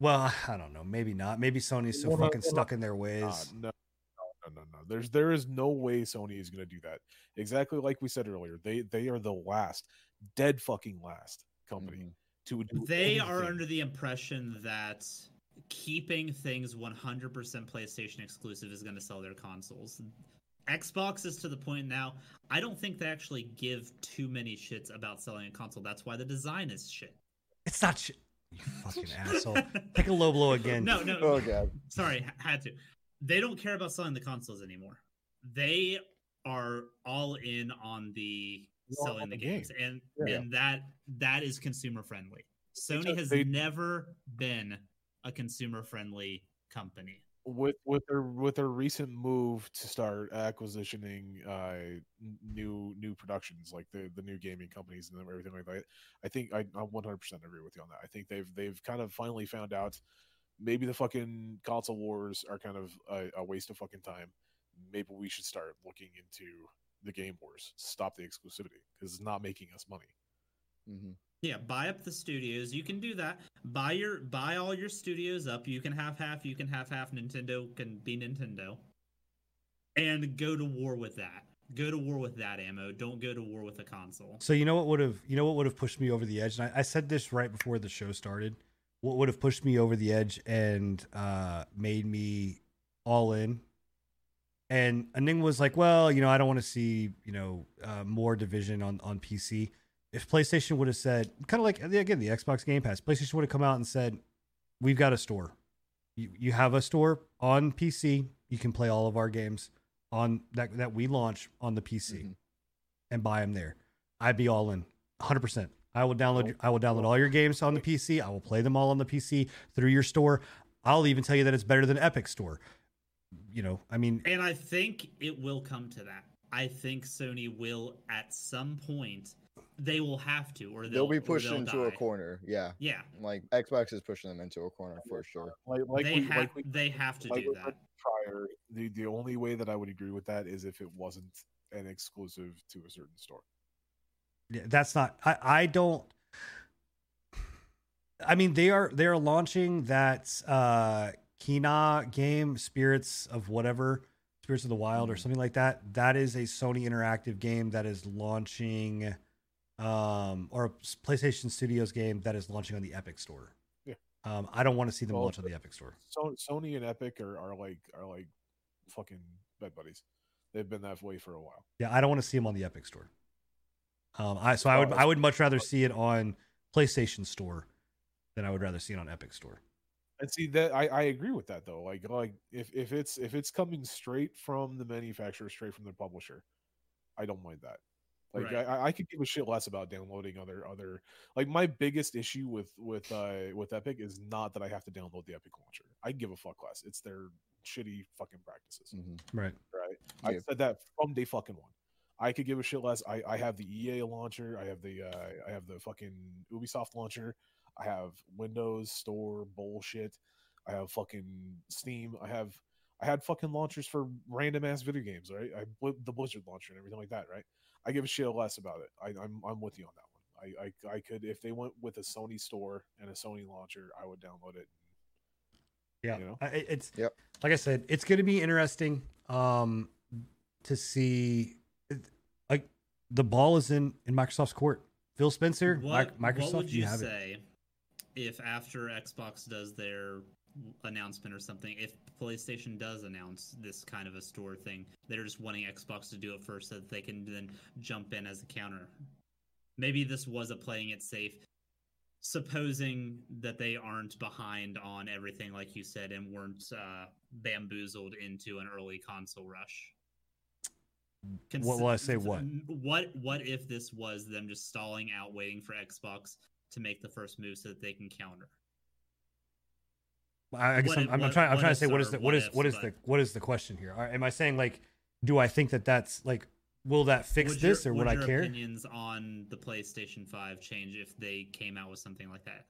"Well, I don't know, maybe not. Maybe Sony's so Well, fucking well, stuck in their ways." Uh, no, no, no, no, no. There's there is no way Sony is going to do that. Exactly like we said earlier. They they are the last, dead fucking last company Mhm. to do. They are under the impression that keeping things 100% PlayStation exclusive is going to sell their consoles. Xbox is to the point now, I don't think they actually give too many shits about selling a console. That's why the design is shit. It's not shit. You fucking asshole. Take a low blow again. No, no. Oh god. Sorry, had to. They don't care about selling the consoles anymore. They are all in on the They're selling on the the games, and Yeah. and that that is consumer friendly. Sony Because has they- never been a consumer friendly company. with with their with their recent move to start acquisitioning uh new new productions like the the new gaming companies and everything like that i think i, I 100% agree with you on that. I think they've they've kind of finally found out maybe the fucking console wars are kind of a, a waste of fucking time. Maybe we should start looking into the game wars stop the exclusivity because it's not making us money. Hmm Yeah, buy up the studios. You can do that. Buy your buy all your studios up. You can have half. You can have half. Nintendo can be Nintendo, and go to war with that. Go to war with that ammo. Don't go to war with a console. So you know what would have you know what would have pushed me over the edge, and I, I said this right before the show started. What would have pushed me over the edge and uh, made me all in? And Enigma was like, "Well, you know, I don't want to see you know uh, more division on on PC." If PlayStation would have said, kind of like again the Xbox Game Pass, PlayStation would have come out and said, "We've got a store. You you have a store on PC. You can play all of our games on that that we launch on the PC." Mhm. and buy them there. I'd be all in, 100%. I will download. I will download all your games on the PC. I will play them all on the PC through your store. I'll even tell you that it's better than Epic Store. You know, I mean, And I think it will come to that. I think Sony will at some point. They will have to, or they'll, They'll be or pushed they'll into a corner. Yeah. Yeah, Like Xbox is pushing them into a corner for sure. like like they we, have. like we they have to like do that. prior the the only way that i would agree with that is if it wasn't an exclusive to a certain store yeah, that's not. I I don't. I mean, they are they are launching that uh Kena game, Spirits of whatever, Spirits of the Wild or Mhm. something like that. That is a Sony interactive game that is launching, um, or a PlayStation Studios game that is launching on the Epic Store. Yeah. Um, I don't want to see them Well, launch on the Epic Store. so sony and epic are, are like are like fucking bed buddies they've been that way for a while Yeah, I don't want to see them on the Epic Store. Um, I so I would I would much rather see it on PlayStation Store than I would rather see it on Epic Store. and see that I, I agree with that though like like if, if it's if it's coming straight from the manufacturer straight from the publisher i don't mind that like Right. I, I could give a shit less about downloading other other like my biggest issue with with uh with epic is not that i have to download the epic launcher i give a fuck less it's their shitty fucking practices hmm Right. right? I said that from day fucking one. I could give a shit less. I, I have the EA launcher. I have the uh, I have the fucking Ubisoft launcher. I have Windows Store bullshit. I have fucking Steam. I have I had fucking launchers for random ass video games, right? I bl- the Blizzard launcher and everything like that, right? I give a shit less about it. I, I'm I'm with you on that one. I, I I could if they went with a Sony store and a Sony launcher, I would download it. Yeah, You know? I- I- it's Yep. like I said, it's going to be interesting um, to see. Like the ball is in in Microsoft's court. Phil Spencer, What, Microsoft, what would you, have it. say if after Xbox does their announcement or something, if PlayStation does announce this kind of a store thing, they're just wanting Xbox to do it first so that they can then jump in as a counter. Maybe this was a playing it safe, supposing that they aren't behind on everything, like you said, and weren't uh, bamboozled into an early console rush. What will I say what? What what if this was them just stalling out, waiting for Xbox to make the first move so that they can counter? I I guess I'm, I'm, what- trying. I'm trying to say what is the what what is what is the what is the question here? Am I saying like, do I think that that's like, will that fix Would this your, or would, I your care? opinions on the PlayStation 5 change if they came out with something like that?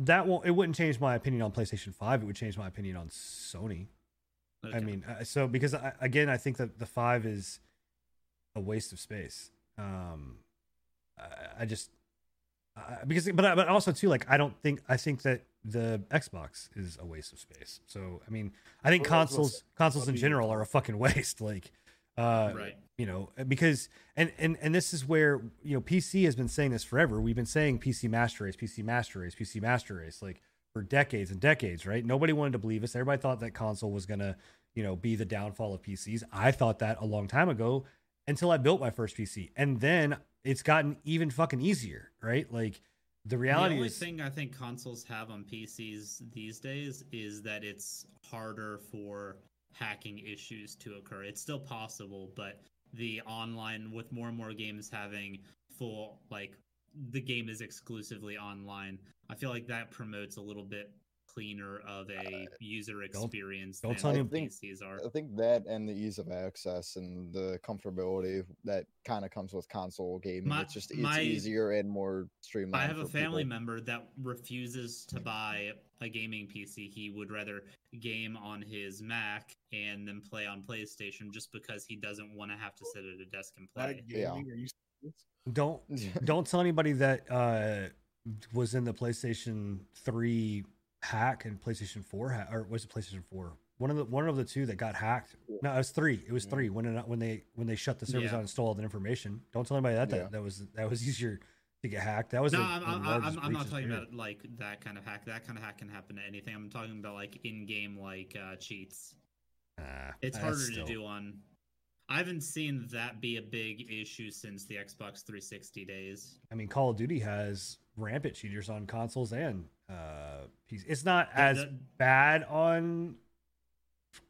That won't. It wouldn't change my opinion on PlayStation Five. It would change my opinion on Sony. I mean, so because I, again, I think that the five is a waste of space. Um, I, I just I, because, but but also too, like I don't think I think that the Xbox is a waste of space. So I mean, I think Well, that's what's- consoles consoles in general are a fucking waste. Like, uh, right. you know because and and and this is where you know pc has been saying this forever. We've been saying pc master race pc master race pc master race like for decades and decades right? Nobody wanted to believe us. Everybody thought that console was gonna you know be the downfall of pcs i thought that a long time ago until i built my first pc and then it's gotten even fucking easier right? Like the reality is the only is thing I think consoles have on PCs these days is that it's harder for hacking issues to occur. It's still possible, but the online with more and more games having full like the game is exclusively online. I feel like that promotes a little bit cleaner of a user experience don't than tell me- PCs are. I think that and the ease of access and the comfortability that kind of comes with console gaming. My- it's just it's my- easier and more streamlined. I have a family people. member that refuses to buy a gaming PC. He would rather game on his Mac and then play on PlayStation just because he doesn't want to have to sit at a desk and play. Yeah. gaming, are don't don't tell anybody that uh was in the PlayStation 3 hack and PlayStation 4 hack or was it PlayStation 4? One of the one of the two that got hacked. No, it was 3. It was 3 when it, when they when they shut the servers Yeah. down and stole all the information. Don't tell anybody that Yeah. that, that was that was easier to get hacked. That was No, the, I'm, I'm, I'm, not talking period. about like that kind of hack. That kind of hack can happen to anything. I'm talking about like in-game like uh, cheats. Nah, It's harder still- to do on. I haven't seen that be a big issue since the Xbox 360 days. I mean, Call of Duty has rampant cheaters on consoles and uh, PC. It's not The- as the- bad on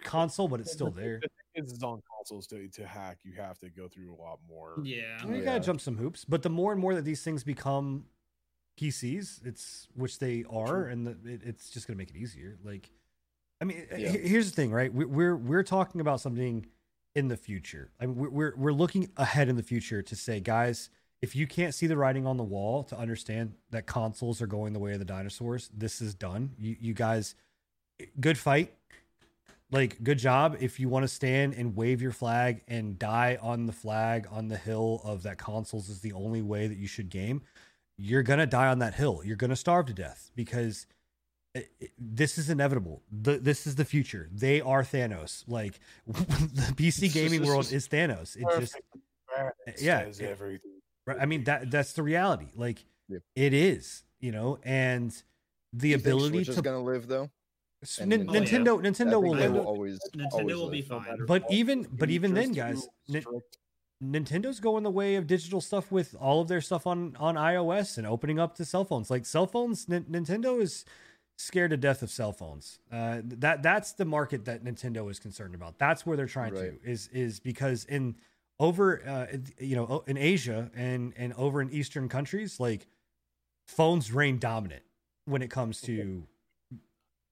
console, but it's still there. The thing is, is on consoles to, to hack, you have to go through a lot more. Yeah. You gotta jump some hoops, but the more and more that these things become PCs, it's which they are, True. and the, it, it's just gonna make it easier. Like, I mean, Yeah. he- here's the thing, right? We- We're we're talking about something in the future. I mean, we're we're we're looking ahead in the future to say, guys, if you can't see the writing on the wall to understand that consoles are going the way of the dinosaurs, this is done. You you guys, good fight. Like, good job. If you want to stand and wave your flag and die on the flag on the hill of that consoles is the only way that you should game, you're going to die on that hill. You're going to starve to death because it- it- this is inevitable. The, this is the future. They are Thanos. Like, the PC gaming world is Thanos. It just, yeah, it- everything. Right, I mean that that's the reality. Like Yep. it is, you know, and the Do you think ability is to gonna live though. S- and Nin- Oh, yeah. Nintendo Nintendo will live. will always. Nintendo always will be live. Fine. But what, even- but even then, guys, Nin- Nintendo's going the way of digital stuff with all of their stuff on on iOS and opening up to cell phones. Like cell phones, Nin- Nintendo is scared to death of cell phones. Uh, that that's the market that Nintendo is concerned about. That's where they're trying Right. to is is because in over uh, you know in Asia and and over in Eastern countries, like phones reign dominant when it comes to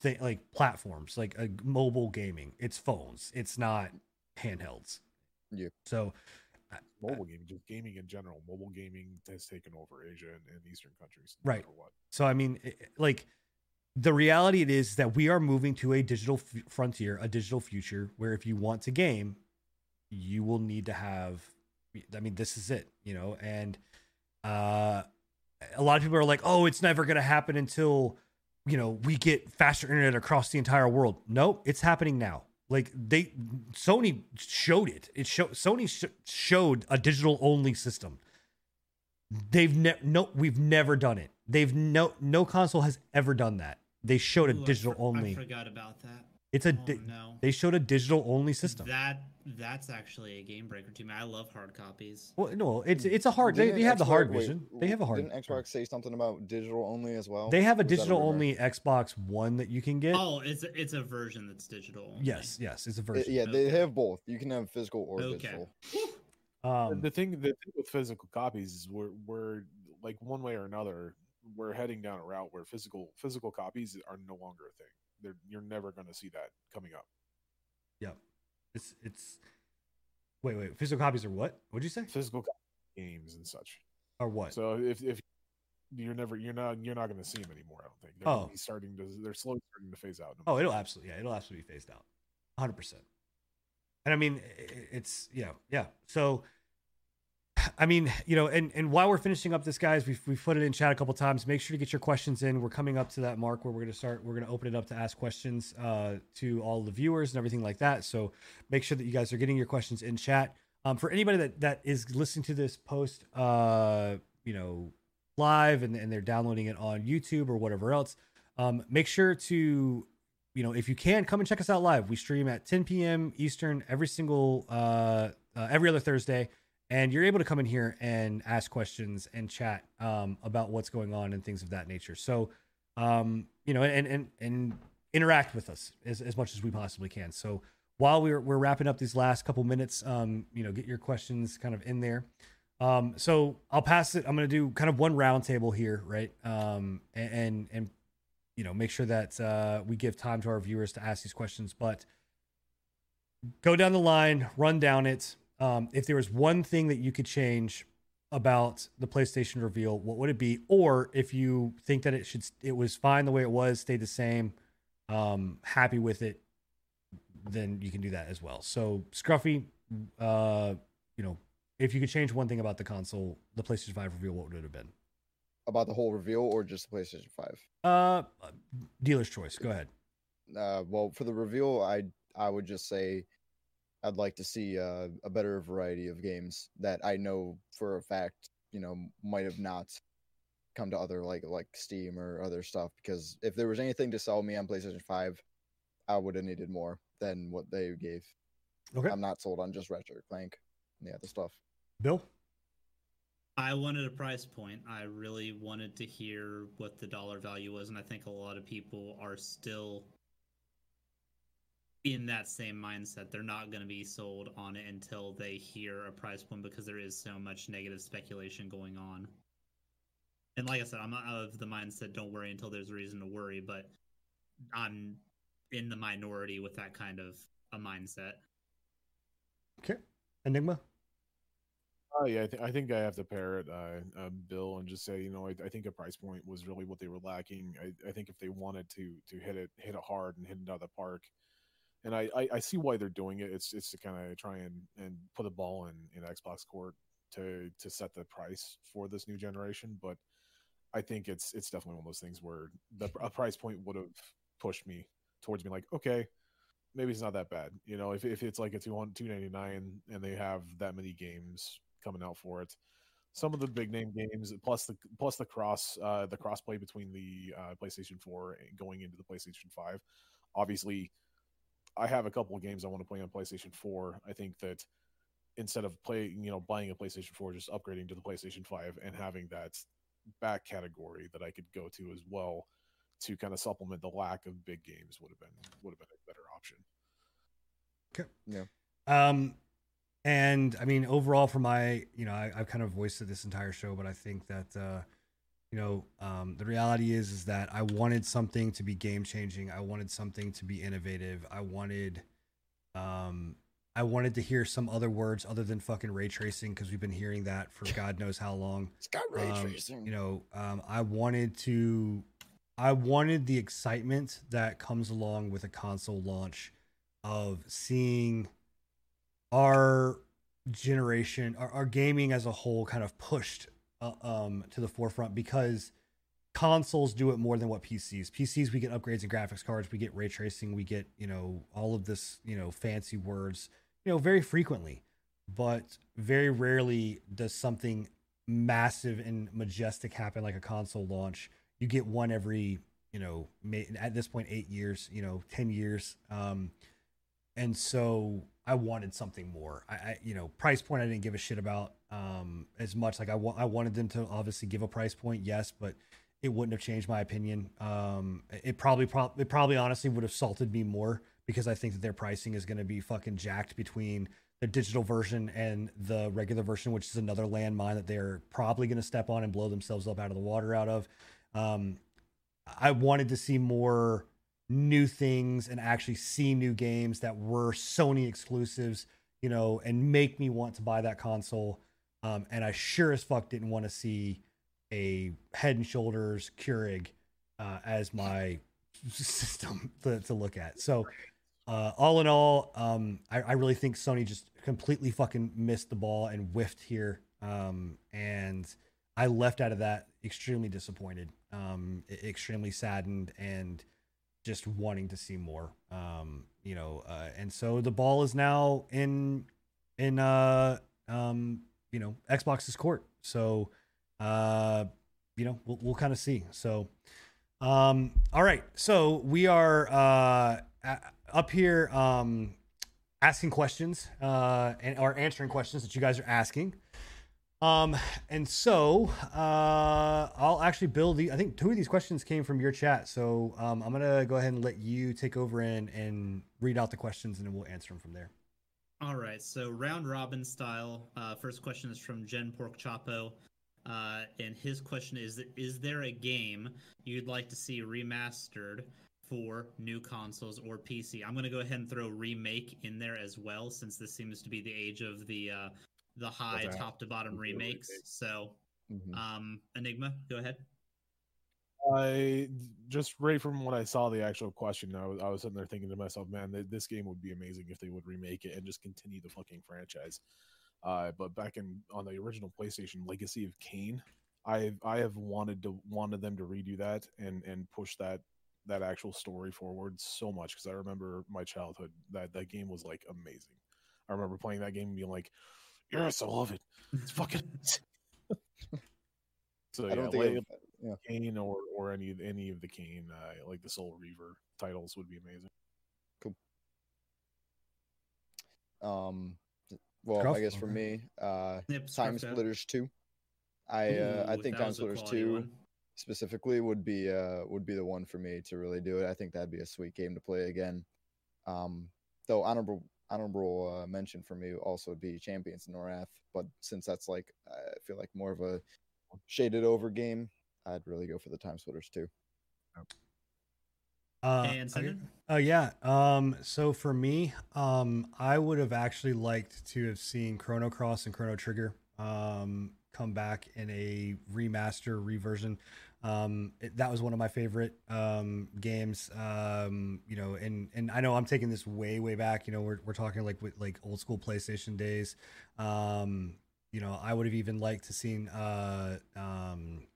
th- like platforms like uh, mobile gaming. It's phones. It's not handhelds. Yeah. So mobile gaming, just gaming in general. Mobile gaming has taken over Asia and, and Eastern countries. no Right. What? So I mean, i- like the reality it is that we are moving to a digital f- frontier, a digital future, where if you want to game, you will need to have. I mean, this is it, you know, and uh, a lot of people are like, "Oh, it's never going to happen until you know we get faster internet across the entire world." No, it's happening now. Like they, Sony showed it. It showed Sony sh- showed a digital only system. They've ne- no, we've never done it. They've no no console has ever done that. They showed a Ooh, I digital for- only. I forgot about that. It's a Oh, no. they showed a digital only system. That that's actually a game breaker to me. I love hard copies. well, no, it's it's a hard. They, Didn't they have the Xbox- hard wait, vision. They have a hard. Didn't Xbox say something about digital only as well? They have a Or digital rumor? only Xbox One that you can get. Oh, it's a, it's a version that's digital. only. yes, yes, it's a version. Yeah, they have both. You can have physical or Okay. digital. Um, the thing, the thing with physical copies is we're we're like one way or another. we're heading down a route where physical physical copies are no longer a thing. They're, you're never going to see that coming up. Yep. It's it's. Wait, wait. Physical copies are what? What'd you say? Physical games and such. Or what? So if if you're never you're not you're not going to see them anymore. I don't think. They're Oh. starting to they're slowly starting to phase out. Oh, it'll absolutely yeah, it'll absolutely be phased out, hundred percent. And I mean, it's yeah, yeah. So, I mean, you know, and and while we're finishing up this, guys, we've we've put it in chat a couple times. Make sure to get your questions in. We're coming up to that mark where we're gonna start. We're gonna open it up to ask questions uh, to all the viewers and everything like that. So make sure that you guys are getting your questions in chat. Um, for anybody that that is listening to this post, uh, you know, live and, and they're downloading it on YouTube or whatever else, um, make sure to, you know, if you can, come and check us out live. We stream at 10 p.m. Eastern every single, uh, uh, every other Thursday, and you're able to come in here and ask questions and chat um, about what's going on and things of that nature. So, um, you know, and and and interact with us as, as much as we possibly can. So while we're we're wrapping up these last couple minutes, um, you know, get your questions kind of in there. Um, so I'll pass it. I'm going to do kind of one roundtable here, right? Um, and, and and you know make sure that uh, we give time to our viewers to ask these questions. But go down the line, run down it. Um, if there was one thing that you could change about the PlayStation reveal, what would it be? Or if you think that it should, it was fine the way it was, stayed the same, um, happy with it, then you can do that as well. So Scruffy, uh, you know, if you could change one thing about the console, the PlayStation 5 reveal, what would it have been? About the whole reveal or just the PlayStation 5? Uh, dealer's choice. Go ahead. Uh, well, for the reveal, I I would just say I'd like to see uh, a better variety of games that I know for a fact, you know, might have not come to other like like Steam or other stuff. Because if there was anything to sell me on PlayStation Five, I would have needed more than what they gave. Okay. I'm not sold on just Ratchet Clank and the other stuff. Bill? I wanted a price point. I really wanted to hear what the dollar value was, and I think a lot of people are still in that same mindset. They're not going to be sold on it until they hear a price point because there is so much negative speculation going on. And like I said, I'm not of the mindset don't worry until there's a reason to worry, but I'm in the minority with that kind of a mindset. Okay. Enigma? Oh yeah, I, th- I think I have to pair it, uh, uh, Bill, and just say, you know, I, I think a price point was really what they were lacking. I, I think if they wanted to to hit it hit it hard and hit it out of the park, and I, I, I see why they're doing it. It's it's to kind of try and, and put a ball in, in Xbox court to to set the price for this new generation. But I think it's it's definitely one of those things where the a price point would have pushed me towards me like, okay, maybe it's not that bad. You know, if if it's like a two two ninety nine and they have that many games coming out for it, some of the big name games plus the plus the cross uh, the crossplay between the uh, PlayStation Four and going into the PlayStation Five, obviously. I have a couple of games I want to play on PlayStation 4. I think that instead of playing, you know, buying a PlayStation 4, just upgrading to the PlayStation 5 and having that back category that I could go to as well to kind of supplement the lack of big games would have been would have been a better option. Okay. Yeah. Um, and I mean, overall, for my, you know, I, I've kind of voiced it this entire show, but I think that, uh, you know, um, the reality is, is that I wanted something to be game changing. I wanted something to be innovative. I wanted, um, I wanted to hear some other words other than fucking ray tracing because we've been hearing that for God knows how long. It's got ray Um, tracing. you know, um, I wanted to, I wanted the excitement that comes along with a console launch of seeing our generation, our, our gaming as a whole, kind of pushed uh, um, to the forefront because consoles do it more than what PCs. PCs we get upgrades and graphics cards, we get ray tracing, we get you know all of this you know fancy words, you know very frequently, but very rarely does something massive and majestic happen like a console launch. You get one every you know at this point eight years, you know ten years. Um, and so I wanted something more. I, I, you know, price point I didn't give a shit about um, as much. Like I, wa- I wanted them to obviously give a price point, yes, but it wouldn't have changed my opinion. Um, it probably, prob- it probably honestly would have salted me more because I think that their pricing is going to be fucking jacked between the digital version and the regular version, which is another landmine that they're probably going to step on and blow themselves up out of the water out of. Um, I wanted to see more new things and actually see new games that were Sony exclusives, you know, and make me want to buy that console. Um, and I sure as fuck didn't want to see a Head and Shoulders Keurig uh, as my system to, to look at. So, uh, all in all, um, I, I really think Sony just completely fucking missed the ball and whiffed here. Um, and I left out of that extremely disappointed, um, extremely saddened, and just wanting to see more. Um, you know, uh, and so the ball is now in in uh um you know Xbox's court. So uh you know we'll we'll kind of see. So um all right. So we are uh up here um asking questions uh and or answering questions that you guys are asking. Um, and so uh, I'll actually build the. I think two of these questions came from your chat, so um, I'm gonna go ahead and let you take over and and read out the questions, and then we'll answer them from there. All right, so round robin style. Uh, first question is from Jen Pork Chapo, uh, and his question is: Is there a game you'd like to see remastered for new consoles or PC? I'm gonna go ahead and throw remake in there as well, since this seems to be the age of the uh, the high that? top to bottom Remakes. remakes. So, Mhm. um, Enigma, go ahead. I just right from what I saw the actual question, I was I was sitting there thinking to myself, man, th- this game would be amazing if they would remake it and just continue the fucking franchise. Uh, but back in on the original PlayStation, Legacy of Kain, I I have wanted to wanted them to redo that and and push that that actual story forward so much because I remember my childhood that that game was like amazing. I remember playing that game and being like, yes, I love it. It's fucking. so I yeah, don't think Leg- yeah. Kain or or any any of the Kain uh, like the Soul Reaver titles would be amazing. Um, well, Scruff? I guess for me, uh, Yep, Time Scruff, go. Splitters two. I uh, I think that Time Splitters two one. specifically would be uh would be the one for me to really do it. I think that'd be a sweet game to play again. Um, though honorable honorable uh, mention for me also would be Champions Norrath, but since that's like I feel like more of a shaded over game, I'd really go for the Time Splitters too. Uh, and okay. Simon? Oh yeah. Um, so for me, um, I would have actually liked to have seen Chrono Cross and Chrono Trigger um, come back in a remaster reversion. Um, it- that was one of my favorite um, games. Um, you know, and and I know I'm taking this way way back. You know, we're we're talking like with like old school PlayStation days. Um, you know, I would have even liked to seen uh, um,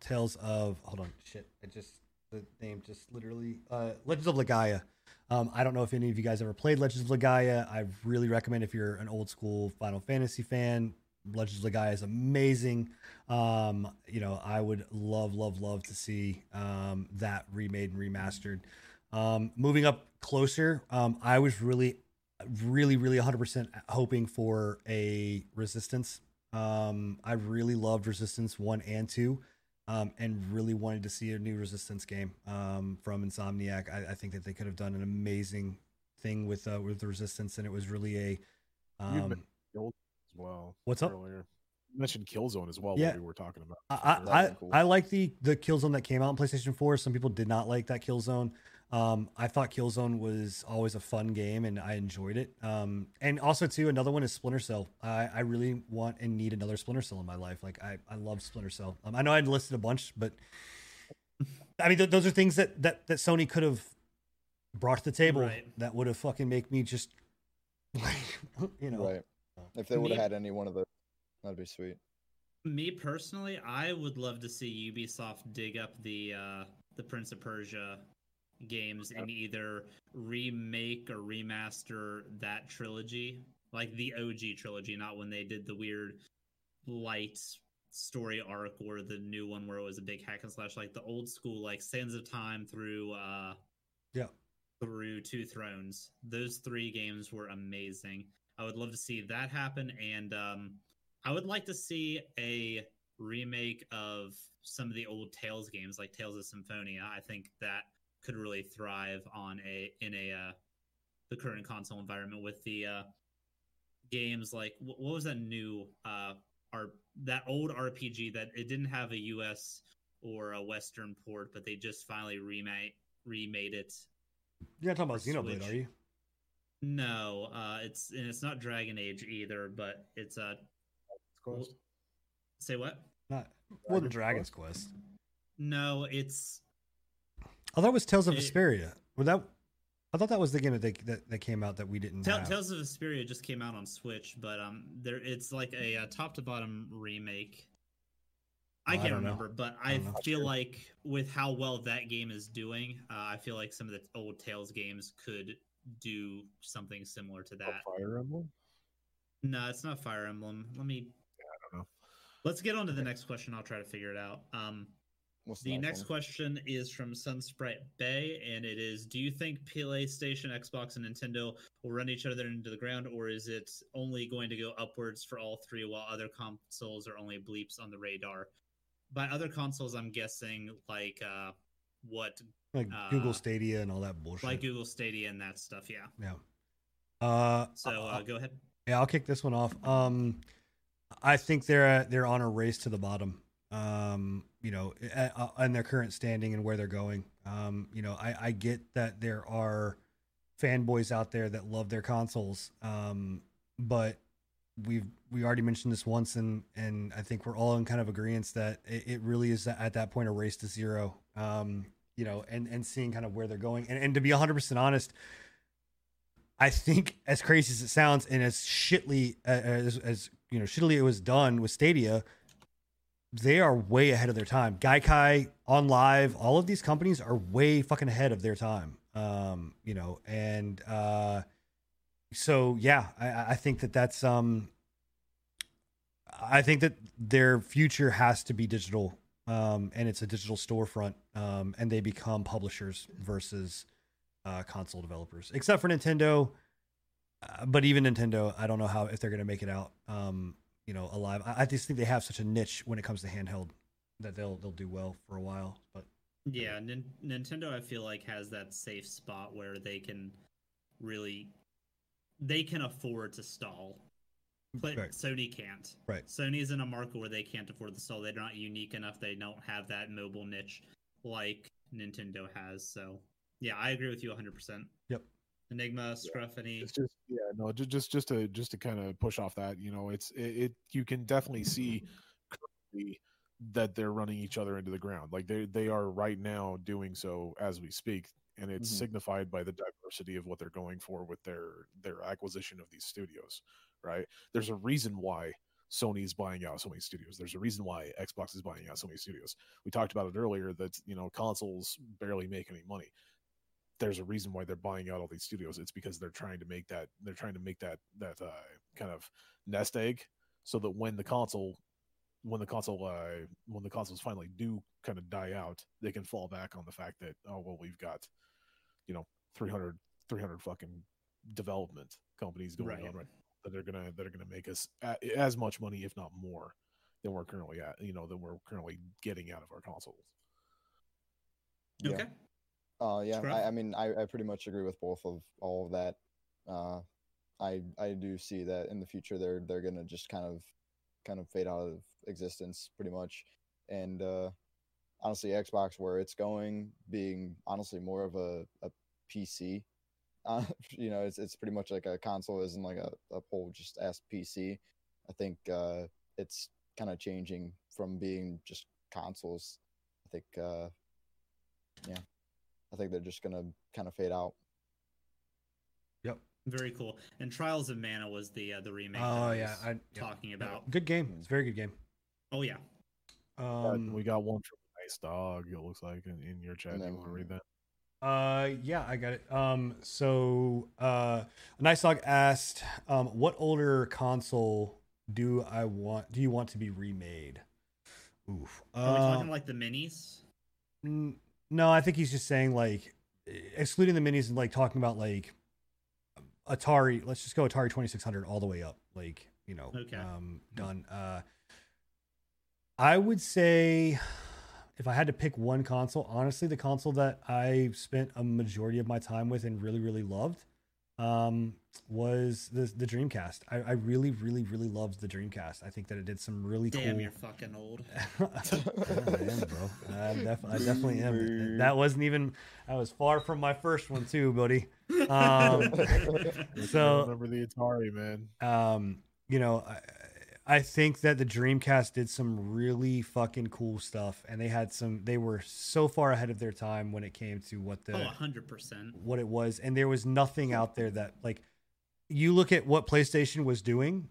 Tales of hold on shit. I just the name just literally uh Legends of Legaia. Um, I don't know if any of you guys ever played Legends of Legaia. I really recommend if you're an old school Final Fantasy fan. Legends of Legaia is amazing. Um, you know, I would love, love, love to see um, that remade and remastered. Um, moving up closer, um, I was really, really, really 100% hoping for a Resistance. Um, I really loved Resistance 1 and 2 um, and really wanted to see a new Resistance game um, from Insomniac. I, I think that they could have done an amazing thing with uh, with the Resistance, and it was really a. Um, well. What's up? Earlier. You mentioned Killzone as well. Yeah. We were talking about. I I, cool. I like the the Killzone that came out on PlayStation 4. Some people did not like that Killzone. Um, I thought Killzone was always a fun game and I enjoyed it. Um, and also too, another one is Splinter Cell. I, I really want and need another Splinter Cell in my life. Like I, I love Splinter Cell. Um, I know I listed a bunch, but I mean th- those are things that that that Sony could have brought to the table Right. that would have fucking make me just like you know Right. If they would have had any one of those, that'd be sweet. Me personally, I would love to see Ubisoft dig up the uh, the Prince of Persia games and either remake or remaster that trilogy, like the OG trilogy, not when they did the weird light story arc or the new one where it was a big hack and slash, like the old school, like Sands of Time through uh, yeah through Two Thrones. Those three games were amazing. I would love to see that happen, and um, I would like to see a remake of some of the old Tales games, like Tales of Symphonia. I think that could really thrive on a in a uh, the current console environment with the uh, games like what was that new uh, R- that old RPG that it didn't have a U.S. or a Western port, but they just finally remade remade it. You're not talking about Xenoblade, Switch. are you? No, uh, it's and it's not Dragon Age either, but it's uh, Quest. say what? Not well, the Dragon's Dragon's Quest. No, it's I thought it was Tales of It- Vesperia. Well, that I thought that was the game that they, that, that came out that we didn't Tell have. Tales of Vesperia just came out on Switch, but um, there it's like a, uh top to bottom remake. I Well, can't don't know. remember, but I I, don't feel like with how well that game is doing, uh, I feel like some of the old Tales games could do something similar to that. Fire Emblem. No, it's not Fire Emblem. Let me. I don't know. Let's get on to the next question. I'll try to figure it out. Um, What's the next one? question is from Sunsprite Bay, and it is: Do you think PlayStation, Xbox, and Nintendo will run each other into the ground, or is it only going to go upwards for all three, while other consoles are only bleeps on the radar? By other consoles, I'm guessing like uh, what, like uh, Google Stadia and all that bullshit. like Google Stadia and that stuff. Yeah. yeah. Uh, So uh, go ahead. yeah, I'll kick this one off. Um, I think they're they're on a race to the bottom. Um, you know, a- a- their current standing and where they're going. Um, you know, I I get that there are fanboys out there that love their consoles. Um, but we've we already mentioned this once, and and I think we're all in kind of agreement that it, it really is at that point a race to zero. Um, you know, and and seeing kind of where they're going, and and to be hundred percent honest. I think, as crazy as it sounds, and as shitly uh, as, as you know, shittily it was done with Stadia, they are way ahead of their time. Gaikai OnLive, all of these companies are way fucking ahead of their time. Um, you know, and uh, so yeah, I, I think that that's um, I think that their future has to be digital, um, and it's a digital storefront, um, and they become publishers versus uh, console developers, except for Nintendo. Uh, but even Nintendo, I don't know how if they're going to make it out, um, you know, alive. I, I just think they have such a niche when it comes to handheld that they'll they'll do well for a while. But Yeah, Nin- Nintendo I feel like has that safe spot where they can really they can afford to stall. But Right. Sony can't. Right. Sony's in a market where they can't afford the soul. They're not unique enough. They don't have that mobile niche like Nintendo has. So, yeah, I agree with you 100%. Yep. Enigma, Scruff, any It's just yeah, no, just just just to just to kind of push off that, you know, it's it, it you can definitely see currently that they're running each other into the ground. Like they they are right now doing so as we speak, and it's Mhm. signified by the diversity of what they're going for with their their acquisition of these studios. Right? There's a reason why Sony's buying out so many studios. There's a reason why Xbox is buying out so many studios. We talked about it earlier that you know consoles barely make any money there's a reason why they're buying out all these studios. It's because they're trying to make that they're trying to make that that uh, kind of nest egg, so that when the console when the console uh, when the consoles finally do kind of die out, they can fall back on the fact that oh well we've got you know 300 300 fucking development companies going Right. on right that are gonna that are gonna make us a, as much money if not more than we're currently at you know than we're currently getting out of our consoles. Yeah. Okay. Uh, yeah, Scruff? I, I mean, I, I pretty much agree with both of all of that. Uh, I I do see that in the future they're they're gonna just kind of kind of fade out of existence pretty much, and uh, honestly, Xbox where it's going being honestly more of a, a PC. Uh, you know, it's it's pretty much like a console isn't like a, a whole just ass PC. I think uh, it's kind of changing from being just consoles. I think uh, yeah. I think they're just gonna kind of fade out. Yep. Very cool. And Trials of Mana was the uh, the remake. that Oh, I yeah, was I- yeah. talking about. good game. It's a very good game. Oh yeah. Uh, Um, we got one from Nice Dog. It looks like in, in your chat. And You want to read that? Uh, yeah, I got it. Um, so uh, Nice Dog asked, um, what older console do I want? Do you want to be remade? Oof. Are we talking like the minis? n- no, I think he's just saying like excluding the minis and like talking about like Atari. Let's just go Atari Twenty Six Hundred all the way up. Like you know, Okay. um, done. Uh, I would say if I had to pick one console, honestly, the console that I spent a majority of my time with and really, really loved um, was the the Dreamcast. I, I really, really, really loved the Dreamcast. I think that it did some really Damn, cool. you're fucking old. Yeah, I am, bro. I, def- I definitely am. That wasn't even. I was far from my first one too, buddy. Um, so remember the Atari, man. um, you know, I, I think that the Dreamcast did some really fucking cool stuff, and they had some. They were so far ahead of their time when it came to what the Oh, 100%. what it was, and there was nothing out there that like. You look at what PlayStation was doing,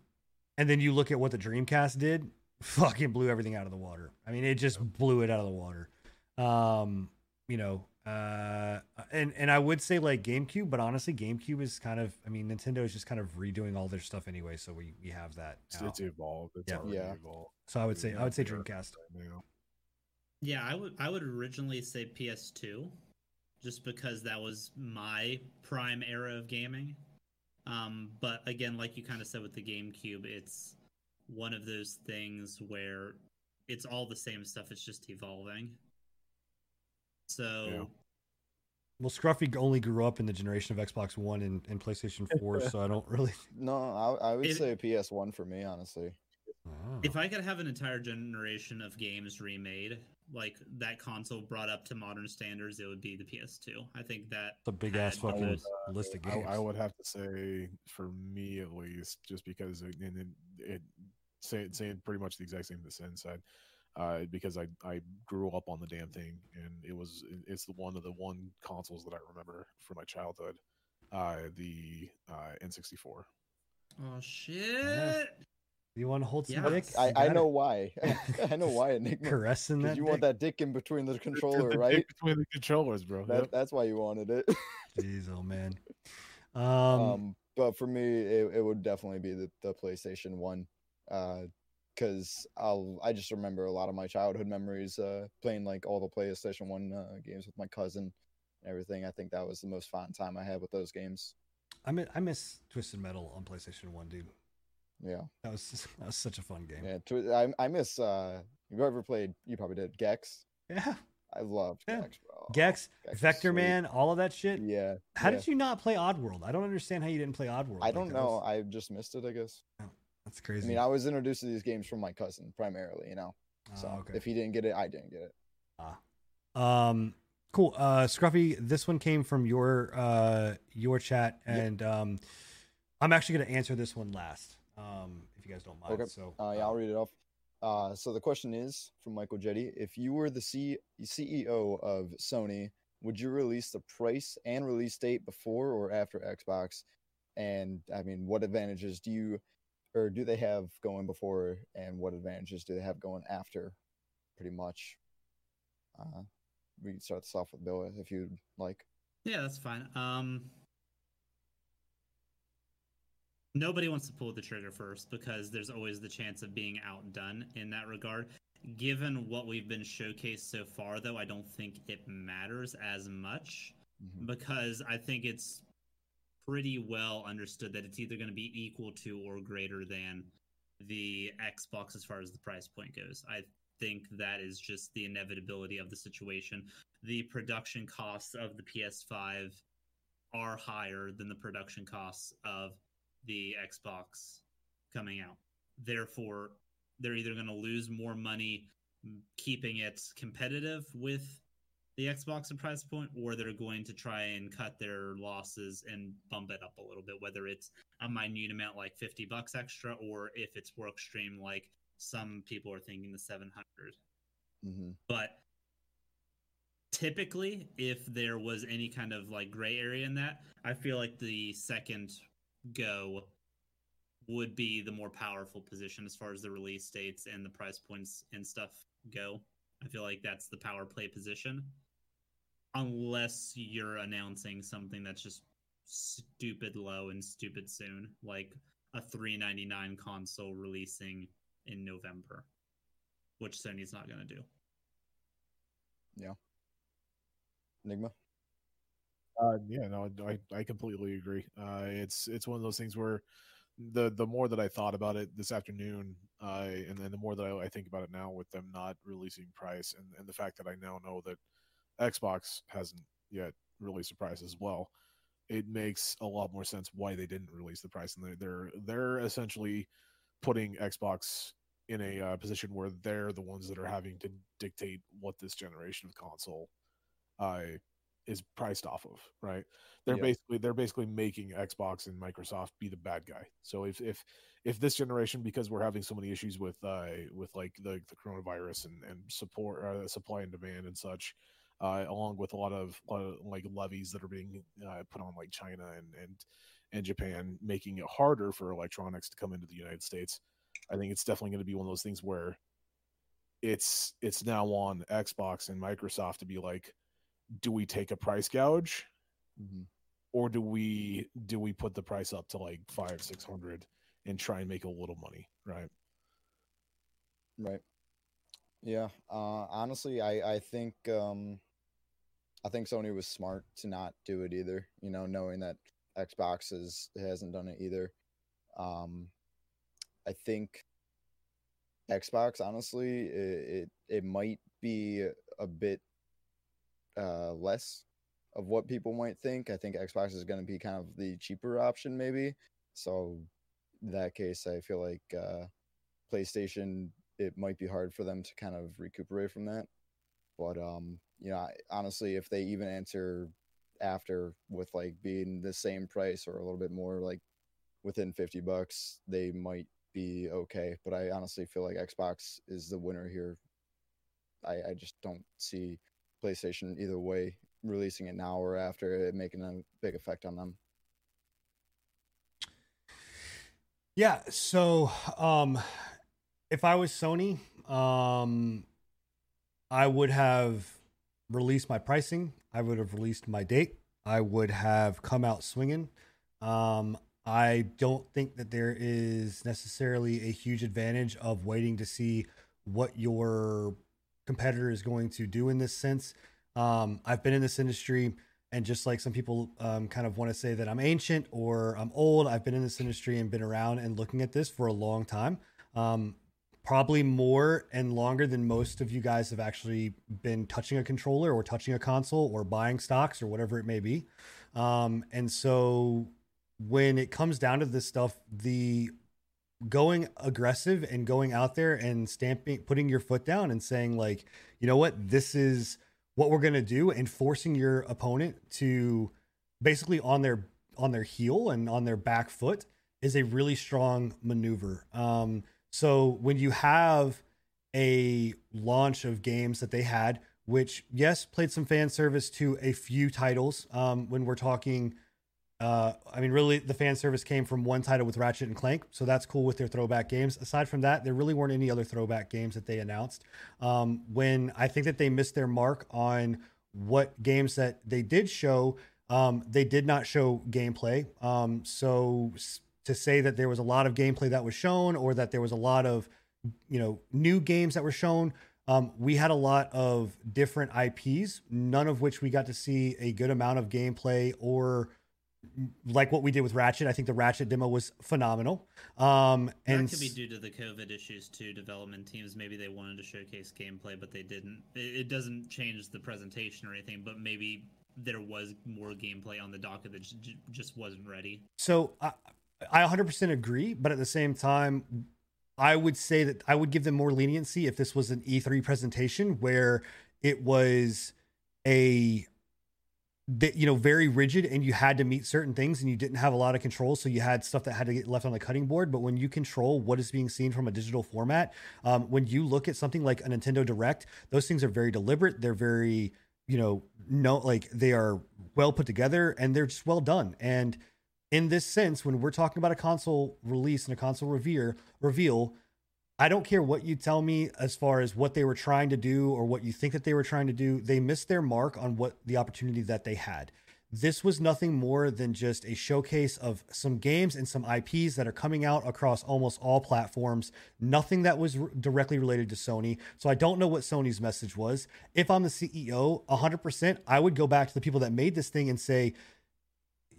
and then you look at what the Dreamcast did. Fucking blew everything out of the water. I mean, it just blew it out of the water. Um, you know, uh, and and I would say like GameCube, but honestly, GameCube is kind of. I mean, Nintendo is just kind of redoing all their stuff anyway, so we we have that. It's, now. it's evolved. It's Yeah. Yeah. evolved. So I would say I would say Dreamcast. Yeah, I would I would originally say PS2 just because that was my prime era of gaming. Um, but again, like you kind of said with the GameCube, it's one of those things where it's all the same stuff, it's just evolving. So Yeah. Well, Scruffy only grew up in the generation of Xbox One and, and PlayStation Four, so I don't really. no, I, I would If- say PS1 for me, honestly. Oh. if I could have an entire generation of games remade, like that console brought up to modern standards, it would be the PS2. I think that It's a big ass had fucking those- list of I, games. I would have to say, for me at least, just because it, and it, it say, saying pretty much the exact same as Sin said, uh, because I I grew up on the damn thing, and it was it's the one of the one consoles that I remember from my childhood, uh, the uh, N64. Oh shit! you want to hold some Yeah. dick? I, I know it. why. I know why, Enigma. Caressing Because that. you want that dick in between the The controller, dick right? between the controllers, bro. That, Yep. That's why you wanted it. Jeez, oh man. Um, um, but for me, it, it would definitely be the, the PlayStation One, because I'll I just remember a lot of my childhood memories uh, playing like all the PlayStation One uh, games with my cousin and everything. I think that was the most fun time I had with those games. I miss, I miss Twisted Metal on PlayStation One, dude. Yeah, That was that was such a fun game. yeah. I I miss. Uh, you ever played? You probably did. Gex. Yeah, I loved Yeah. Gex, bro. Gex, Gex Vector. Man, all of that shit. Yeah. How yeah. did you not play Oddworld? I don't understand how you didn't play Oddworld. I Like, don't know. was- I just missed it. I guess. That's crazy. I mean, I was introduced to these games from my cousin primarily. You know. So Ah, okay. if he didn't get it, I didn't get it. Um, cool. Uh, Scruffy, this one came from your uh your chat, Yep. and um, I'm actually gonna answer this one last. Um, if you guys don't mind. Okay. So Uh, yeah, I'll read it off. Uh, so the question is from Michael Jetty: If you were the C- CEO of Sony, would you release the price and release date before or after Xbox? And I mean, what advantages do you or do they have going before, and what advantages do they have going after? Pretty much. Uh, we can start this off with Bill if you'd like. Yeah, that's fine. Um, nobody wants to pull the trigger first because there's always the chance of being outdone in that regard. Given what we've been showcased so far, though, I don't think it matters as much Mhm. because I think it's pretty well understood that it's either going to be equal to or greater than the Xbox as far as the price point goes. I think that is just the inevitability of the situation. The production costs of the PS5 are higher than the production costs of the Xbox coming out. Therefore, they're either going to lose more money keeping it competitive with the Xbox price point, or they're going to try and cut their losses and bump it up a little bit, whether it's a minute amount like 50 bucks extra, or if it's work stream like some people are thinking the 700. hmm But typically, if there was any kind of like gray area in that, I feel like the second go would be the more powerful position as far as the release dates and the price points and stuff go. I feel like that's the power play position. Unless you're announcing something that's just stupid low and stupid soon, like a 399 console releasing in November, which Sony's not going to do. Yeah. Enigma. Uh, yeah, no, I I completely agree. Uh, it's it's one of those things where the the more that I thought about it this afternoon, uh, and then the more that I, I think about it now with them not releasing price, and and the fact that I now know that Xbox hasn't yet released a price as well. it makes a lot more sense why they didn't release the price, and they're they're, they're essentially putting Xbox in a uh, position where they're the ones that are having to dictate what this generation of console uh, is priced off of, right? They're basically they're basically making Xbox and Microsoft be the bad guy. So if if if this generation, because we're having so many issues with uh with like the the coronavirus and and support uh, supply and demand and such, uh, along with a lot of, of like levies that are being uh, put on like China and and and Japan, making it harder for electronics to come into the United States. I think it's definitely going to be one of those things where it's it's now on Xbox and Microsoft to be like, do we take a price gouge Mhm. or do we do we put the price up to like five six hundred and try and make a little money, right? Right. Yeah. Uh, honestly, I I think um, I think Sony was smart to not do it either. You know, knowing that Xbox is hasn't done it either. Um, I think Xbox, honestly, it it, it might be a bit uh, less of what people might think. I think Xbox is going to be kind of the cheaper option, maybe. So, in that case, I feel like uh, PlayStation it might be hard for them to kind of recuperate from that. But um, you know, honestly, if they even answer after with like being the same price or a little bit more, like within fifty bucks, they might be okay. But I honestly feel like Xbox is the winner here. I, I just don't see PlayStation either way releasing it now or after it making a big effect on them. Yeah. So, um, if I was Sony, um, I would have released my pricing. I would have released my date. I would have come out swinging. Um, I don't think that there is necessarily a huge advantage of waiting to see what your competitor is going to do in this sense. Um, I've been in this industry, and just like some people um, kind of want to say that I'm ancient or I'm old, I've been in this industry and been around and looking at this for a long time. Um, probably more and longer than most of you guys have actually been touching a controller or touching a console or buying stocks or whatever it may be. Um, and so when it comes down to this stuff, the going aggressive and going out there and stamping, putting your foot down and saying, like, you know what, this is what we're going to do and forcing your opponent to basically on their on their heel and on their back foot is a really strong maneuver. Um, so when you have a launch of games that they had, which yes, played some fan service to a few titles. Um, when we're talking, uh, I mean, really, the fan service came from one title with Ratchet and Clank, so that's cool with their throwback games. Aside from that, there really weren't any other throwback games that they announced. Um, when I think that they missed their mark on what games that they did show, um, they did not show gameplay. Um, so to say that there was a lot of gameplay that was shown, or that there was a lot of you know new games that were shown. Um, we had a lot of different IPs, none of which we got to see a good amount of gameplay or like what we did with Ratchet. I think the Ratchet demo was phenomenal. Um, and that could be due to the COVID issues too. Development teams maybe they wanted to showcase gameplay, but they didn't. It, doesn't change the presentation or anything, but maybe there was more gameplay on the docket that j- just wasn't ready. So I, I 100% agree, but at the same time, I would say that I would give them more leniency if this was an E3 presentation where it was a that you know very rigid and you had to meet certain things and you didn't have a lot of control so you had stuff that had to get left on the cutting board. But when you control what is being seen from a digital format um, when you look at something like a nintendo direct those things are very deliberate. They're very you know no like they are well put together and they're just well done. And in this sense when we're talking about a console release and a console reveal reveal I don't care what you tell me as far as what they were trying to do or what you think that they were trying to do. They missed their mark on what the opportunity that they had. This was nothing more than just a showcase of some games and some IPs that are coming out across almost all platforms. Nothing that was directly related to Sony. So I don't know what Sony's message was. If I'm the CEO, 100%, I would go back to the people that made this thing and say,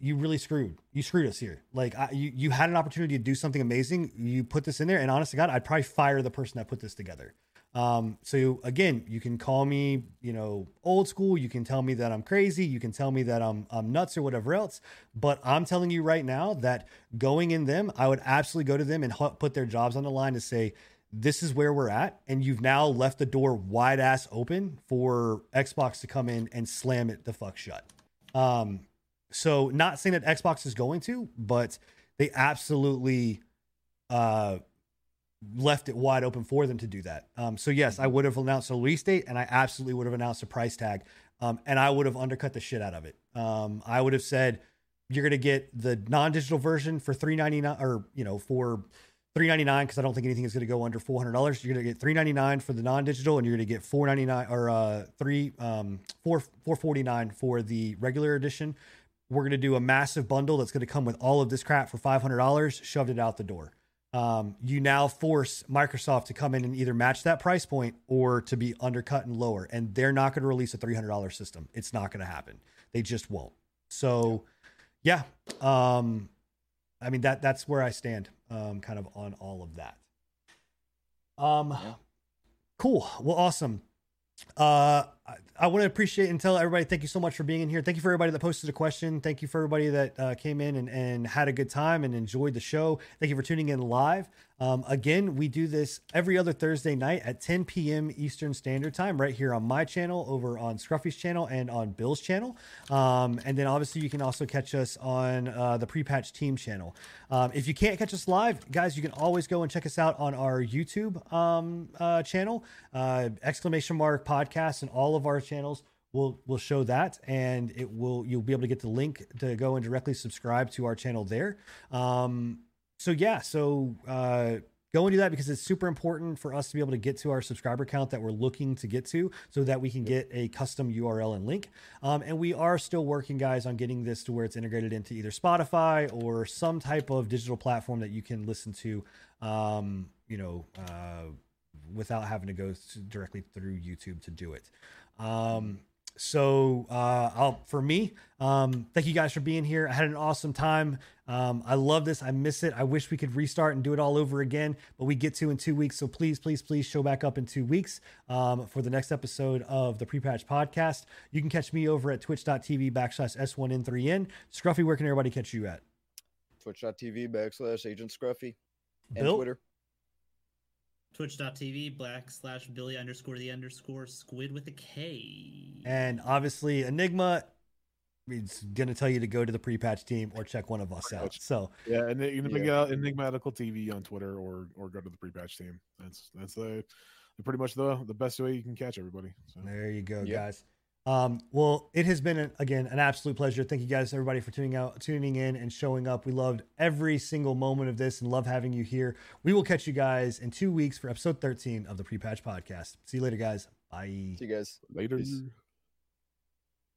you really screwed. You screwed us here. Like I, you, you had an opportunity to do something amazing. You put this in there, and honest to God, I'd probably fire the person that put this together. Um, so again, you can call me, you know, old school. You can tell me that I'm crazy. You can tell me that I'm I'm nuts or whatever else. But I'm telling you right now that going in them, I would absolutely go to them and put their jobs on the line to say, this is where we're at, and you've now left the door wide ass open for Xbox to come in and slam it the fuck shut. Um, so not saying that Xbox is going to, but they absolutely uh left it wide open for them to do that. Um, so yes, I would have announced a release date, and I absolutely would have announced a price tag, um, and I would have undercut the shit out of it. Um, I would have said you're going to get the non-digital version for three ninety nine, or you know for three ninety nine, because I don't think anything is going to go under four hundred dollars. You're going to get three ninety nine for the non-digital, and you're going to get four ninety nine or uh, three um, four four forty nine for the regular edition. We're going to do a massive bundle that's going to come with all of this crap for five hundred dollars. Shoved it out the door um, you now force Microsoft to come in and either match that price point or to be undercut and lower. And they're not going to release a $300 system. It's not going to happen. They just won't. So, yeah. Um, I mean, that that's where I stand um, kind of on all of that. Um, Yeah. Cool. Well, awesome. Uh, I, I want to appreciate and tell everybody thank you so much for being in here. Thank you for everybody that posted a question. Thank you for everybody that uh, came in and, and had a good time and enjoyed the show. Thank you for tuning in live. Um, again, we do this every other Thursday night at 10 p.m. Eastern Standard Time, right here on my channel, over on Scruffy's channel, and on Bill's channel. Um, and then obviously you can also catch us on uh, the Pre-Patch Team channel. Um, if you can't catch us live, guys, you can always go and check us out on our YouTube um, uh, channel, uh, exclamation mark podcast, and all of our channels we'll we'll show that and it will you'll be able to get the link to go and directly subscribe to our channel there um so yeah so uh go and do that because it's super important for us to be able to get to our subscriber count that we're looking to get to so that we can get a custom url and link. Um, and we are still working guys on getting this to where it's integrated into either spotify or some type of digital platform that you can listen to um, you know uh, without having to go directly through youtube to do it. Um, so uh, I'll for me, um, thank you guys for being here. I had an awesome time. Um, I love this. I miss it. I wish we could restart and do it all over again, but we get to in two weeks. So please, please, please show back up in two weeks um, for the next episode of the Pre-Patch Podcast. You can catch me over at twitch.tv backslash S1N3N. Scruffy, where can everybody catch you at? Twitch.tv backslash Agent Scruffy and Bill? Twitter. Twitch.tv backslash Billy underscore the underscore squid with a K. And obviously, Enigma is going to tell you to go to the pre-patch team or check one of us out. So Yeah, and you can Yeah. check out Enigmatical TV on Twitter or or go to the pre-patch team. That's that's the pretty much the the best way you can catch everybody. So There you go, Yep. guys. Um, well, it has been again an absolute pleasure. Thank you guys, everybody, for tuning out, tuning in, and showing up. We loved every single moment of this, and love having you here. We will catch you guys in two weeks for episode thirteen of the Pre-Patch Podcast. See you later, guys. Bye. See you guys. later. Peace.